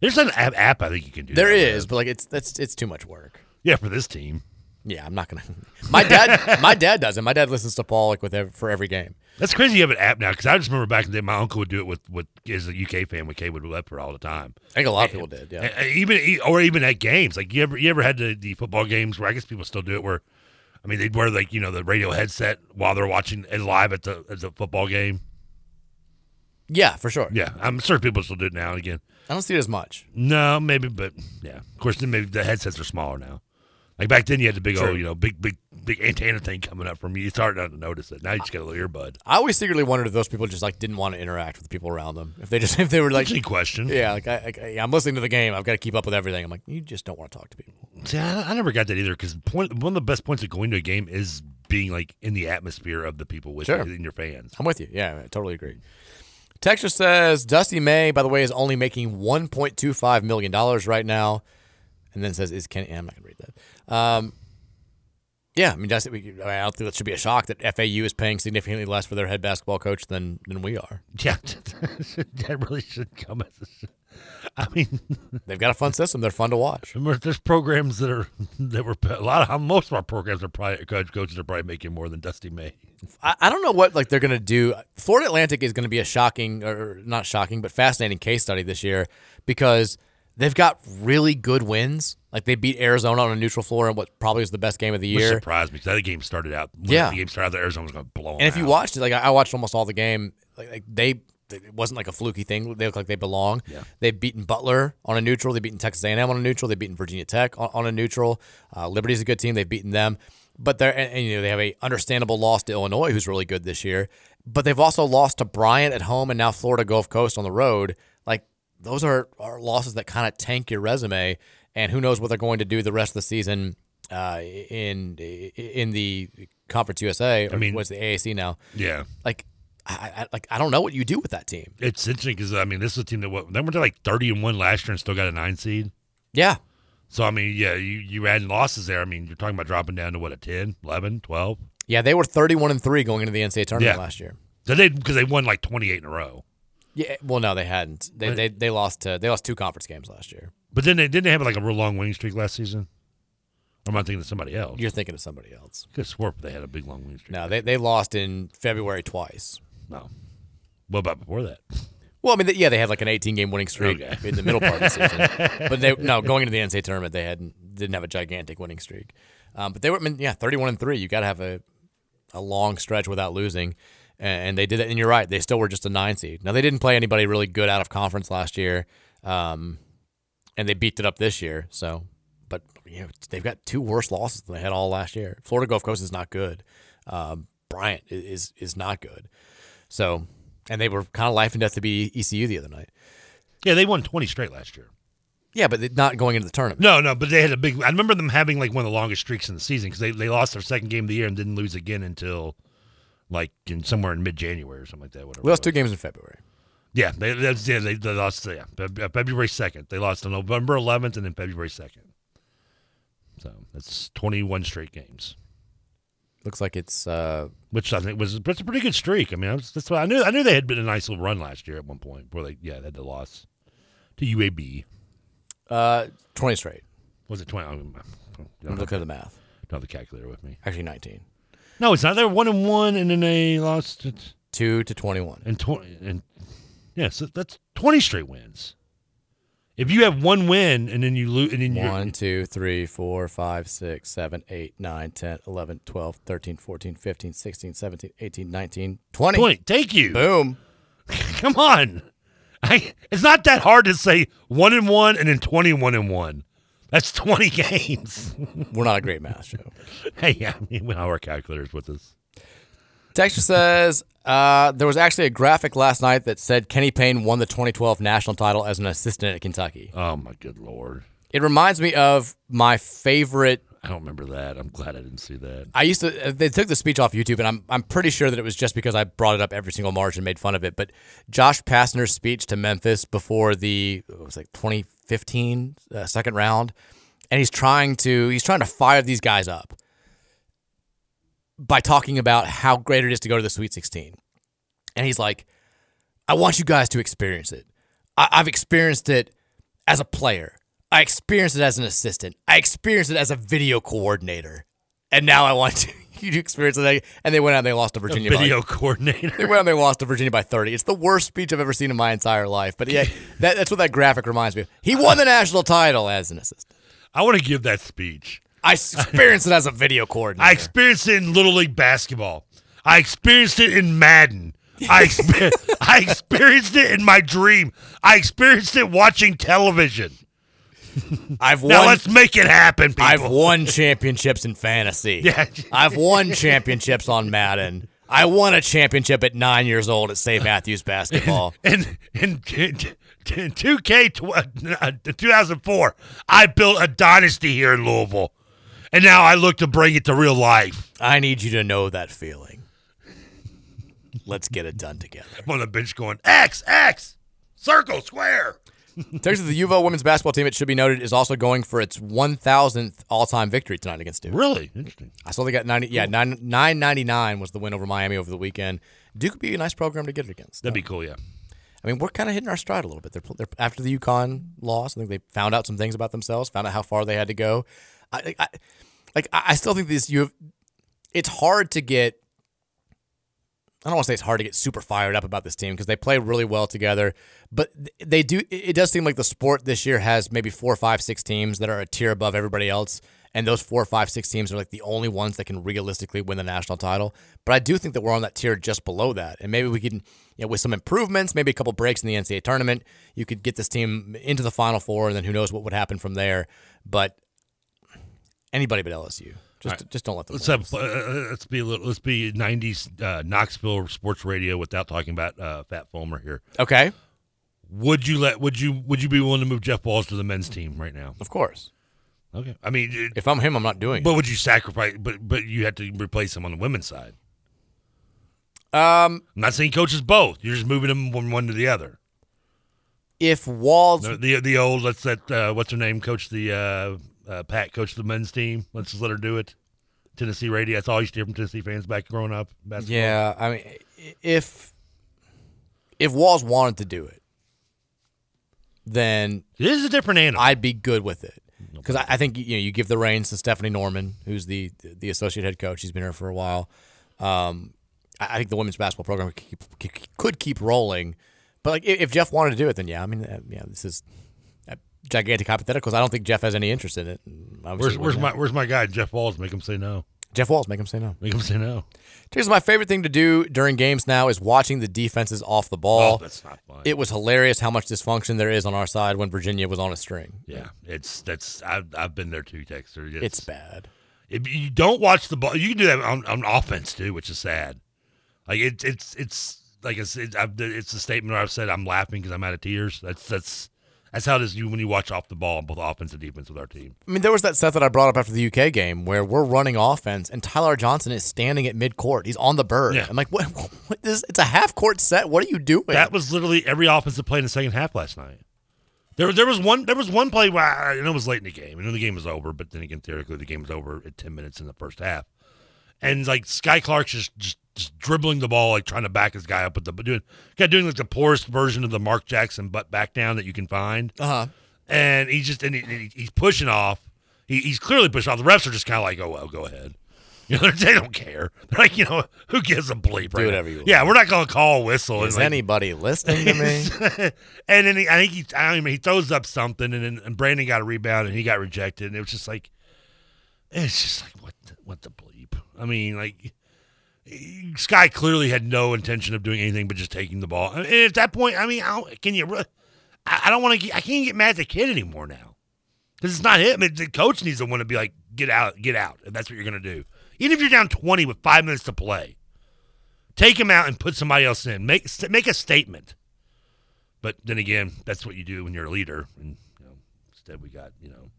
There's an app, I think you can do. there is, with. but like it's that's it's too much work. Yeah, for this team. Yeah, I'm not gonna. My dad, my dad does it. My dad listens to Paul like with every, for every game. That's crazy. You have an app now because I just remember back in the day, my uncle would do it with with as a uh, UK fan with Caywood Ledford all the time. I think a lot of people did. Yeah. And- and even or even at games, like you ever you ever had the, the football games where I guess people still do it where, I mean they'd wear like you know the radio headset while they're watching it live at the at the football game. Yeah, for sure. Yeah, I'm sure people still do it now and again. I don't see it as much. No, maybe, but yeah, of course, then maybe the headsets are smaller now. Like back then, you had the big True. old, you know, big, big, big antenna thing coming up from you. You start not to notice it. Now you just got a little earbud. I always secretly wondered if those people just like didn't want to interact with the people around them. If they just if they were like, Interesting question. yeah, like I, I, yeah, I'm listening to the game. I've got to keep up with everything. I'm like, you just don't want to talk to people. See, I, I never got that either because point one of the best points of going to a game is being like in the atmosphere of the people with Sure. you and your fans. I'm with you. Yeah, I totally agree. Texture says Dusty May, by the way, is only making 1.25 million dollars right now, and then says is Kenny. I'm not gonna read that. Um, yeah, I mean, Dusty. We, I, mean, I don't think that should be a shock that FAU is paying significantly less for their head basketball coach than than we are. Yeah, that really should come as. A, I mean, They've got a fun system. They're fun to watch. there's programs that are that were a lot of most of our programs are probably coach coaches are probably making more than Dusty May. I, I don't know what like they're gonna do. Florida Atlantic is gonna be a shocking or not shocking, but fascinating case study this year because they've got really good wins. Like they beat Arizona on a neutral floor in what probably is the best game of the Which year. surprised me because that game started out. Yeah. the game started out. The Arizona was going to blow. 'em And if you out. watched it, like I I watched almost all the game, like, like they, it wasn't like a fluky thing. They look like they belong. Yeah. They've beaten Butler on a neutral. They've beaten Texas A&M on a neutral. They've beaten Virginia Tech on, on a neutral. Uh, Liberty's a good team. They've beaten them, but they're and, and, you know they have a understandable loss to Illinois, who's really good this year. but they've also lost to Bryant at home and now Florida Gulf Coast on the road. Like those are, are losses that kind of tank your resume, and who knows what they're going to do the rest of the season uh, in in the Conference USA. Or I mean- what's the AAC now? Yeah. Like, I, I like I don't know what you do with that team. It's interesting because I mean, this is a team that what they were like thirty and one last year and still got a nine seed. Yeah. So I mean, yeah, you you add losses there. I mean, you're talking about dropping down to what a 10, 11, 12? Yeah, they were thirty-one and three going into the NCAA tournament Yeah. last year. Did they because they won like twenty eight in a row. Yeah, well, no, they hadn't. They Right. they, they lost to, they lost two conference games last year. But then they didn't they have like a real long winning streak last season. Or am I thinking of somebody else? You're thinking of somebody else. Could have swore they had a big long winning streak. No, they they lost in February twice. No. What about before that? Well, I mean, yeah, they had like an 18 game winning streak Okay. in the middle part of the season, but they no going into the NCAA tournament they hadn't didn't have a gigantic winning streak. Um, but they were, I mean, yeah, 31 and three. You got to have a a long stretch without losing, and, they did it. And you're right, they still were just a nine seed. Now they didn't play anybody really good out of conference last year, um, and they beat it up this year. So, but you know, they've got two worse losses than they had all last year. Florida Gulf Coast is not good. Um, Bryant is is not good. So, and they were kind of life and death to be ECU the other night. Yeah, they won twenty straight last year. Yeah, but not going into the tournament. No, no, but they had a big. I remember them having like one of the longest streaks in the season because they, they lost their second game of the year and didn't lose again until like in somewhere in mid January or something like that. Whatever. We lost two games in February. Yeah, they, that's, yeah, they, they lost. Yeah, February second. They lost on November eleventh and then February second. So that's twenty one straight games. Looks like it's uh, which I think was that's a pretty good streak. I mean, I was, that's what I knew. I knew they had been a nice little run last year at one point before they yeah they had the loss to UAB. uh, 20 straight. Was it twenty? I'm, I'm looking at the math. Don't have the calculator with me. Actually, 19. No, it's not. They're one and one, and then they lost it. Two to 21. And twenty and yeah, so that's twenty straight wins. If you have one win and then you lose, and then you One, two, three, four, five, six, seven, eight, nine, 10, 11, 12, 13, 14, 15, 16, 17, 18, 19, 20. 20. Thank you. Boom. Come on. I, it's not that hard to say one and one and then twenty-one and one. That's twenty games. We're not a great math show. hey, yeah, I mean, we have our calculators with us. Texture says uh, there was actually a graphic last night that said Kenny Payne won the 2012 national title as an assistant at Kentucky. Oh my good lord! It reminds me of my favorite. I don't remember that. I'm glad I didn't see that. I used to. uh, They took the speech off YouTube, and I'm I'm pretty sure that it was just because I brought it up every single March and made fun of it. But Josh Pastner's speech to Memphis before the it was like 2015 uh, second round, and he's trying to he's trying to fire these guys up by talking about how great it is to go to the Sweet 16, and he's like, I want you guys to experience it. I, I've experienced it as a player. I experienced it as an assistant. I experienced it as a video coordinator. And now I want you to experience it. And they went out and they lost to Virginia. by- video coordinator. They went out and they lost to Virginia by 30. It's the worst speech I've ever seen in my entire life. But yeah, that, that's what that graphic reminds me of. He won the national title as an assistant. I want to give that speech. I experienced it as a video coordinator. I experienced it in Little League basketball. I experienced it in Madden. I, exper- I experienced it in my dream. I experienced it watching television. I've Now won- let's make it happen, people. I've won championships in fantasy. Yeah. I've won championships on Madden. I won a championship at nine years old at St. Matthews basketball. in in, in, in 2K tw- uh, 2004, I built a dynasty here in Louisville, and now I look to bring it to real life. I need you to know that feeling. Let's get it done together. I'm on the bench going X X circle square. Texas, the U of L women's basketball team, it should be noted, is also going for its 1,000th all-time victory tonight against Duke. Really interesting. I saw they got 90. Yeah, nine nine ninety nine was the win over Miami over the weekend. Duke would be a nice program to get it against. That'd be cool. Yeah. I mean, we're kind of hitting our stride a little bit. They're, they're after the UConn loss. I think they found out some things about themselves, found out how far they had to go. I, I like. I still think this. You have. It's hard to get. I don't want to say it's hard to get super fired up about this team because they play really well together, but they do. It does seem like the sport this year has maybe four, five, six teams that are a tier above everybody else, and those four, five, six teams are like the only ones that can realistically win the national title. But I do think that we're on that tier just below that, and maybe we can, you know, with some improvements, maybe a couple breaks in the NCAA tournament, you could get this team into the Final Four, and then who knows what would happen from there. But anybody but LSU. Just right. just don't let them. Let's have uh, let's be a little let's be '90s uh, Knoxville sports radio without talking about uh, Fat Fulmer here. Okay. Would you let would you would you be willing to move Jeff Walz to the men's team right now? Of course. Okay. I mean, it- If I'm him, I'm not doing but it. would you sacrifice? But but you have to replace him on the women's side. Um, I'm not saying coaches both. You're just moving them from one to the other. if Walz, The the, the old let's let uh, what's her name coach the uh, uh, Pat coach the men's team. Let's just let her do it. Tennessee radio. That's all I used to hear from Tennessee fans back growing up. Basketball. yeah, I mean, if if Walz wanted to do it, then this is a different animal. I'd be good with it because I, I think you know you give the reins to Stephanie Norman, who's the the associate head coach. She's been here for a while. Um, I, I think the women's basketball program could keep, could- keep rolling, but like if Jeff wanted to do it, then yeah, I mean, uh, yeah, this is gigantic hypotheticals. I don't think Jeff has any interest in it. obviously Where's where's my where's my guy Jeff Walz? Make him say no. Jeff Walz? Make him say no. Make him say no. Here's my favorite thing to do during games now is watching the defenses off the ball. Oh, that's not fun. It was hilarious how much dysfunction there is on our side when Virginia was on a string. Yeah, it's that's I've I've been there too, Texter. It's bad. If you don't watch the ball, you can do that on, on offense too, which is sad. Like it's it's it's like it's it's, I've, it's a statement where I've said I'm laughing because I'm out of tears. That's that's that's how it is you when you watch off the ball on both offense and defense with our team. I mean, there was that set that I brought up after the UK game where we're running offense and Tyler Johnson is standing at midcourt. He's on the bird. Yeah. I'm like, what? what this, it's a half court set. What are you doing? That was literally every offensive play in the second half last night. There, there was one. There was one play where I, know it was late in the game. I know the game was over, but then again, theoretically, the game was over at ten minutes in the first half. And like Skyy Clark's just, just just dribbling the ball, like trying to back his guy up with the doing, kind of doing like the poorest version of the Mark Jackson butt back down that you can find. Uh huh. And he's just and he, he- he's pushing off. He, he's clearly pushing off. The refs are just kind of like, oh well, go ahead. You know, they don't care. They're like, you know, who gives a bleep? Do whatever now? you want. Yeah, we're not going to call a whistle. Is like- anybody listening to me? and then he, I think he, I don't even, he throws up something, and then and Brandon got a rebound, and he got rejected, and it was just like, it's just like what, the, what the bleep? I mean, like, Skyy clearly had no intention of doing anything but just taking the ball. And at that point, I mean, I can you? I, don't want to. I can't get mad at the kid anymore now because it's not him. The coach needs to want to be like, get out, get out, if that's what you're gonna do. Even if you're down twenty with five minutes to play, take him out and put somebody else in. Make make a statement. But then again, that's what you do when you're a leader. And you know, instead, we got you know.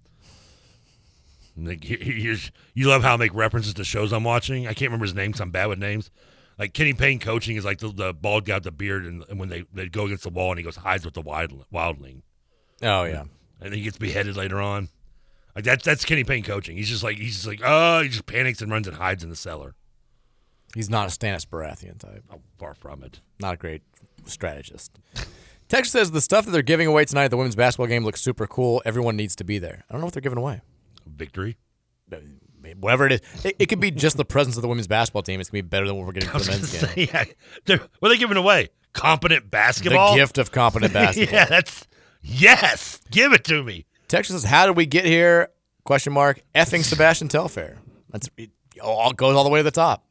Like, here- here's, you love how I make references to shows I'm watching. I can't remember his name because I'm bad with names. Like Kenny Payne coaching is like the, the bald guy with the beard, and, and when they, they go against the wall, and he goes hides with the wild, wildling, Oh yeah. and he gets beheaded later on. Like that's that's Kenny Payne coaching. He's just like he's just like oh, he just panics and runs and hides in the cellar. He's not a Stannis Baratheon type. Oh, far from it. Not a great strategist. Texas says the stuff that they're giving away tonight at the women's basketball game looks super cool. Everyone needs to be there. I don't know what they're giving away. Victory. Whatever it is, it, it could be just the presence of the women's basketball team. It's gonna be better than what we're getting for the men's game. yeah, They're- what are they giving away? Competent basketball. The gift of competent basketball. yeah, that's yes. Give it to me. Texas says, "How did we get here?" Question mark. Effing Sebastian Telfair. That's it all goes all the way to the top.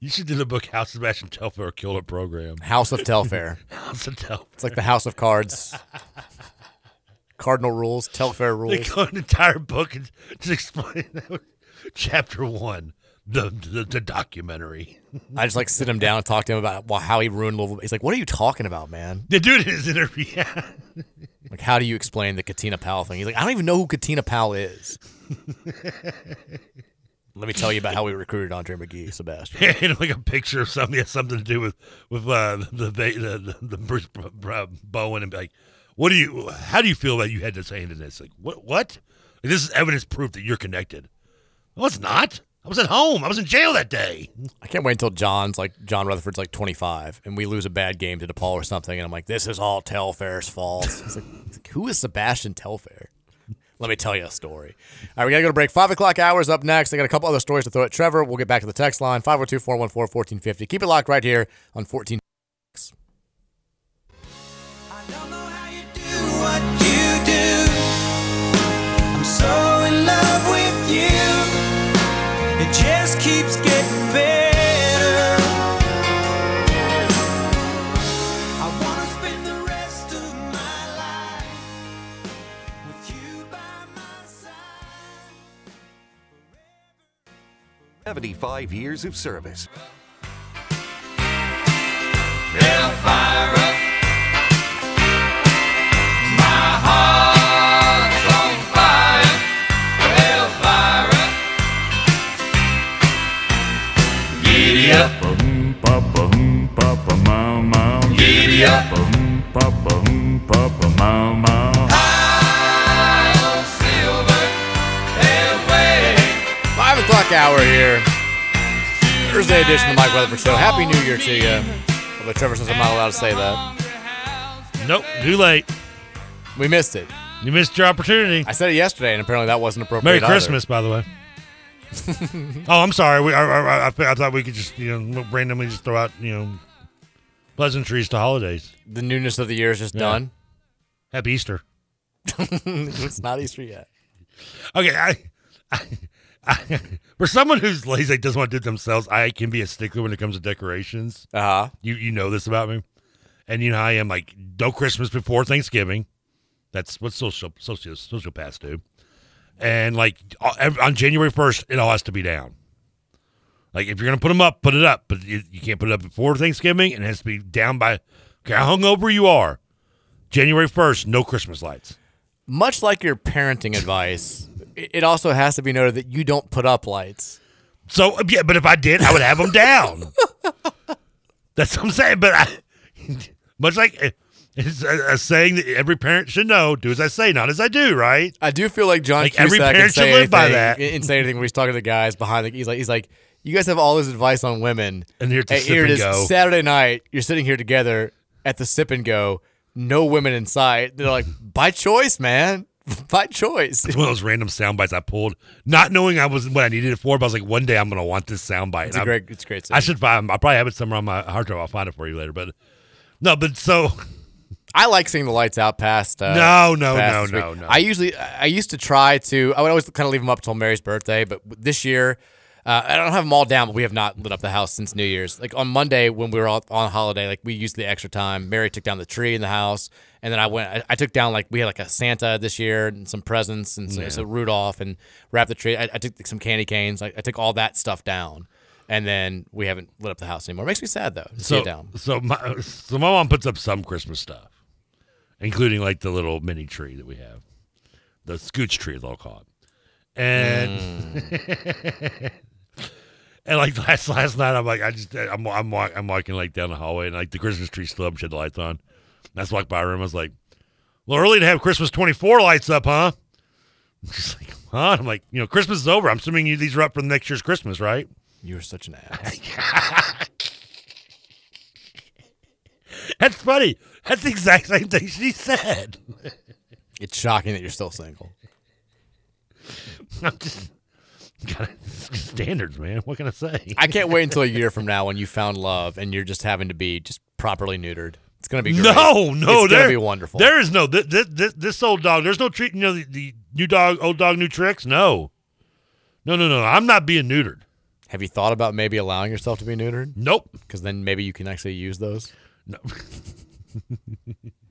You should do the book House Sebastian Telfair Killer Program. House of Telfair. House of Telfair. It's like the House of Cards. Cardinal rules, Telfair rules. They go an entire book and just explain that. Chapter one, the, the the documentary. I just like sit him down and talk to him about well, how he ruined Louisville. He's like, "What are you talking about, man?" The dude in his interview. Yeah. Like, how do you explain the Katina Powell thing? He's like, "I don't even know who Katina Powell is." Let me tell you about how we recruited Andre McGee, Sebastian. and like a picture of something that has something to do with with uh, the, the the the Bruce Bowen and like, what do you? How do you feel that you had this hand in this? Like what? What? Like, this is evidence proof that you're connected. No, it's not. I was at home. I was in jail that day. I can't wait until John's like John Rutherford's like 25, and we lose a bad game to DePaul or something, and I'm like, this is all Telfair's fault. like, like, who is Sebastian Telfair? Let me tell you a story. All right, we got to go to break. Five o'clock hours up next. I got a couple other stories to throw at Trevor. We'll get back to the text line 502 414 1450. Keep it locked right here on 14. 14- 75 years of service. Giddy up. High on silver. They'll wait. Five o'clock hour here. Thursday edition of the Mike Rutherford Show. Happy New Year to you. Although Trevor says I'm not allowed to say that. Nope, too late. We missed it. You missed your opportunity. I said it yesterday, and apparently that wasn't appropriate. Merry either. Christmas, by the way. oh, I'm sorry. We, I, I, I, I thought we could just, you know, randomly just throw out, you know, pleasantries to holidays. The newness of the year is just Yeah. done. Happy Easter. it's not Easter yet. Okay, I, I, I for someone who's lazy, doesn't want to do it themselves, I can be a stickler when it comes to decorations. Uh huh. You you know this about me, and you know how I am. Like no Christmas before Thanksgiving. That's what social social sociopaths do. And like uh, on January first, it all has to be down. Like if you're gonna put them up, put it up, but you, you can't put it up before Thanksgiving, and it has to be down by okay, how hungover you are. January first, no Christmas lights. Much like your parenting advice, it also has to be noted that you don't put up lights. So yeah, but if I did, I would have them down. That's what I'm saying. But I, much like eh, it's a, a saying that every parent should know: "Do as I say, not as I do." Right? I do feel like John Like, every parent should live by that. And say anything when he's talking to the guys behind the. He's like, he's like, you guys have all this advice on women, And here sip here it and is, go. Saturday night. You're sitting here together at the sip and go. No women in sight. They're like, by choice, man. By choice. It's one of those random sound bites I pulled, not knowing I was what I needed it for. But I was like, one day I'm gonna want this sound bite. It's And great- it's great I should find. I probably have it somewhere on my hard drive. I'll find it for you later. But no, but so I like seeing the lights out past. Uh, No, no, past no, week. no, no. I usually, I used to try to. I would always kind of leave them up until Mary's birthday, but this year, uh, I don't have them all down. But we have not lit up the house since New Year's. Like on Monday when we were all on holiday, like we used the extra time. Mary took down the tree in the house, and then I went. I, I took down like we had like a Santa this year and some presents and so, Yeah. so Rudolph and wrapped the tree. I, I took some candy canes. I, I took all that stuff down. And then we haven't lit up the house anymore. It makes me sad though so down. so my so my mom puts up some Christmas stuff, including like the little mini tree that we have, the scooch tree, I'll call it, and. Mm. And like last last night, I'm like, I just I'm I'm walk, I'm walking like down the hallway, and like the Christmas tree still up, she had the lights on. And I just walked by her room. I was like, "Well, early to have Christmas 24 lights up, huh?" She's like, "Huh?" I'm like, "You know, Christmas is over. I'm assuming you these are up for next year's Christmas, right?" You are such an ass. That's funny. That's the exact same thing she said. It's shocking that you're still single. I'm just standards, man. What can I say? I can't wait until a year from now when you found love and you're just having to be just properly neutered. It's gonna be great. No, no, it's gonna be wonderful. There is no this, this, this old dog. There's no treat. You know the, the new dog, old dog, new tricks. No, no, no, no. I'm not being neutered. Have you thought about maybe allowing yourself to be neutered? Nope. Because then maybe you can actually use those. No.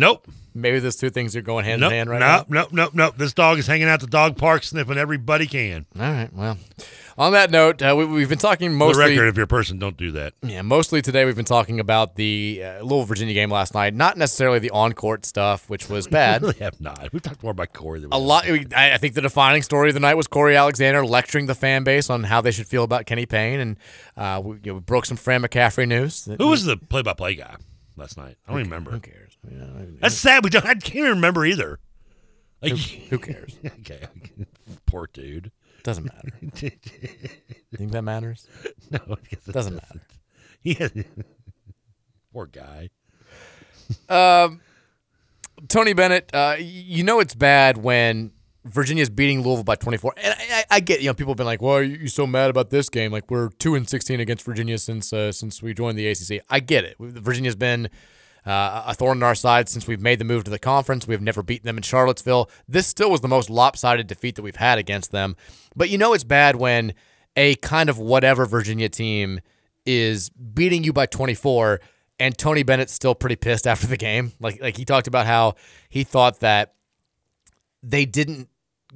nope. Maybe those two things are going hand Nope. in hand right nope. now. Nope. Nope. Nope. This dog is hanging out the dog park, sniffing everybody can. All right. Well, on that note, uh, we, we've been talking For mostly. the record, if you're a person, don't do that. Yeah, mostly today we've been talking about the uh, Louisville Virginia game last night. Not necessarily the on court stuff, which was bad. We really have not. We've talked more about Cory than we a lot. I I think the defining story of the night was Cory Alexander lecturing the fan base on how they should feel about Kenny Payne, and uh, we, you know, we broke some Fran McCaffery news. Who was the play-by-play guy last night? I don't even remember. Who cares? Yeah, That's sad. We don't. I can't even remember either. Like, who cares? okay, poor dude. Doesn't matter. think that matters? No, it Doesn't doesn't. Yeah. Poor guy. Um, Tony Bennett, uh, you know it's bad when Virginia's beating Louisville by 24. And I, I, I get, you know, people have been like, "Why are you so mad about this game? Like we're two and 16 against Virginia since uh, since we joined the ACC." I get it. Virginia's been uh, a thorn in our side since we've made the move to the conference. We've never beaten them in Charlottesville. This still was the most lopsided defeat that we've had against them. But you know it's bad when a kind of whatever Virginia team is beating you by 24 and Tony Bennett's still pretty pissed after the game. Like like he talked about how he thought that they didn't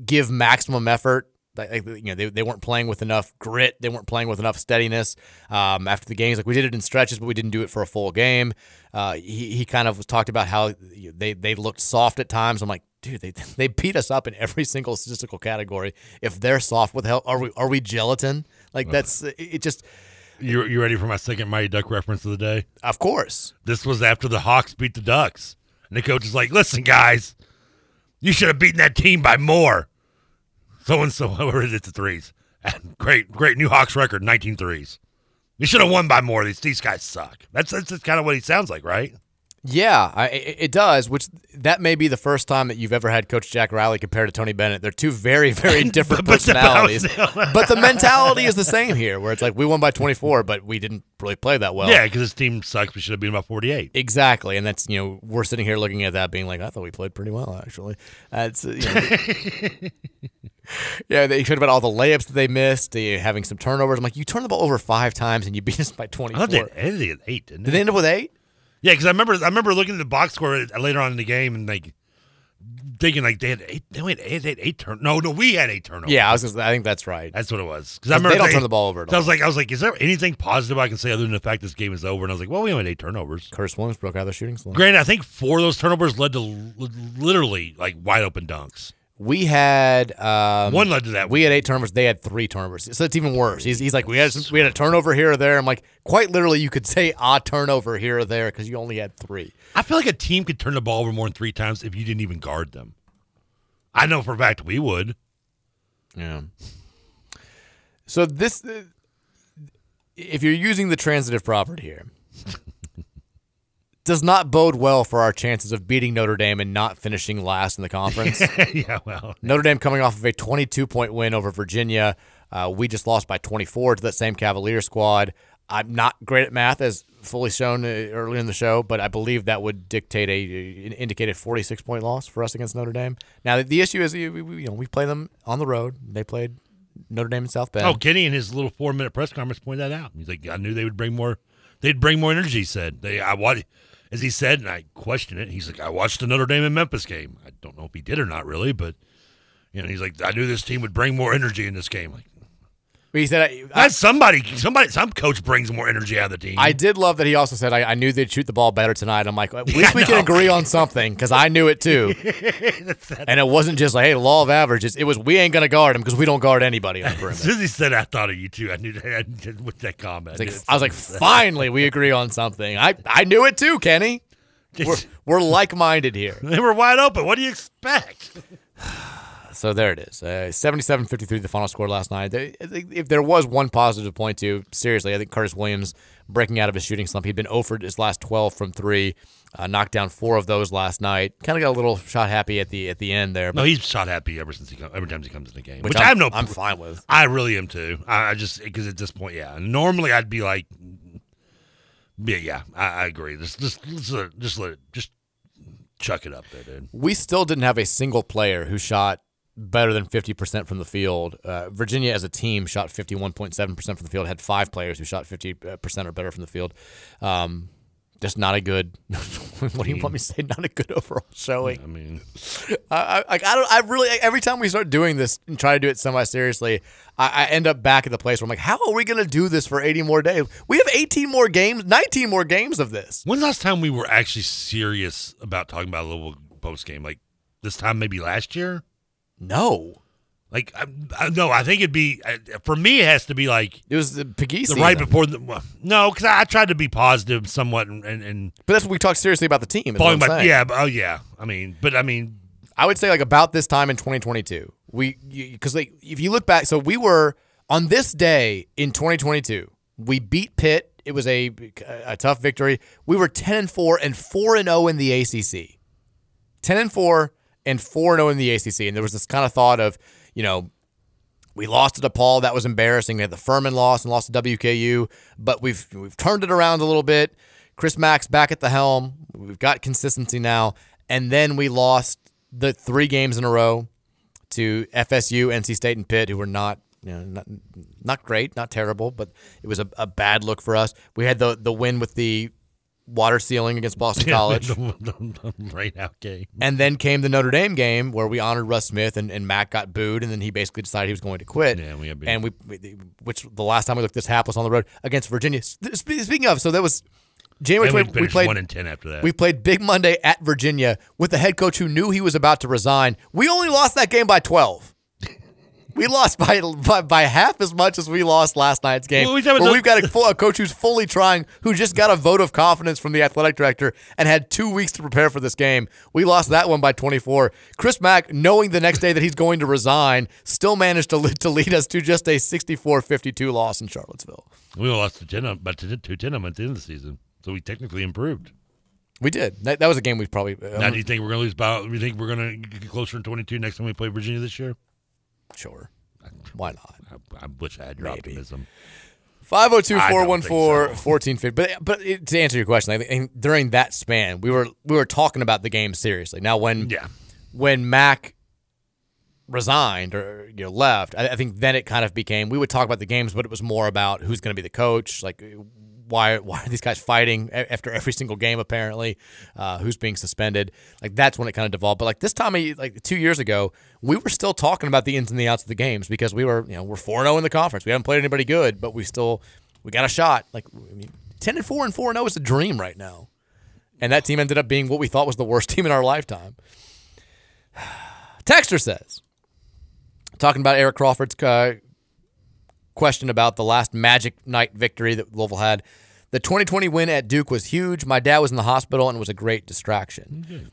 give maximum effort Like, you know, they, they weren't playing with enough grit. They weren't playing with enough steadiness. Um, after the games, like we did it in stretches, but we didn't do it for a full game. Uh, he, he kind of talked about how they, they looked soft at times. I'm like, dude, they they beat us up in every single statistical category. If they're soft, what the hell are we? Are we gelatin? Like that's it. it Just You you ready for my second Mighty Duck reference of the day? Of course. This was after the Hawks beat the Ducks, and the coach is like, "Listen, guys, you should have beaten that team by more." So and so, whoever it is, the threes. And great, great new Hawks record, 19 threes. You should have won by more. These these guys suck. That's that's, that's kind of what he sounds like, right? Yeah, I, it does. Which that may be the first time that you've ever had Coach Jack Riley compared to Tony Bennett. They're two very, very different But personalities, bounce- but the mentality is the same here. Where it's like we won by 24, but we didn't really play that well. yeah, because this team sucks. We should have beaten by 48. Exactly, and that's you know we're sitting here looking at that, being like, I thought we played pretty well actually. That's uh, you know, yeah, they should had all the layups that they missed, the, having some turnovers. I'm like, you turned the ball over five times and you beat us by I 24. thought they ended at eight, didn't Did they end up with eight? Yeah, because I remember I remember looking at the box score later on in the game and like thinking like they had eight. They had eight, eight, eight turn. No, no, we had eight turnovers. Yeah, I was. Gonna, say- I think that's right. That's what it was. Because I remember they don't turn the ball over so I was like, I was like, is there anything positive I can say other than the fact this game is over? And I was like, well, we only had eight turnovers. Curtis Williams broke out of the shooting slump. Granted, I think four of those turnovers led to li- literally like wide open dunks. We had um, One led to that. We had eight turnovers. They had three turnovers. So it's even worse. He's, he's like, we had we had a turnover here or there. I'm like, quite literally, you could say a turnover here or there because you only had three. I feel like a team could turn the ball over more than three times if you didn't even guard them. I know for a fact we would. Yeah. So this, if you're using the transitive property here, does not bode well for our chances of beating Notre Dame and not finishing last in the conference. yeah, well, Notre Dame coming off of a 22 point win over Virginia. Uh, we just lost by 24 to that same Cavalier squad. I'm not great at math, as fully shown uh, earlier in the show, but I believe that would dictate a indicated 46 point loss for us against Notre Dame. Now the issue is, you know, we play them on the road. They played Notre Dame in South Bend. Oh, Kenny in his little four minute press conference pointed that out. He's like, I knew they would bring more. They'd bring more energy. He said they. I what as he said, and I questioned it. He's like, I watched the Notre Dame and Memphis game. I don't know if he did or not really, but you know, he's like, I knew this team would bring more energy in this game. Like, But he said, I, that's somebody. Somebody. Some coach brings more energy out of the team. I did love that he also said, I, I knew they'd shoot the ball better tonight. I'm like, at least Yeah, we I can agree on something because I knew it too. and it wasn't just like, hey, law of averages. It was, we ain't going to guard him because we don't guard anybody on As perimeter. soon as he said, I thought of you too. I knew that with that comment. It's like- I was like, finally, we agree on something. I, I knew it too, Kenny. We're, we're like minded here. They were wide open. What do you expect? So there it is. Uh, 77-53 the final score last night. They- If there was one positive to point to, seriously, I think Curtis Williams breaking out of his shooting slump. He'd been over his last 12 from three, uh, knocked down four of those last night. Kind of got a little shot happy at the at the end there. No, he's shot happy ever since he come, every time he comes in the game, Which which, I'm- have no. I'm fine with. I really am too. I, I just because at this point, yeah. Normally, I'd be like, yeah, yeah. I, I agree. Just, just, just, let just let it, just chuck it up there, dude. We still didn't have a single player who shot better than 50% from the field. Uh, Virginia as a team shot 51.7% from the field, had five players who shot 50% or better from the field. Um, just not a good, what do you want me to say? Not a good overall showing. I mean, I, I, I don't, I really, every time we start doing this and try to do it semi seriously, I, I end up back at the place where I'm like, how are we going to do this for 80 more days? We have 18 more games, 19 more games of this. When's the last time we were actually serious about talking about a little post game? Like this time, maybe last year. No. Like I, I, no, I think it'd be for me. It has to be like it was the the right before the well, no, because I, I tried to be positive somewhat and and, and But that's what we talk seriously about the team. is what falling I'm back. Yeah, but, oh yeah. I mean, but I mean, I would say like about this time in 2022. We because like if you look back, so we were on this day in 2022. We beat Pitt. It was a a tough victory. We were 10 and four and four and zero in the ACC. 10 and four and four and zero in the ACC. And there was this kind of thought of you know. We lost to DePaul. That was embarrassing. We had the Furman loss and lost to WKU, but we've we've turned it around a little bit. Chris Mack back at the helm. We've got consistency now. And then we lost the three games in a row to FSU, NC State, and Pitt, who were not you know not, not great, not terrible, but it was a, a bad look for us. We had the the win with the water ceiling against Boston College. right out game. And then came the Notre Dame game where we honored Russ Smith and, and Mack got booed, and then he basically decided he was going to quit. Yeah, we. And we, we- which the last time we looked this hapless on the road against Virginia. Speaking of, so that was January And we 20, we played one and 10 after that. We played Big Monday at Virginia with the head coach who knew he was about to resign. We only lost that game by 12. We lost by, by by half as much as we lost last night's game. Well, we haven't where we've got a, full, a coach who's fully trying, who just got a vote of confidence from the athletic director and had two weeks to prepare for this game. We lost that one by 24. Chris Mack, knowing the next day that he's going to resign, still managed to, lead- to lead us to just a 64-52 loss in Charlottesville. We lost to ten, but to two ten at the end of the season, so we technically improved. We did. That, that was a game we probably. uh, now, do you think we're going to lose? About? Do you think we're going to get closer in twenty two next time we play Virginia this year? Sure. Why not? I, I wish I had your optimism. 502 414 think 1450. But but it- to answer your question, I think during that span, we were we were talking about the game seriously. Now when Yeah. when Mack resigned or you know left, I, I think then it kind of became we would talk about the games, but it was more about who's going to be the coach, like why why are these guys fighting after every single game apparently, uh, who's being suspended. Like that's when it kind of devolved. But like this time, like two years ago, we were still talking about the ins and the outs of the games because we were you know we're four zero in the conference. We haven't played anybody good, but we still we got a shot. Like I mean, ten and four and four and zero is a dream right now. And that team ended up being what we thought was the worst team in our lifetime. Texter says, talking about Eric Crawford's uh, question about the last Magic Night victory that Louisville had. The 2020 win at Duke was huge. My dad was in the hospital and it was a great distraction.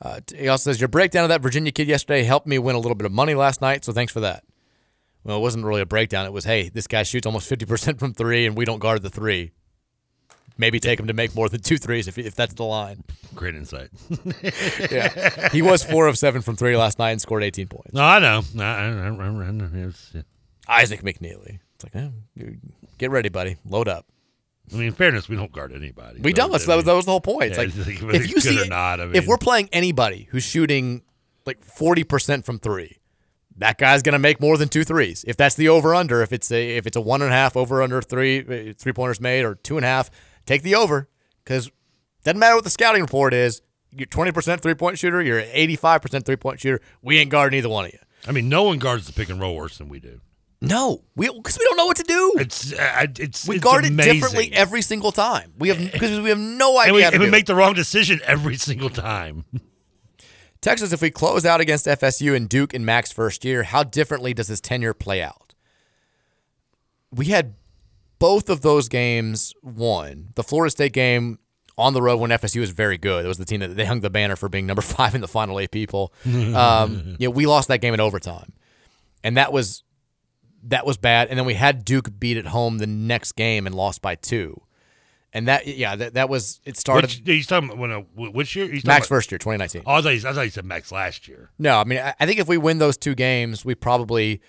Uh, he also says, Your breakdown of that Virginia kid yesterday helped me win a little bit of money last night, so thanks for that. Well, it wasn't really a breakdown. It was, hey, this guy shoots almost 50% from three and we don't guard the three. Maybe take him to make more than two threes if, if that's the line. Great insight. yeah. He was four of seven from three last night and scored 18 points. No, I know. I, I, I, I, I, it's, yeah. Isaac McKneely. It's like, eh, get ready, buddy. Load up. I mean, in fairness, we don't guard anybody. We don't. That's, that, was, mean, that was the whole point. It's yeah, like, it's like, if you see not, I if we're playing anybody who's shooting like 40% from three, that guy's going to make more than two threes. If that's the over under, if it's a if it's a one and a half over under three three pointers made or two and a half, take the over because doesn't matter what the scouting report is. You're 20% three point shooter. You're an 85% three point shooter. We ain't guarding either one of you. I mean, no one guards the pick and roll worse than we do. No, we because we don't know what to do. It's uh, it's we it's guard amazing. it differently every single time. We have because we have no idea. and we, and we make the wrong decision every single time. Texas, if we close out against FSU and Duke in Mack's first year, how differently does his tenure play out? We had both of those games won. The Florida State game on the road when FSU was very good. It was the team that they hung the banner for being number five in the final eight people. um, yeah, we lost that game in overtime, and that was that was bad. And then we had Duke beat at home the next game and lost by two. And that, yeah, that, that was it. Started Which, he's talking about when, uh, which year? He's Mack's about- first year, 2019. Oh, I thought, he, I thought he said Max last year. No, I mean, I I think if we win those two games, we probably,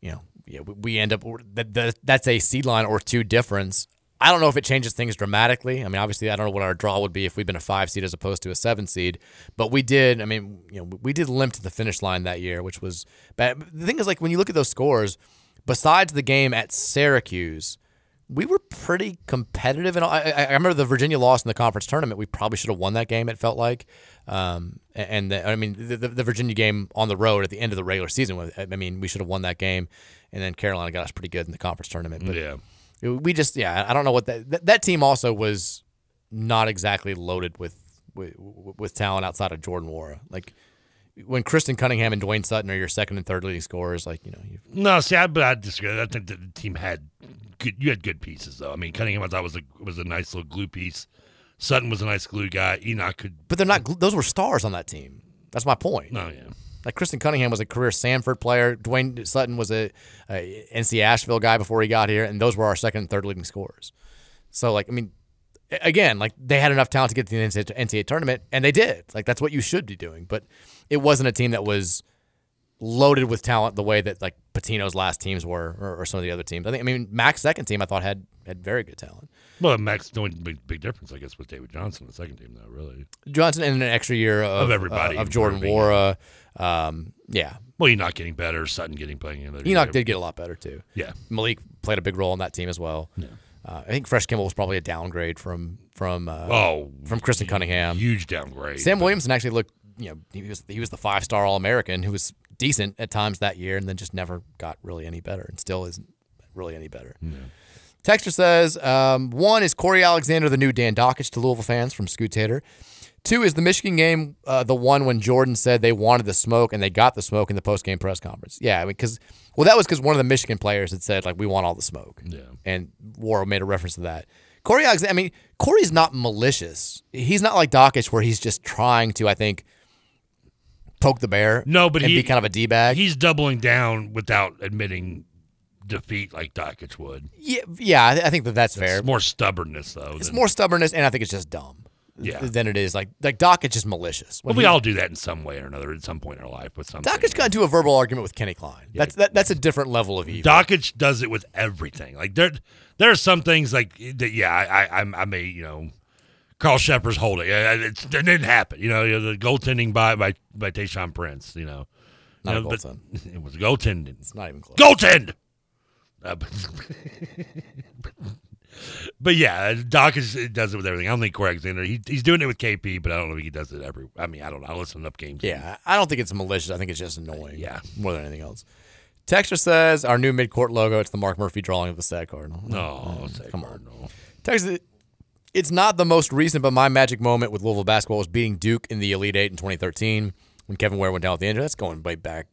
you know, yeah, we- we end up that, that that's a seed line or two difference. I don't know if it changes things dramatically. I mean, obviously, I don't know what our draw would be if we'd been a five seed as opposed to a seven seed. But we did. I mean, you know, we did limp to the finish line that year, which was bad. The thing is, like when you look at those scores, besides the game at Syracuse, we were pretty competitive. And I, I, remember the Virginia loss in the conference tournament. We probably should have won that game. It felt like, um, and the, I mean the, the, the Virginia game on the road at the end of the regular season. I mean, we should have won that game. And then Carolina got us pretty good in the conference tournament. But Yeah. we just yeah, I don't know what that that, that team also was not exactly loaded with, with with talent outside of Jordan Nwora. Like when Christen Cunningham and Dwayne Sutton are your second and third leading scorers, like you know, you No, see, I, but I disagree. I think that the team had good. You had good pieces, though. I mean, Cunningham I thought was a was a nice little glue piece. Sutton was a nice glue guy. Enoch could. But they're not. Those were stars on that team. That's my point. No, yeah. Like Christen Cunningham was a career Samford player. Dwayne Sutton was a, a NC Asheville guy before he got here, and those were our second and third leading scorers. So, like, I mean, again, like they had enough talent to get to the NCAA NCAA tournament, and they did. Like that's what you should be doing. But it wasn't a team that was loaded with talent the way that like Pitino's last teams were, or, or some of the other teams. I think. I mean, Mack's second team I thought had had very good talent. Well, Max the only big big difference, I guess, was David Johnson, the second team, though. Really. Johnson and an extra year of, Of everybody uh, of Jordan. Nwora. Um, yeah, Well, Enoch getting better, Sutton getting playing. Another Enoch did get a lot better too. Yeah. Malik played a big role on that team as well. Yeah. Uh, I think Fresh Kimble was probably a downgrade from from uh, Oh, from Christen Cunningham. Huge downgrade. Sam Williamson actually looked, you know, he was he was the five star All American who was decent at times that year, and then just never got really any better, and still isn't really any better. Texter says um, one is Cory Alexander the new Dan Dakich to Louisville fans from Scoot Tater. Two is the Michigan game, uh, the one when Jordan said they wanted the smoke and they got the smoke in the post game press conference. Yeah, I mean, because well, that was because one of the Michigan players had said like we want all the smoke. Yeah, and Warren made a reference to that. Cory Alexander, I mean, Cory's not malicious. He's not like Dakich where he's just trying to, I think, poke the bear. No, but and he be kind of a d bag. He's doubling down without admitting defeat like Dakich would. Yeah, yeah, I, I think that that's fair. It's more stubbornness though. It's than- more stubbornness, and I think it's just dumb. Yeah. Than it is like like Dakich is malicious. Well, we all do that in some way or another at some point in our life with something. Dakich got into a verbal argument with Kenny Klein. That's that, that's a different level of evil. Dakich does it with everything. Like there, there are some things like that. Yeah, I, I, I may, you know, Carl Shepard's holding. Yeah, It's, it didn't happen. You know, you know, the goaltending by by by Tayshaun Prince. You know, Not You a know, goaltend. It was goaltending. It's not even close. Goaltend. Uh, but, but yeah, Dakich does it with everything. I don't think Cory Alexander. He, he's doing it with KP, but I don't know if he does it every. I mean, I don't know. I listen up games. Yeah, I don't think it's malicious. I think it's just annoying. Yeah. more than anything else. Texture says our new midcourt logo. It's the Mark Murphy drawing of the sad cardinal. No, come on. Texture, it's not the most recent, but my magic moment with Louisville basketball was beating Duke in the Elite Eight in 2013 when Kevin Ware went down with the injury. That's going way back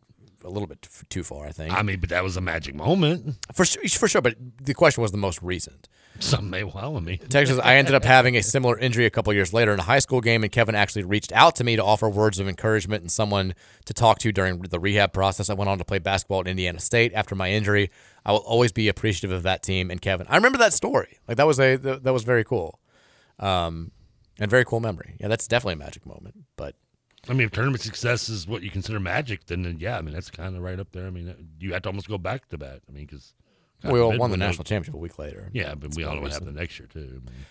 a little bit too far, I think. I mean, but that was a magic moment. For sure, for sure. But the question was the most recent. Some may well. I mean, Texas, I ended up having a similar injury a couple years later in a high school game, and Kevin actually reached out to me to offer words of encouragement and someone to talk to during the rehab process. I went on to play basketball at Indiana State after my injury. I will always be appreciative of that team and Kevin. I remember that story. Like that was a that that was very cool, um, and very cool memory. Yeah, that's definitely a magic moment. But I mean, if tournament success is what you consider magic, then, then yeah, I mean that's kind of right up there. I mean, you have to almost go back to that. I mean, because we all won the national championship a week later. Yeah, but It's we all know what happened next year too. I mean,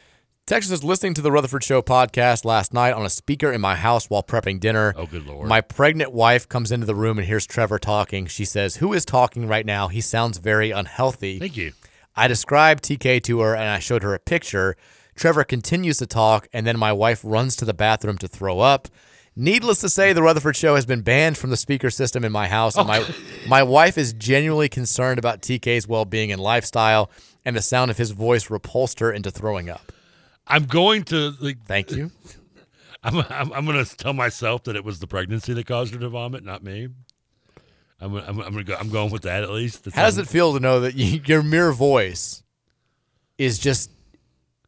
Texas is listening to the Rutherford Show podcast last night on a speaker in my house while prepping dinner. Oh, good lord. My pregnant wife comes into the room and hears Trevor talking. She says, Who is talking right now? He sounds very unhealthy. Thank you. I described TK to her and I showed her a picture. Trevor continues to talk, and then my wife runs to the bathroom to throw up. Needless to say, the Rutherford Show has been banned from the speaker system in my house. And my, my wife is genuinely concerned about TK's well being and lifestyle, and the sound of his voice repulsed her into throwing up. I'm going to like. Thank you. I'm I'm, I'm going to tell myself that it was the pregnancy that caused her to vomit, not me. I'm I'm, I'm go. I'm going with that at least. That's How does it feel to know that you, your mere voice is just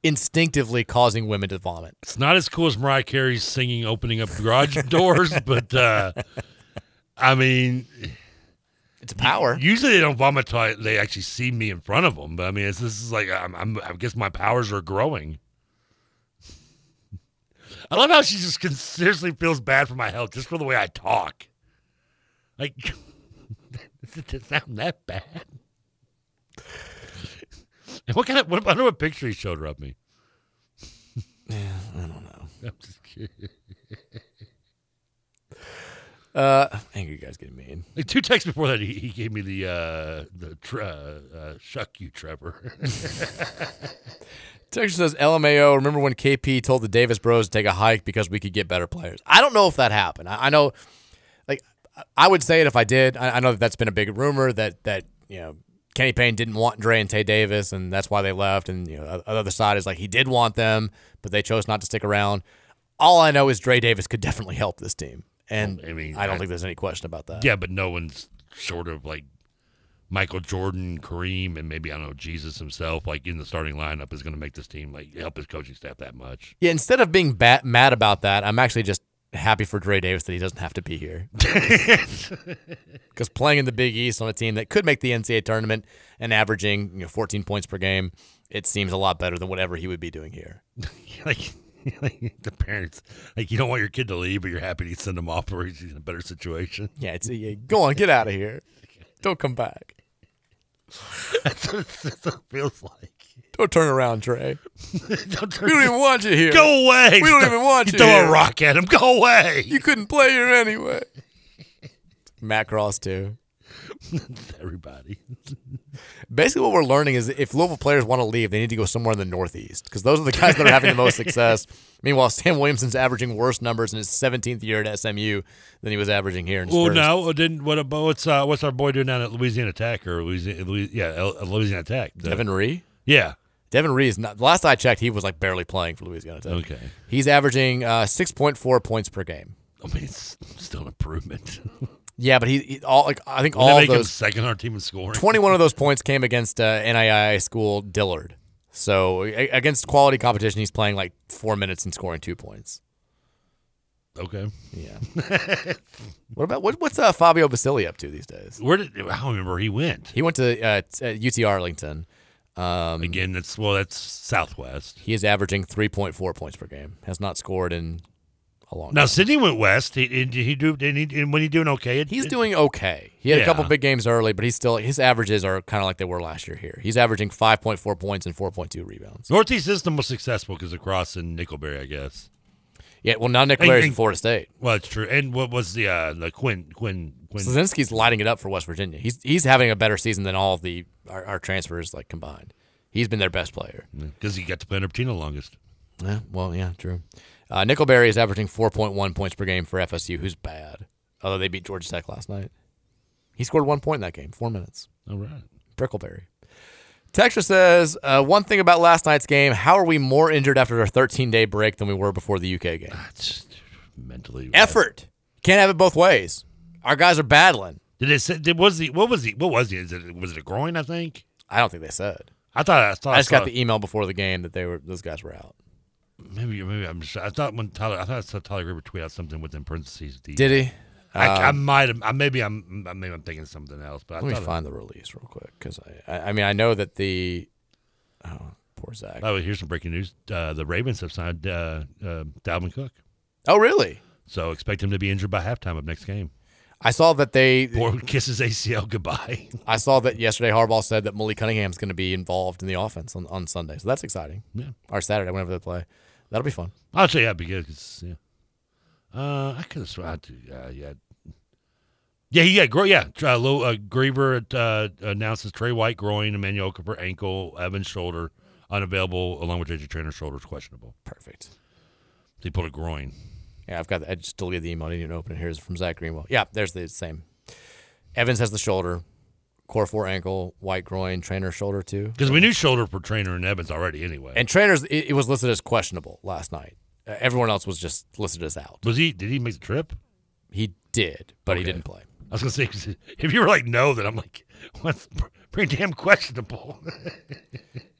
instinctively causing women to vomit? It's not as cool as Mariah Carey's singing, opening up garage doors, but uh, I mean, it's power. Usually they don't vomit till they actually see me in front of them. But I mean, it's, this is like I'm, I'm, I guess my powers are growing. I love how she just con- seriously feels bad for my health just for the way I talk. Like, does it sound that bad? What kind of? What, I wonder what picture he showed her of me. Yeah, I don't know. I'm just kidding. Uh, angry guy's getting mean. Like two texts before that, he, he gave me the uh, the tr- uh, uh, shuck you, Trevor. Texture says LMAO. Remember when KP told the Davis Bros to take a hike because we could get better players? I don't know if that happened. I, I know, like, I would say it if I did. I, I know that that's been a big rumor that that you know Kenny Payne didn't want Dre and Tay Davis, and that's why they left. And you know, the other side is like he did want them, but they chose not to stick around. All I know is Dre Davis could definitely help this team, and I mean, I don't I- think there's any question about that. yeah, but no one's sort of like Michael Jordan, Kareem, and maybe I don't know Jesus himself, like in the starting lineup, is going to make this team like help his coaching staff that much. Yeah, instead of being bat- mad about that, I'm actually just happy for Dre Davis that he doesn't have to be here. Because playing in the Big East on a team that could make the NCAA tournament and averaging you know 14 points per game, it seems a lot better than whatever he would be doing here. like, like the parents, like you don't want your kid to leave, but you're happy to send him off where he's in a better situation. Yeah, it's yeah, go on, get out of here. Don't come back. That's what, it, that's what it feels like. Don't turn around, Trey. don't turn, We don't even want you here. Go away. We don't even want you. You throw here. a rock at him. Go away. You couldn't play here anyway. Matt Cross too. Everybody. Basically, what we're learning is if Louisville players want to leave, they need to go somewhere in the Northeast because those are the guys that are having the most success. Meanwhile, Sam Williamson's averaging worse numbers in his 17th year at SMU than he was averaging here in Well, first. no, didn't what about what's uh, what's our boy doing down at Louisiana Tech or Louisiana, Louis, yeah, Louisiana Tech? The- Devin Ree? Yeah. Devin Ree is not. Last I checked, he was like barely playing for Louisiana Tech. Okay. He's averaging uh, 6.4 points per game. I mean, it's still an improvement. Yeah, but he, he all like I think Wouldn't all make him those second on our team in scoring. 21 of those points came against uh, NII school Dillard. So a- against quality competition, he's playing like four minutes and scoring two points. Okay. Yeah. what about what, what's uh, Fabio Basili up to these days? Where did I don't remember he went? He went to uh, t- uh, UT Arlington. Um, Again, that's well, that's Southwest. He is averaging 3.4 points per game. Has not scored in a long Now time. Sydney went west. He, he, he do did he, and when he doing okay? It- He's it- doing okay. He had a couple big games early, but he's still his averages are kind of like they were last year here. He's averaging 5.4 points and 4.2 rebounds. Northeast system was successful because of Cross and Nickelberry, I guess. Yeah, well now Nick And- in and- Florida State. Well, it's true. And what was the uh, the Quinn Quinn Quinn? Slazinski's lighting it up for West Virginia. He's he's having a better season than all of the our, our transfers like combined. He's been their best player. because he got to play under Pitino longest. Yeah, well, yeah, true. Uh, Nickelberry is averaging 4.1 points per game for FSU, who's bad. Although they beat Georgia Tech last night. He scored one point in that game, four minutes. All right. Brickleberry. Texture says, uh, one thing about last night's game, how are we more injured after our 13 day break than we were before the UK game? That's mentally. Effort. Can't have it both ways. Our guys are battling. Did it say? Did, was he? What was he? What was he? Is it, was it a groin? I think. I don't think they said. I thought. I thought. I just saw- got the email before the game that they were those guys were out. Maybe. Maybe I'm. Just, I thought when Tyler. I thought I saw Tyler Grieber tweet out something within parentheses. The, Did he? I, I Um, might have. I, maybe I'm. Maybe I'm thinking something else. But I Let me find the release real quick because I, I, I mean, I know that the. Oh, poor Zach. Oh, here's some breaking news. Uh, the Ravens have signed uh, uh, Dalvin Cook. Oh, really? So expect him to be injured by halftime of next game. I saw that they Or kisses ACL goodbye. I saw that yesterday. Harbaugh said that Malik Cunningham's going to be involved in the offense on, on Sunday, so that's exciting. Yeah. or Saturday whenever they play, that'll be fun. I'll say yeah because yeah. Uh, I could have sworn I to. Uh, yeah. Yeah, yeah, gro- yeah. Uh, Lo, uh, Grieber uh, announces Tre White groin, Emmanuel Cooper ankle, Evans shoulder unavailable, along with JJ Traynor's shoulder is questionable. Perfect. So he pulled a groin. Yeah, I've got. I just deleted the email. I didn't even open it. Here's from Zach Greenwell. Yeah, there's the same. Evans has the shoulder, Okorafor ankle, white groin, Traynor shoulder too. Because we knew shoulder for Traynor and Evans already anyway. And Traynor's, it, it was listed as questionable last night. Uh, everyone else was just listed as out. was he? Did he make the trip? He did, but he didn't play. I was gonna say if you were like no, then I'm like, what's pretty damn questionable.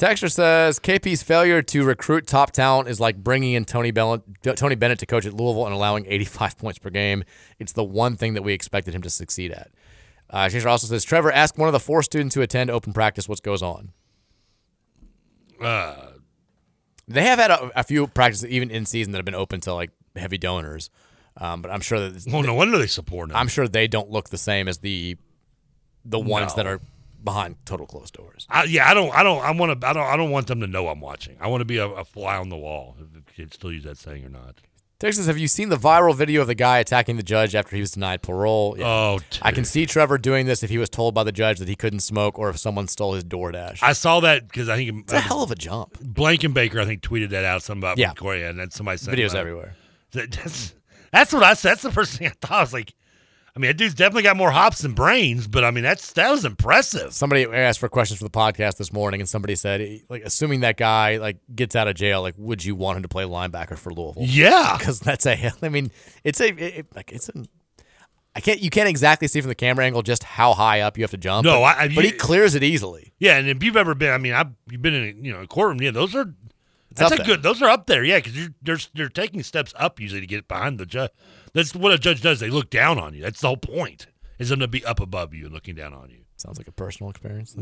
Texture says KP's failure to recruit top talent is like bringing in Tony Bennett, Tony Bennett to coach at Louisville and allowing 85 points per game. It's the one thing that we expected him to succeed at. Uh, Texture also says Trevor, ask one of the four students who attend open practice what goes on. uh, They have had a, a few practices even in season that have been open to like heavy donors, um, but I'm sure that well, no wonder they support him. I'm sure they don't look the same as the the ones No. that are behind total closed doors. I, yeah, I don't, I don't, I want to, I don't, I don't want them to know I'm watching. I want to be a, a fly on the wall. If kids still use that saying or not. Texas, have you seen the viral video of the guy attacking the judge after he was denied parole? Yeah. Oh, I can see Trevor doing this if he was told by the judge that he couldn't smoke or if someone stole his DoorDash. I saw that because I think It's a hell of a jump. Blankenbaker, I think, tweeted that out. Something about Yeah. Korea, and then somebody said Videos everywhere. That- That's, that's what I said. That's the first thing I thought. I was like, I mean, that dude's definitely got more hops than brains, but I mean, that's that was impressive. Somebody asked for questions for the podcast this morning, and somebody said, like, assuming that guy like gets out of jail, like, would you want him to play linebacker for Louisville? Yeah. because that's a. I mean, it's a it, like it's an. I can't. You can't exactly see from the camera angle just how high up you have to jump. No, but, I- I- but he clears it easily. Yeah, and if you've ever been, I mean, I've you've been in a, you know a courtroom. Yeah, those are that's a there. good. Those are up there. Yeah, because you're they're they're taking steps up usually to get behind the judge. That's what a judge does. They look down on you. That's the whole point. Is them to be up above you and looking down on you. Sounds like a personal experience.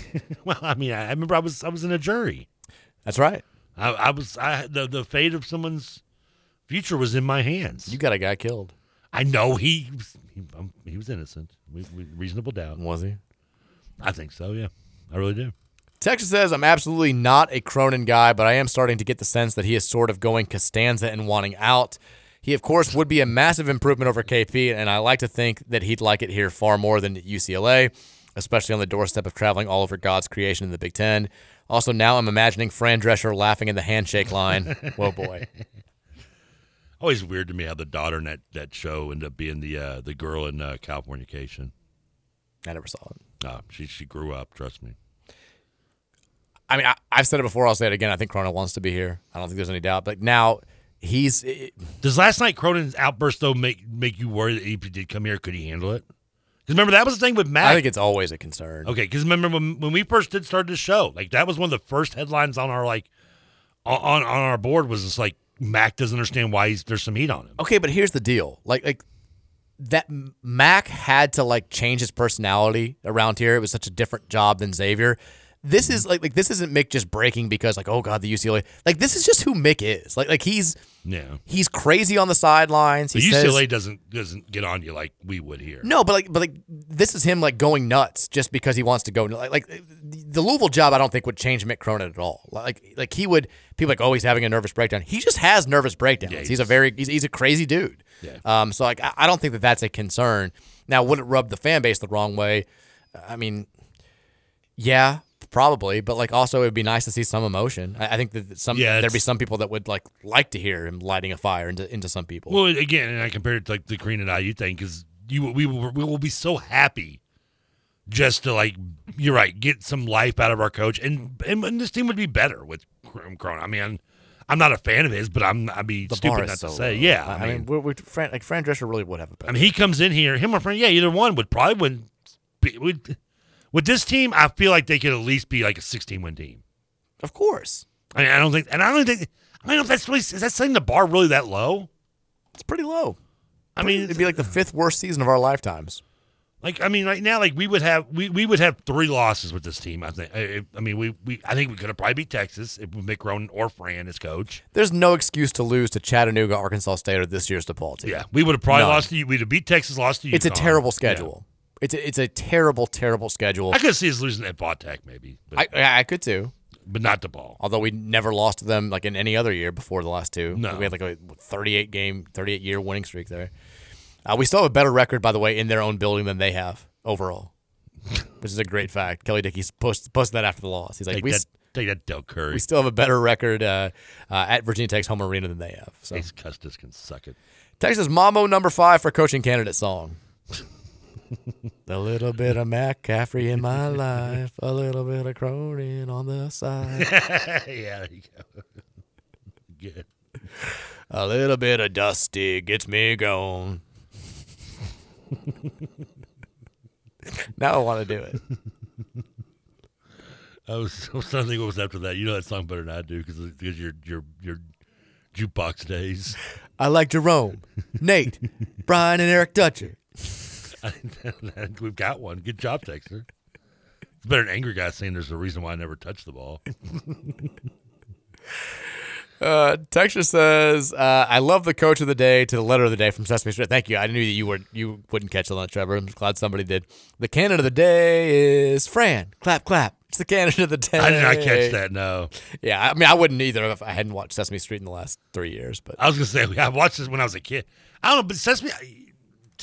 well, I mean, I, I remember I was I was in a jury. That's right. I, I was I the the fate of someone's future was in my hands. You got a guy killed. I know he was, he, um, he was innocent. We, we, reasonable doubt. Was he? I think so. Yeah, I really do. Texas says, I'm absolutely not a Cronin guy, but I am starting to get the sense that he is sort of going Costanza and wanting out. He, of course, would be a massive improvement over KP, and I like to think that he'd like it here far more than at UCLA, especially on the doorstep of traveling all over God's creation in the Big Ten. Also, now I'm imagining Fran Drescher laughing in the handshake line. Whoa, boy. Always weird to me how the daughter in that, that show ended up being the uh, the girl in uh, Californication. I never saw it. No, she she grew up. Trust me. I mean, I, I've said it before. I'll say it again. I think Cronin wants to be here. I don't think there's any doubt. But now he's. Does last night Cronin's outburst though make make you worry that if he did come here, could he handle it? Because remember that was the thing with Matt. I think it's always a concern. Okay, because remember when when we first did start this show, like that was one of the first headlines on our like on on our board was just like Mack doesn't understand why he's there's some heat on him. Okay, but here's the deal. Like like that Mack had to like change his personality around here. It was such a different job than Xavier. This is like like this isn't Mick just breaking because like oh god the UCLA like this is just who Mick is like like he's Yeah. he's crazy on the sidelines. He says- UCLA doesn't doesn't get on you like we would here. no, but like but like this is him like going nuts just because he wants to go like like the Louisville job I don't think would change Mick Cronin at all. Like like he would people like oh he's having a nervous breakdown. He just has nervous breakdowns. he's a very he's, he's a crazy dude. Yeah. Um. So like I, I don't think that that's a concern. Now would it rub the fan base the wrong way? I mean, yeah, probably. But like also it would be nice to see some emotion. I, I think that some Yeah, there'd be some people that would like like to hear him lighting a fire into into some people. Well, again, and I compared it to like the Green and IU thing because you we will, we will be so happy just to like you're right get some life out of our coach and and, and this team would be better with Cronin. I mean, I'm not a fan of his, but I'm I'd be the stupid not so to say low. yeah. I, mean, we're, we're, Fran, like Fran Drescher really would have a better. I mean, he comes in here, him or friend, yeah, either one would probably win. be- Would with this team, I feel like they could at least be like a 16 win team. Of course, I, mean, I don't think, and I don't think, I don't know if that's really is that setting the bar really that low. It's pretty low. I mean, it'd be like the fifth worst season of our lifetimes. Like I mean, right now, like we would have we, we would have three losses with this team. I think. I, I mean, we, we I think we could have probably beat Texas if we Mick Rowan or Fran as coach. There's no excuse to lose to Chattanooga, Arkansas State, or this year's DePaul team. Yeah, we would have probably None. lost to you. We'd have beat Texas, lost to you. It's a terrible schedule. It's a, it's a terrible, terrible schedule. I could see us losing at Bot Tech maybe, but, I, I could too, but not the ball. Although we never lost to them like in any other year before the last two. No. we had like a 38 game, 38 year winning streak there. Uh, we still have a better record, by the way, in their own building than they have overall, which is a great fact. Kelly Dickey's posted, posted that after the loss. He's like, Take we, that, take that, Del Curry. we still have a better record uh, uh, at Virginia Tech's home arena than they have. So Ace Custis can suck it. Texas Mambo number five for coaching candidate song. A little bit of McCaffery in my life, a little bit of Cronin on the side. yeah, there you go. Good. A little bit of Dusty gets me going. now I want to do it. I was, I was trying to think what was after that. You know that song better than I do because because your your your jukebox days. I like Jerome, Nate, Brian, and Eric Dutcher. We've got one. Good job, Texter. It's better than angry guy saying there's a reason why I never touched the ball. Uh, Texture says, uh, "I love the coach of the day to the letter of the day from Sesame Street." Thank you. I knew that you were you wouldn't catch the lunch, Trevor. I'm glad somebody did. The candidate of the day is Fran. Clap, clap. It's the candidate of the day. I did not catch that. No, Yeah, I mean, I wouldn't either if I hadn't watched Sesame Street in the last three years. But I was gonna say I watched this when I was a kid. I don't know, but Sesame.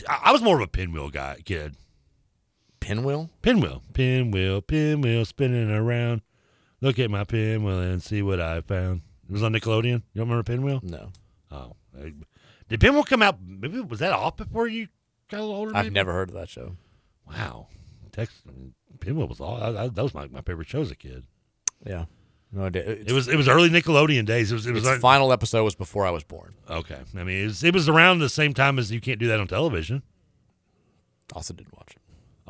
I, was more of a pinwheel guy, kid. Pinwheel, pinwheel, pinwheel, pinwheel, spinning around. Look at my pinwheel and see what I found. It was on Nickelodeon. You don't remember Pinwheel? No. Oh, did Pinwheel come out? Maybe was that off before you got a little older? I've maybe? never heard of that show. Wow, Tex, I Pinwheel was all. I, I, that was my, my favorite show as a kid. Yeah, no idea. It was it was early Nickelodeon days. It was it was on- final episode was before I was born. okay. I mean, it was, it was around the same time as you can't do that on television. Also didn't watch it.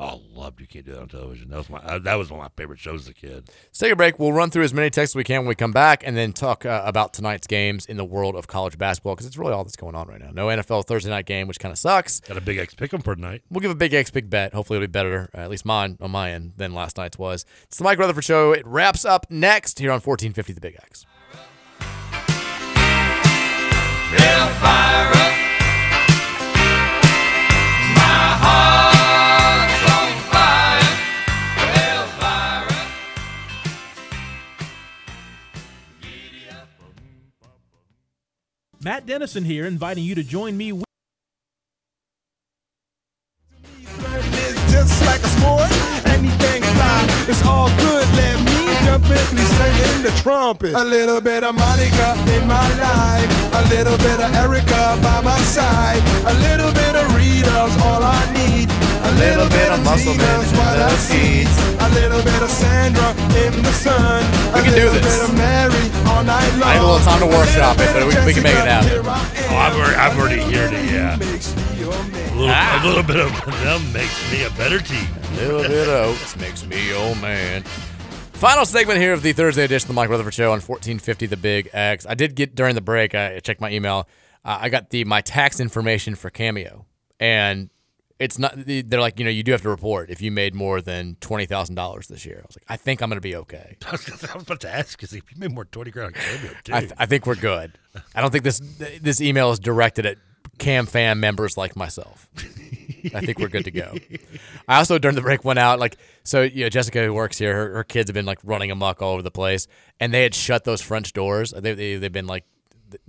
Oh, loved you can't do that on television. That was my uh, that was one of my favorite shows as a kid. Let's take a break. We'll run through as many texts as we can when we come back, and then talk uh, about tonight's games in the world of college basketball because it's really all that's going on right now. No NFL Thursday night game, which kind of sucks. Got a big X pick pick 'em for tonight. We'll give a big X big bet. Hopefully, it'll be better, uh, at least mine on my end, than last night's was. It's the Mike Rutherford Show. It wraps up next here on 1450 The Big X. They'll fire Matt Dennison here, inviting you to join me. with- It's just like a sport. Anything fly, it's all good. Let me jump in, please in the trumpet. A little bit of Monica in my life. A little bit of Erica by my side. A little bit of Rita's all I need. A little bit of Muscle Man Tina's in the I. A little bit of Sandra in the sun. We can do little this. bit of Mary all night long. I need a little time to workshop it, but we, we can make it happen. Oh, I've already, I've already heard it. Yeah, a little, Ah. a little bit of them makes me a better team. A little bit of oats makes me old man. Final segment here of the Thursday edition of the Mike Rutherford Show on 1450 The Big X. I did get during the break. I checked my email. Uh, I got the my tax information for Cameo, and it's not. They're like, you know, you do have to report if you made more than twenty thousand dollars this year. I was like, I think I'm gonna be okay. I was, about to ask because if you made more than twenty grand on Cameo, too. I, th- I think we're good. I don't think this this email is directed at Cam fam members like myself. I think we're good to go. I also during the break went out like so. You know, Jessica who works here, her, her kids have been like running amok all over the place, and they had shut those French doors. They, they they've been like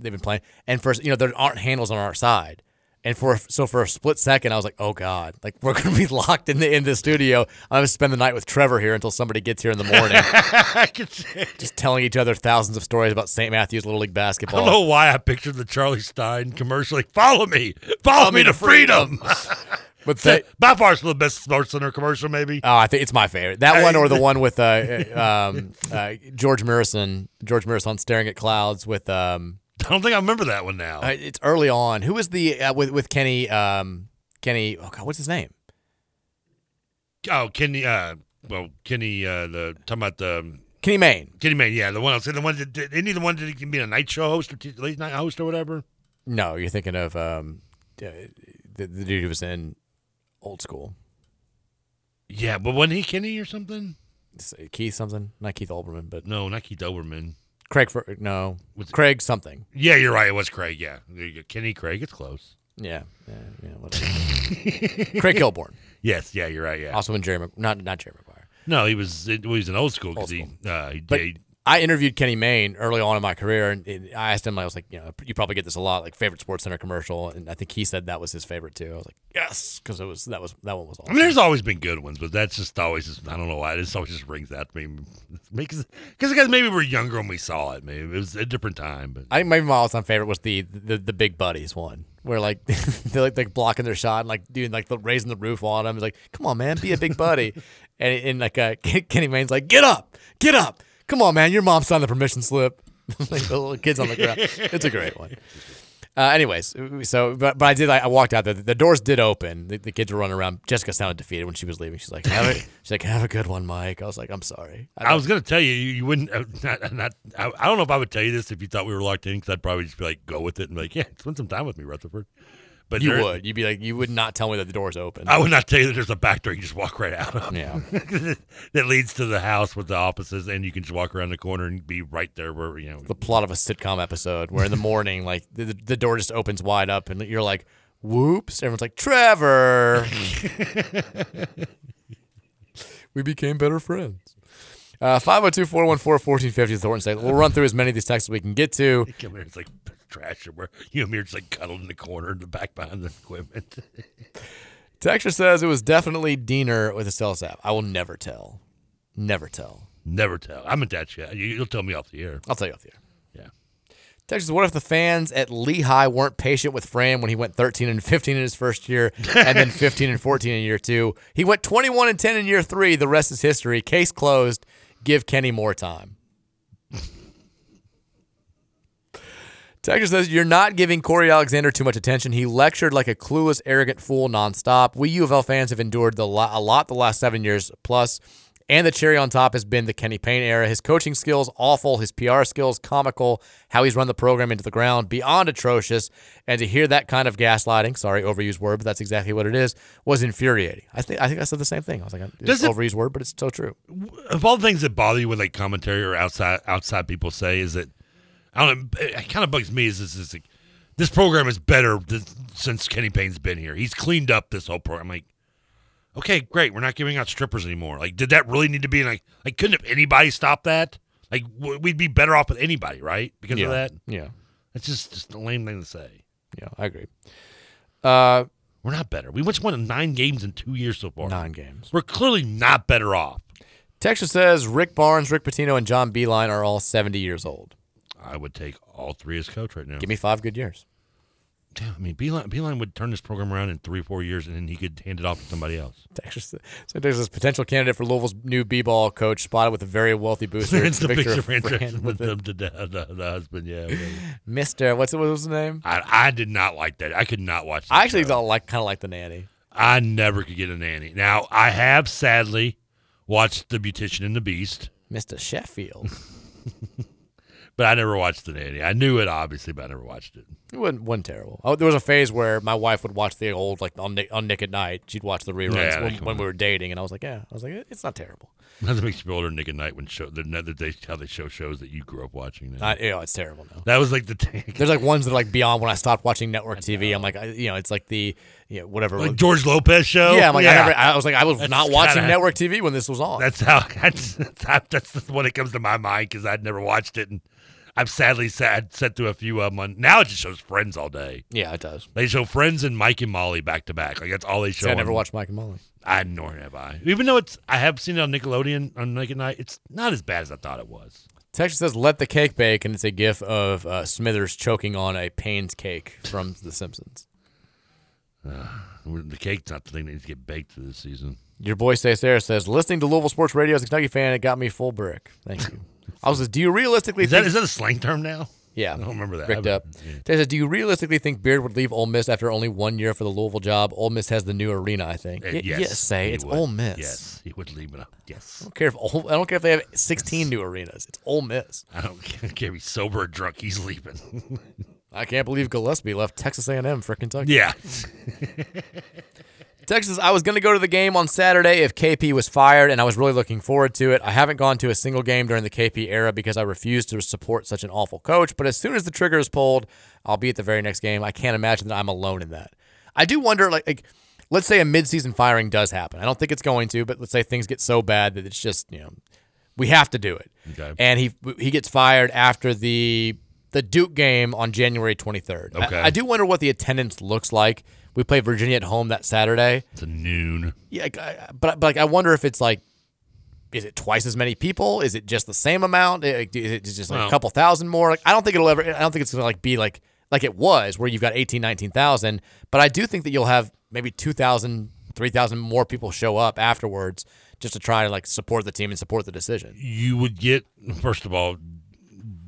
they've been playing, and first you know there aren't handles on our side. And for so for a split second, I was like, "Oh God! Like we're gonna be locked in the in the studio. I'm gonna spend the night with Trevor here until somebody gets here in the morning, I could say. just telling each other thousands of stories about St. Matthew's Little League basketball. I don't know why I pictured the Charlie Stein commercial. Like, follow me, follow, me to freedom. But they, by far, still the best Sports Center commercial, maybe. Oh, I think it's my favorite. That one or the one with uh, um, uh, George Morrison. George Morrison staring at clouds with. Um, I don't think I remember that one now. uh, it's early on. Who was the uh, with with Kenny? Um, Kenny. Oh God, what's his name? Oh, Kenny. Uh, well, Kenny. Uh, the talking about the um, Kenny Mayne. Kenny Mayne. Yeah, the one I was saying. The one that did, isn't he the ones that he can be a night show host or t- late night host or whatever? No, you're thinking of um, uh, the, the dude who was in Old School. Yeah, but wasn't he Kenny or something? Keith something, not Keith Olbermann, but No, not Keith Olbermann. Craig. Fer- no, Was Craig something. Yeah, you're right. It was Craig. Yeah, There you go. Kenny Craig. It's close. Yeah, yeah, yeah whatever. Craig Kilborn. Yes. Yeah, you're right. Yeah. Also in Jerry, Mc- not not Jerry Maguire. No, he was. It, well, he was an old school because he. Uh, he, But he- I interviewed Kenny Mayne early on in my career, and I asked him, I was like, you know, you probably get this a lot, like favorite Sports Center commercial, and I think he said that was his favorite too. I was like, yes, because it was that was that one was I mean, there's always been good ones, but that's just always just I don't know why it just always just rings out to me because because maybe we are younger when we saw it. Maybe it was a different time, but I think maybe my all-time favorite was the the, the Big Buddies one, where like they're like, like blocking their shot and like doing like the raising the roof on them. It's like, come on, man, be a big buddy. and, and like uh, Kenny Mayne's like, get up, get up, come on, man, your mom signed the permission slip. like the little kids on the ground. It's a great one. Uh, anyways, so but, but I did. I, I walked out there. The doors did open. The, the kids were running around. Jessica sounded defeated when she was leaving. She's like, have a, she's like, have a good one, Mike. I was like, I'm sorry. I was gonna tell you you, you wouldn't. Uh, not, not, I, I don't know if I would tell you this if you thought we were locked in because I'd probably just be like, go with it and be like, yeah, spend some time with me, Rutherford. But you there- would. You'd be like, you would not tell me that the door's open. I would not tell you that there's a back door you just walk right out of. Yeah. that leads to the house with the offices, and you can just walk around the corner and be right there where you know. the plot of a sitcom episode where in the morning, like the, the door just opens wide up and you're like, whoops. Everyone's like, Trevor. we became better friends. Uh, 502 414 1450 Thornton State. We'll run through as many of these texts as we can get to. It's like trash where you and me are just like cuddled in the corner in the back behind the equipment. Texture says it was definitely Diener with a cell sap. I will never tell. Never tell. Never tell. I'm attached. Yeah, you, you'll tell me off the air. I'll tell you off the air. Yeah. Texas, what if the fans at Lehigh weren't patient with Fran when he went 13 and 15 in his first year and then 15 and 14 in year two? He went 21 and 10 in year three. The rest is history. Case closed. Give Kenny more time. Texas says, You're not giving Cory Alexander too much attention. He lectured like a clueless, arrogant fool nonstop. We U of L fans have endured the lo- a lot the last seven years plus, and the cherry on top has been the Kenny Payne era. His coaching skills, awful. His PR skills, comical. How he's run the program into the ground, beyond atrocious. And to hear that kind of gaslighting, sorry, overused word, but that's exactly what it is, was infuriating. I think I think I said the same thing. I was like, it's it- overused word, but it's so true. of all the things that bother you with like commentary or outside outside people say is that I don't. It kind of bugs me. Is this is like this program is better th- since Kenny Payne's been here. He's cleaned up this whole program. I'm like, okay, great. We're not giving out strippers anymore. Like, did that really need to be like like couldn't have anybody stop that? Like, w- we'd be better off with anybody, right? Because Yeah. of that. Yeah. That's just just a lame thing to say. Yeah, I agree. Uh, We're not better. We just won nine games in two years so far. Nine games. We're clearly not better off. Texas says Rick Barnes, Rick Pitino, and John Beilein are all 70 years old. I would take all three as coach right now. Give me five good years. Yeah, I mean, Beilein, Beilein would turn this program around in three four years, and then he could hand it off to somebody else. Texas, so this potential candidate for Louisville's new b-ball coach spotted with a very wealthy booster. it's the picture of Fran with with the, the, the, the husband. Yeah. Mister. What's what was his name? I, I did not like that. I could not watch. That I actually show. don't like kind of like the nanny. I never could get a nanny. Now I have sadly watched The Beautician and the Beast, Mister Sheffield. but I never watched the nanny. I knew it obviously, but I never watched it. It wasn't, wasn't terrible. Oh, there was a phase where my wife would watch the old like on Nick, on Nick at Night. She'd watch the reruns Yeah, when, when we were dating, and I was like, yeah, I was like, it's not terrible. Nothing makes me older than Nick and Night when show the that they how they show shows that you grew up watching. Now. I, you know, oh, it's terrible now. That was like the tank. There's like ones that are like beyond when I stopped watching network TV. I'm like, I, you know, it's like the you know, whatever. like George Lopez show. Yeah, I'm like, I, never, I was like, I was That's not watching kinda- network TV when this was on. That's how that's that's, how, that's the one that comes to my mind because I'd never watched it, and I'm sadly sad sat through a few of them. On, now it just shows Friends all day. Yeah, it does. They show Friends and Mike and Molly back to back. Like that's all they show. See, I never on- watched Mike and Molly. I nor have I. Even though it's I have seen it on Nickelodeon on Nick at Night. It's not as bad as I thought it was. Texas says, "Let the cake bake," and it's a gif of uh, Smithers choking on a Payne's cake from The Simpsons. Uh, the cake's not the thing that needs to get baked for this season. Your boy Stay Sarah says, "Listening to Louisville sports radio as a Kentucky fan, it got me full brick." Thank you. I was, do you realistically Is that think is that a slang term now? Yeah, I don't remember that. Bricked I- up. They said, "Do you realistically think Beard would leave Ole Miss after only one year for the Louisville job? Ole Miss has the new arena, I think." Uh, Y- yes, yes, say it's would. Ole Miss. Yes, he would leave it up. Yes. I don't care if Ole, I don't care if they have 16 new arenas. It's Ole Miss. I don't care if he's sober or drunk. He's leaving. I can't believe Gillespie left Texas A&M for Kentucky. Yeah. Texas, I was going to go to the game on Saturday if KP was fired, and I was really looking forward to it. I haven't gone to a single game during the KP era because I refuse to support such an awful coach. But as soon as the trigger is pulled, I'll be at the very next game. I can't imagine that I'm alone in that. I do wonder, like, like let's say a midseason firing does happen. I don't think it's going to, but let's say things get so bad that it's just, you know, we have to do it. Okay. And he he gets fired after the the Duke game on January 23rd. I- Okay. I, do wonder what the attendance looks like. We play Virginia at home that Saturday. It's a noon. Yeah, I- but but like I wonder if it's like, is it twice as many people? Is it just the same amount? Is it just like Well- a couple thousand more? Like I don't think it'll ever. I don't think it's gonna like be like like it was where you've got 18, 19,000. But I do think that you'll have maybe 2,000, 3,000 more people show up afterwards just to try to like support the team and support the decision. You would get first of all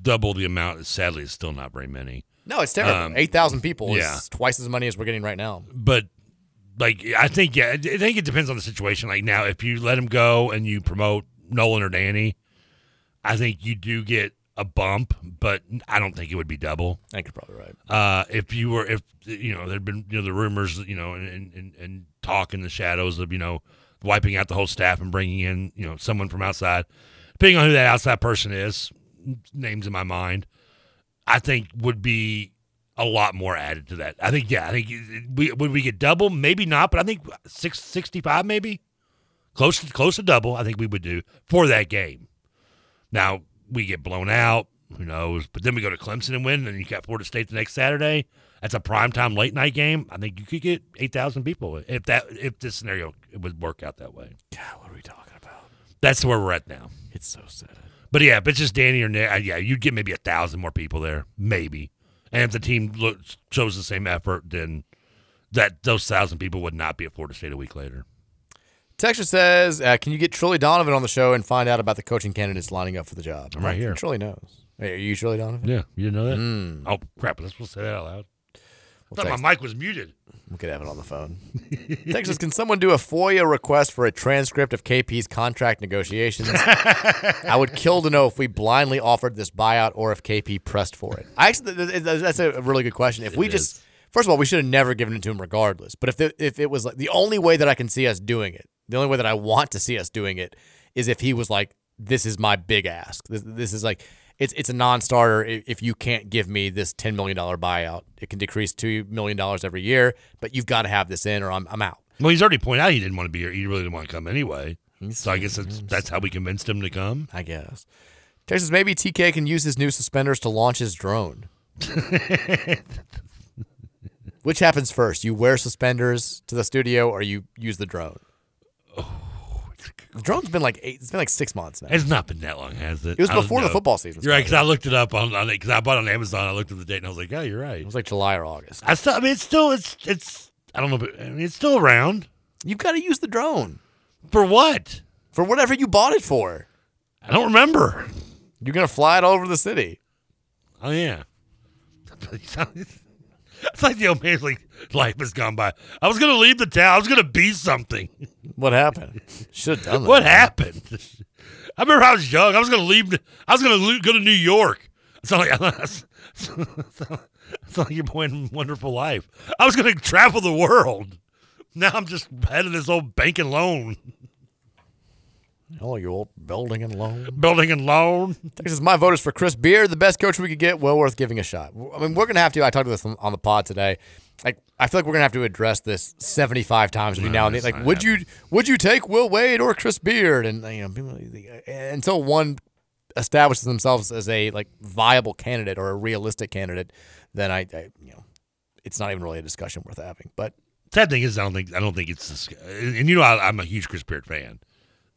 double the amount. Sadly, it's still not very many. No, it's terrible. Um, 8,000 people yeah. is twice as many as we're getting right now. but like I think yeah, I think it depends on the situation. Like now, if you let him go and you promote Nolan or Danny, I think you do get a bump, but I don't think it would be double. I think you're probably right. Uh, if you were, if you know, there'd been you know the rumors, you know, and and, and talk in the shadows of you know wiping out the whole staff and bringing in you know someone from outside, depending on who that outside person is, names in my mind, I think would be a lot more added to that. I think yeah, I think we would we get double, maybe not, but I think six sixty five maybe close to close to double. I think we would do for that game. Now we get blown out. Who knows? But then we go to Clemson and win, and then you got Florida State the next Saturday. That's a primetime late night game. I think you could get eight thousand people if that if this scenario would work out that way. God, what are we talking about? That's where we're at now. It's so sad. But yeah, if it's just Danny or Nick, yeah, you'd get maybe a thousand more people there, maybe. And if the team looks, shows the same effort, then that those thousand people would not be at Florida State a week later. Texture says, uh, "Can you get Trilly Donovan on the show and find out about the coaching candidates lining up for the job?" I'm right here. Trilly knows. Hey, are you Trilly Donovan? Yeah, you didn't know that? Mm. Oh crap! Let's supposed to say that out loud. I We'll thought text- my mic was muted. We could have it on the phone. Texas, can someone do a FOIA request for a transcript of KP's contract negotiations? I would kill to know if we blindly offered this buyout or if KP pressed for it. I actually, th- th- that's a really good question. If we It just, first of all, we should have never given it to him regardless. But if the, if it was like the only way that I can see us doing it, the only way that I want to see us doing it is if he was like, "This is my big ask. This, this is like." It's, it's a non-starter if if you can't give me this $10 million buyout. It can decrease $2 million every year, but you've got to have this in or I'm, I'm out. Well, he's already pointed out he didn't want to be here. He really didn't want to come anyway. So I guess that's, that's how we convinced him to come. I guess. Texas, maybe TK can use his new suspenders to launch his drone. Which happens first? You wear suspenders to the studio, or you use the drone? the drone's been like eight. It's been like six months now. It's not been that long, has it? It was I before the football season You're right, because I looked it up on on because I bought it on Amazon. I looked at the date and I was like, oh, you're right. It was like July or August. I still, I mean, it's still, it's, it's. I don't know, but I mean, it's still around. You've got to use the drone for what? For whatever you bought it for. I don't remember. You're gonna fly it all over the city. Oh yeah. It's like the old man's like life has gone by. I was gonna leave the town. I was gonna be something. What happened? Should have done that. What happened? I remember I was young. I was gonna leave. I was gonna go to New York. It's not like it's not like your boy in Wonderful Life. I was gonna travel the world. Now I'm just heading this old bank and loan. Oh, you old building and loan. Building and loan. Texas, my vote is for Chris Beard, the best coach we could get. Well worth giving a shot. I mean, we're gonna have to. I talked to this on, on the pod today. Like, I feel like we're gonna have to address this seventy-five times between No, now and then. Like, would you would you take Will Wade or Chris Beard? And you know, people, until one establishes themselves as a like viable candidate or a realistic candidate, then I, I you know, it's not even really a discussion worth having. But Sad thing is, I don't think I don't think it's this. And you know, I, I'm a huge Chris Beard fan,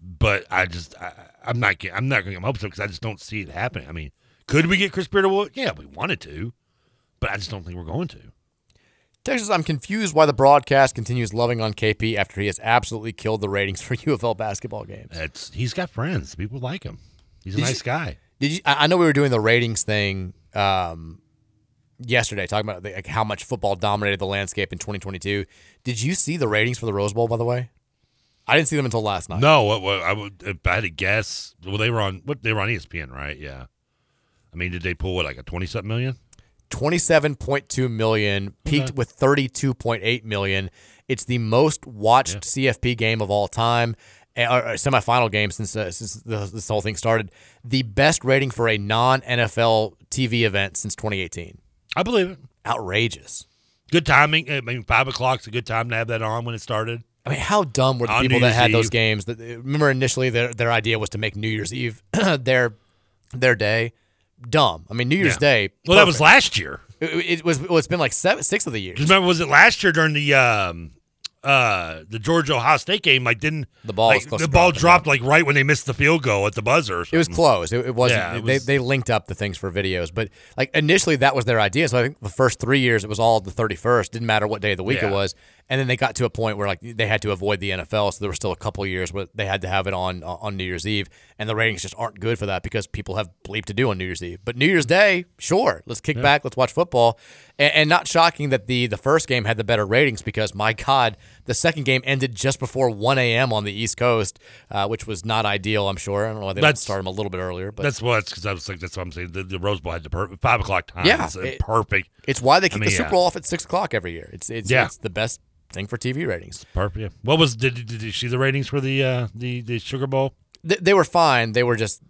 but I just I, I'm not I'm not going to get my hopes up because I just don't see it happening. I mean, could we get Chris Beard? Award? Yeah, we wanted to, but I just don't think we're going to. Texas, I'm confused why the broadcast continues loving on KP after he has absolutely killed the ratings for U of L basketball games. It's he's got friends. People like him. He's a Did nice you- guy. Did you? I I know we were doing the ratings thing um, yesterday, talking about like how much football dominated the landscape in 2022. Did you see the ratings for the Rose Bowl? By the way, I didn't see them until last night. No, what, what I would if I had to guess. Well, they were on what they were on ESPN, right? Yeah. I mean, did they pull what like a twenty something million? 27.2 million, peaked with 32.8 million. It's the most watched CFP game of all time, eh, or, or semifinal game since uh, since the, this whole thing started. The best rating for a non NFL TV event since 2018. I believe it. Outrageous. Good timing. I mean, five o'clock's a good time to have that on when it started. I mean, how dumb were the On people New that had those Eve. games? That remember initially their their idea was to make New Year's Eve their their day. Dumb. I mean, New Year's Yeah. Day. Well, that was perfect. last year. It, it was. Well, it's been like seven, six of the years. Remember, was it last year during the um, uh, the Georgia Ohio State game? Like, didn't The ball like, was close the to ball dropping, dropped like right when they missed the field goal at the buzzer. Or It was something. close. It, it wasn't. Yeah, it they was- they linked up the things for videos, but like initially that was their idea. So I think the first three years it was all the thirty first. Didn't matter what day of the week Yeah. it was, and then they got to a point where like they had to avoid the NFL. So there were still a couple years where they had to have it on on New Year's Eve, and the ratings just aren't good for that because people have bleep to do on New Year's Eve. But New Year's Day, sure, let's kick Yeah. back, let's watch football, and, and not shocking that the the first game had the better ratings because my God, the second game ended just before one a.m. on the East Coast, uh, which was not ideal. I'm sure. I don't know why they didn't start them a little bit earlier, but that's what because I was like that's what I'm saying. The, the Rose Bowl had the per- five o'clock time. Yeah, it's uh, it- perfect. It's why they I kick mean, the Super yeah. Bowl off at six o'clock every year. It's it's, Yeah. it's the best thing for TV ratings. Perfect. Yeah. What was did, did you see the ratings for the uh, the the Sugar Bowl? They, they were fine. They were just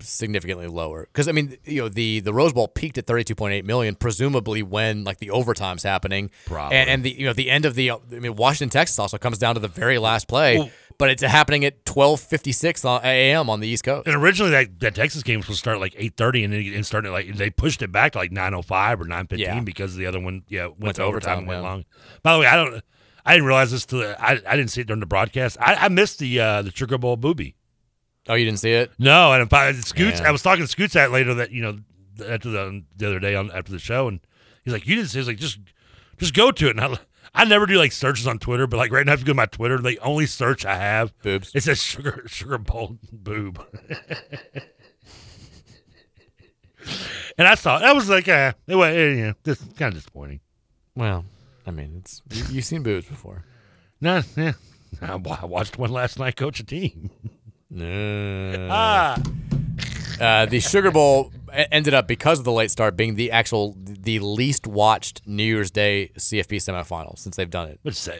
significantly lower because I mean you know the the Rose Bowl peaked at thirty two point eight million, presumably when like the overtime's happening. Probably. And, and the you know the end of the I mean Washington Texas also comes down to the very last play, Well- but it's happening at twelve fifty six a.m. on the East Coast. And originally that, that Texas game was supposed to start at like eight thirty, and then and started like they pushed it back to like nine oh five or nine fifteen Yeah. because the other one yeah went, Went to overtime, overtime, and went yeah. long. By the way, I don't I didn't realize this till I, I didn't see it during the broadcast. I, I missed the uh, the Sugar Bowl booby. Oh, you didn't see it? No, and if I, Scoots, Yeah. I was talking to Scoots that later that you know after the the other day on after the show, and he's like, "You didn't." see it." He's like, "Just just go to it." And I, I never do like searches on Twitter, but like right now, if you go to my Twitter, the only search I have boobs. It says sugar sugar bowl boob, and I saw that was like, uh, it was, yeah, this kind of disappointing. Well, I mean it's you, you've seen boobs before. No, yeah, I watched one last night. Coach a team. No. Ah. Uh, the Sugar Bowl ended up because of the late start being the actual the least watched New Year's Day CFP semifinal since they've done it. But it's, a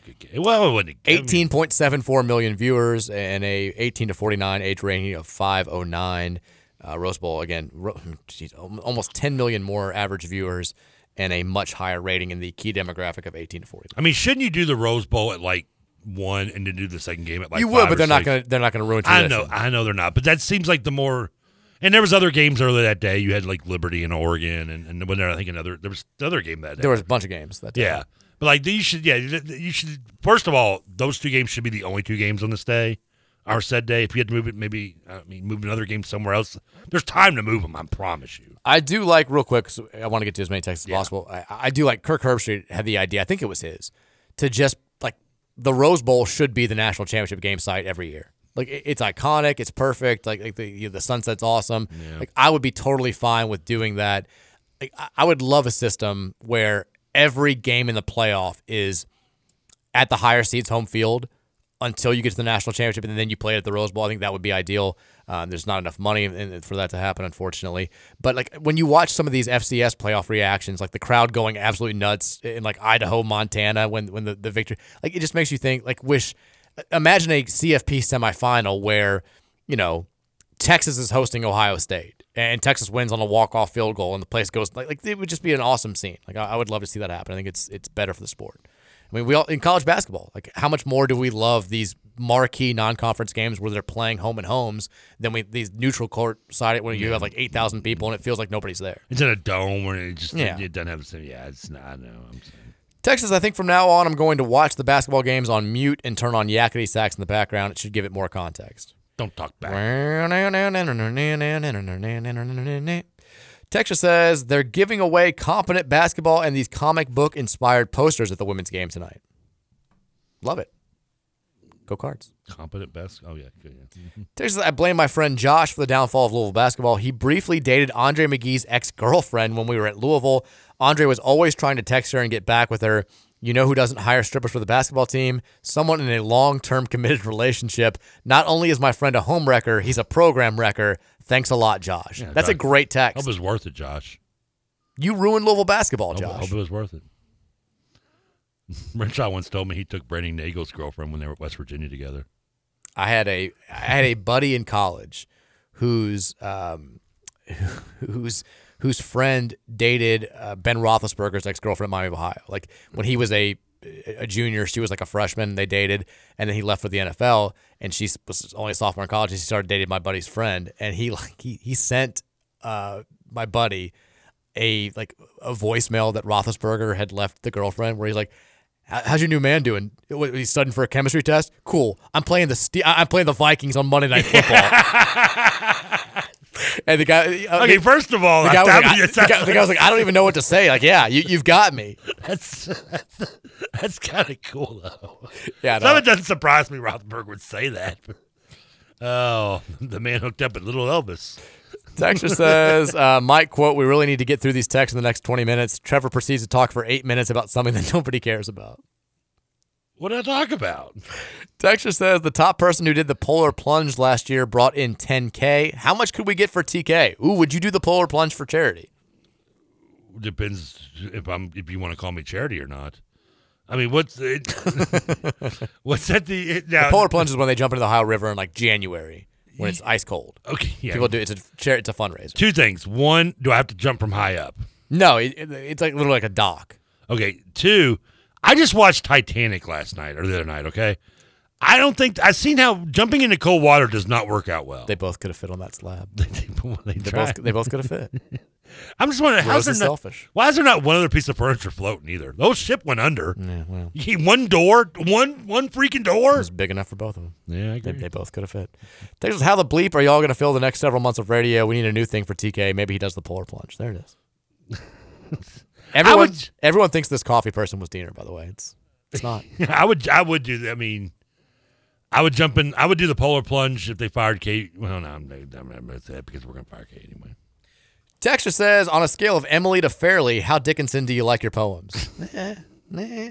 good game. Well, it wasn't. a- I mean, Eighteen point seven four million viewers and a eighteen to forty nine age rating of five oh nine. Uh, Rose Bowl again, ro- geez, almost ten million more average viewers and a much higher rating in the key demographic of eighteen to forty. I mean, shouldn't you do the Rose Bowl at like one and then do the second game at like you would, but they're not gonna they're not gonna ruin Tradition. I know, I know they're not, but that seems like the more. And there was other games earlier that day. You had like Liberty and Oregon, and, and when there, I think another there was the other game that day. There was a bunch of games that day. Yeah, but like you should, yeah, you should. First of all, those two games should be the only two games on this day, or said day. If you had to move it, maybe I mean move another game somewhere else. There's time to move them. I promise you. I do like real quick. So I want to get to as many texts as possible. I, I do like Kirk Herbstreit had the idea. I think it was his to just like the Rose Bowl should be the national championship game site every year. Like it- it's iconic, it's perfect. Like, like the you know, the sunset's awesome. Like I would be totally fine with doing that. Like, I- I would love a system where every game in the playoff is at the higher seeds home field until you get to the national championship and then you play at the Rose Bowl. I think that would be ideal. Um, there's not enough money in, in- for that to happen, unfortunately. But like when you watch some of these FCS playoff reactions, like the crowd going absolutely nuts in like Idaho, Montana, when when the, the victory, like it just makes you think. Like wish, imagine a CFP semifinal where you know Texas is hosting Ohio State and Texas wins on a walk off field goal and the place goes like like it would just be an awesome scene. Like I, I would love to see that happen. I think it's it's better for the sport. I mean, we all in college basketball. Like, how much more do we love these marquee non-conference games where they're playing home and homes than we these neutral court side where you have like eight thousand people and it feels like nobody's there. It's in a dome where it just Yeah. it doesn't have the same. Yeah, it's not. I know. I'm saying. Texas, I think from now on, I'm going to watch the basketball games on mute and turn on yakety sax in the background. It should give it more context. Don't talk back. Texas says they're giving away competent basketball and these comic book inspired posters at the women's game tonight. Love it. Go cards. Competent best. Oh yeah, good. Yeah. Texas, I blame my friend Josh for the downfall of Louisville basketball. He briefly dated Andre McGee's ex girlfriend when we were at Louisville. Andre was always trying to text her and get back with her. You know who doesn't hire strippers for the basketball team? Someone in a long term committed relationship. Not only is my friend a home wrecker, he's a program wrecker. Thanks a lot, Josh. Yeah, That's a great text. Hope it was worth it, Josh. You ruined Louisville basketball, Hope, Josh. hope it was worth it. Renshaw once told me he took Brandon Nagel's girlfriend when they were at West Virginia together. I had a I had a buddy in college whose um whose whose friend dated uh, Ben Roethlisberger's ex girlfriend at Miami of Ohio. Like when he was a a junior, she was like a freshman. They dated, and then he left for the NFL, and she was only a sophomore in college. And she started dating my buddy's friend, and he like he he sent uh my buddy a like a voicemail that Roethlisberger had left the girlfriend, where he's like. How's your new man doing? He's studying for a chemistry test. Cool. I'm playing the I- I'm playing the Vikings on Monday Night Football. and the guy. uh, Okay, the- first of all, the guy, was like, I, the, guy, the guy was like, I don't even know what to say. Like, yeah, you, you've got me. That's that's, that's kind of cool though. Yeah, no. some of it doesn't surprise me. Rothberg would say that. Oh, the man hooked up at Little Elvis. Texture says, uh, Mike, quote, we really need to get through these texts in the next 20 minutes. Trevor proceeds to talk for eight minutes about something that nobody cares about. What did I talk about? Texture says, the top person who did the polar plunge last year brought in 10K. How much could we get for TK? Ooh, would you do the polar plunge for charity? Depends if I'm if you want to call me charity or not. I mean, what's it, what's that? The, it, now, the polar plunge is when they jump into the Ohio River in like January when it's ice cold. Okay, yeah. People do it's a it's a fundraiser. Two things. One, do I have to jump from high up? No, it, it- it's like literally like a dock. Okay. Two, I just watched Titanic last night or the other night. Okay. I don't think I've seen how jumping into cold water does not work out well. They both could have fit on that slab. they, They tried. both they both could have fit. I'm just wondering how's there not, selfish. why is there not one other piece of furniture floating either? Those ship went under. Yeah, well. You one door, one one freaking door. It was big enough for both of them. Yeah, I They, they both could have fit. Texas, how the bleep are y'all going to fill the next several months of radio? We need a new thing for TK. Maybe he does the polar plunge. There it is. everyone, would- everyone thinks this coffee person was Diener. By the way, it's it's not. I would I would do. I mean, I would jump in. I would do the polar plunge if they fired Kate. Well, no, I'm, I'm not going to say that because we're going to fire Kate anyway. Texture says, on a scale of Emily to Fairly, how Dickinson do you like your poems? nah, nah.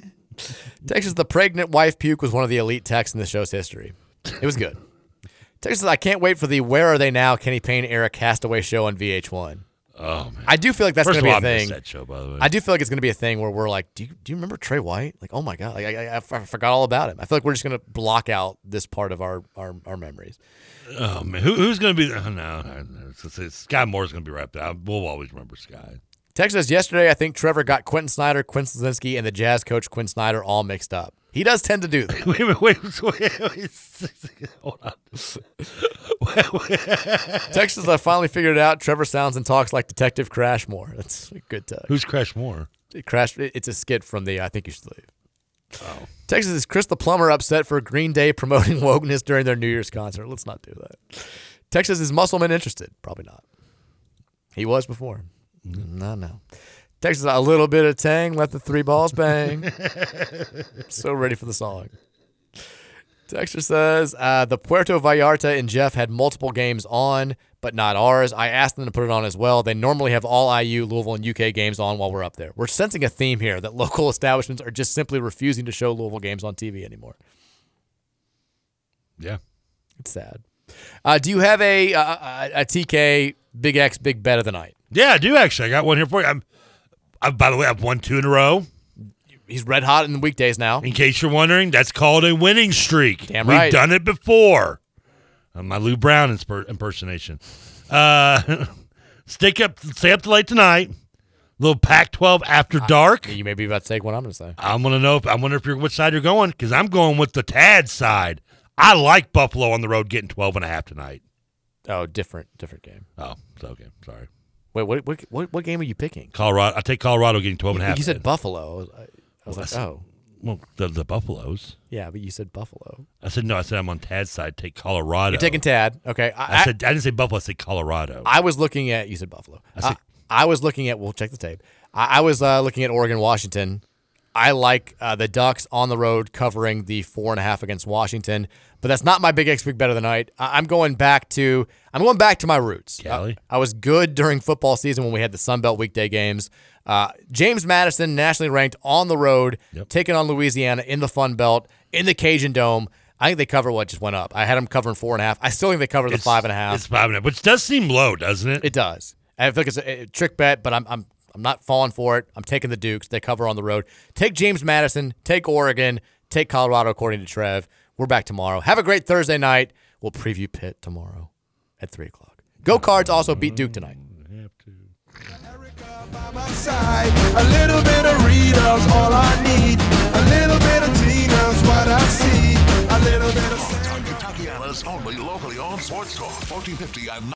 Texas, the pregnant wife puke was one of the elite texts in the show's history. It was good. Texas, I can't wait for the Where Are They Now Kenny Payne era Castaway show on VH1. Oh man, I do feel like that's First to be a all, I missed thing. that show, by the way. I do feel like it's going to be a thing where we're like, do you, do you remember Tre White? Like, oh my god, like, I, I, I forgot all about him. I feel like we're just going to block out this part of our our, our memories. Oh man, Who, who's going to be? Oh, no, no, no, it's, Sky Moore's going to be wrapped up. We'll always remember Skyy. Texas yesterday, I think Trevor got Quentin Snider, Quinn Slazinski, and the Jazz coach Quin Snyder all mixed up. He does tend to do that. wait, wait, wait, wait, wait. Hold on. Text says I finally figured it out. Trevor sounds and talks like Detective Crashmore. That's a good text. Who's Crashmore? Crash. It's a skit from the I think you should leave. Oh. Texas is Chris the plumber upset for Green Day promoting wokeness during their New Year's concert. Let's not do that. Texas is Muscleman interested? Probably not. He was before. Mm-hmm. No, no. Texas a little bit of tang. Let the three balls bang. so ready for the song. Texture says uh, the Puerto Vallarta and Jeff had multiple games on, but not ours. I asked them to put it on as well. They normally have all IU, Louisville, and UK games on while we're up there. We're sensing a theme here that local establishments are just simply refusing to show Louisville games on TV anymore. Yeah, it's sad. Uh, do you have a, a a TK Big X Big Bet of the night? Yeah, I do actually. I got one here for you. I'm, I, by the way, I've won two in a row. He's red hot in the weekdays now. In case you're wondering, that's called a winning streak. Damn right. We've done it before. Uh, my Lou Brown insper- impersonation. Uh, stick up, stay up to late tonight. Little Pac-12 after dark. You may be about to take what I'm going to say. I'm gonna know. If, I wonder if you're which side you're going because I'm going with the Tad side. I like Buffalo on the road getting 12 and a half tonight. Oh, different, different game. Oh, it's okay. Sorry. Wait, what, what, what, what game are you picking? Colorado. I take Colorado getting 12 and a half. You said Buffalo. I, I was Well, like, oh. Well, the, the Buffaloes. Yeah, but you said Buffalo. I said no. I said I'm on Tad's side. Take Colorado. You're taking Tad. Okay. I, said I didn't say Buffalo. I said Colorado. I was looking at you said Buffalo. I said- I, I was looking at. We'll check the tape. I, I was uh, looking at Oregon Washington. I like uh, the Ducks on the road covering the four and a half against Washington, but that's not my big X big bet of the night. I, I'm going back to I'm going back to my roots. Cali? I, was good during football season when we had the Sun Belt weekday games. Uh, James Madison, nationally ranked on the road, taking on Louisiana in the Fun Belt in the Cajun Dome. I think they cover what just went up. I had them covering four and a half. I still think they cover the It's- five and a half. It's five and a half, which does seem low, doesn't it? It does. I feel like it's a, a trick bet, but I'm I'm I'm not falling for it. I'm taking the Dukes. They cover on the road. Take James Madison. Take Oregon. Take Colorado. According to Trev, we're back tomorrow. Have a great Thursday night. We'll preview Pitt tomorrow at three o'clock. Go Cards also beat Duke tonight. my side. A little bit of Rita's all I need. A little bit of Tina's what I see. A little bit of. Kentuckiana's only locally owned sports talk, 1450 and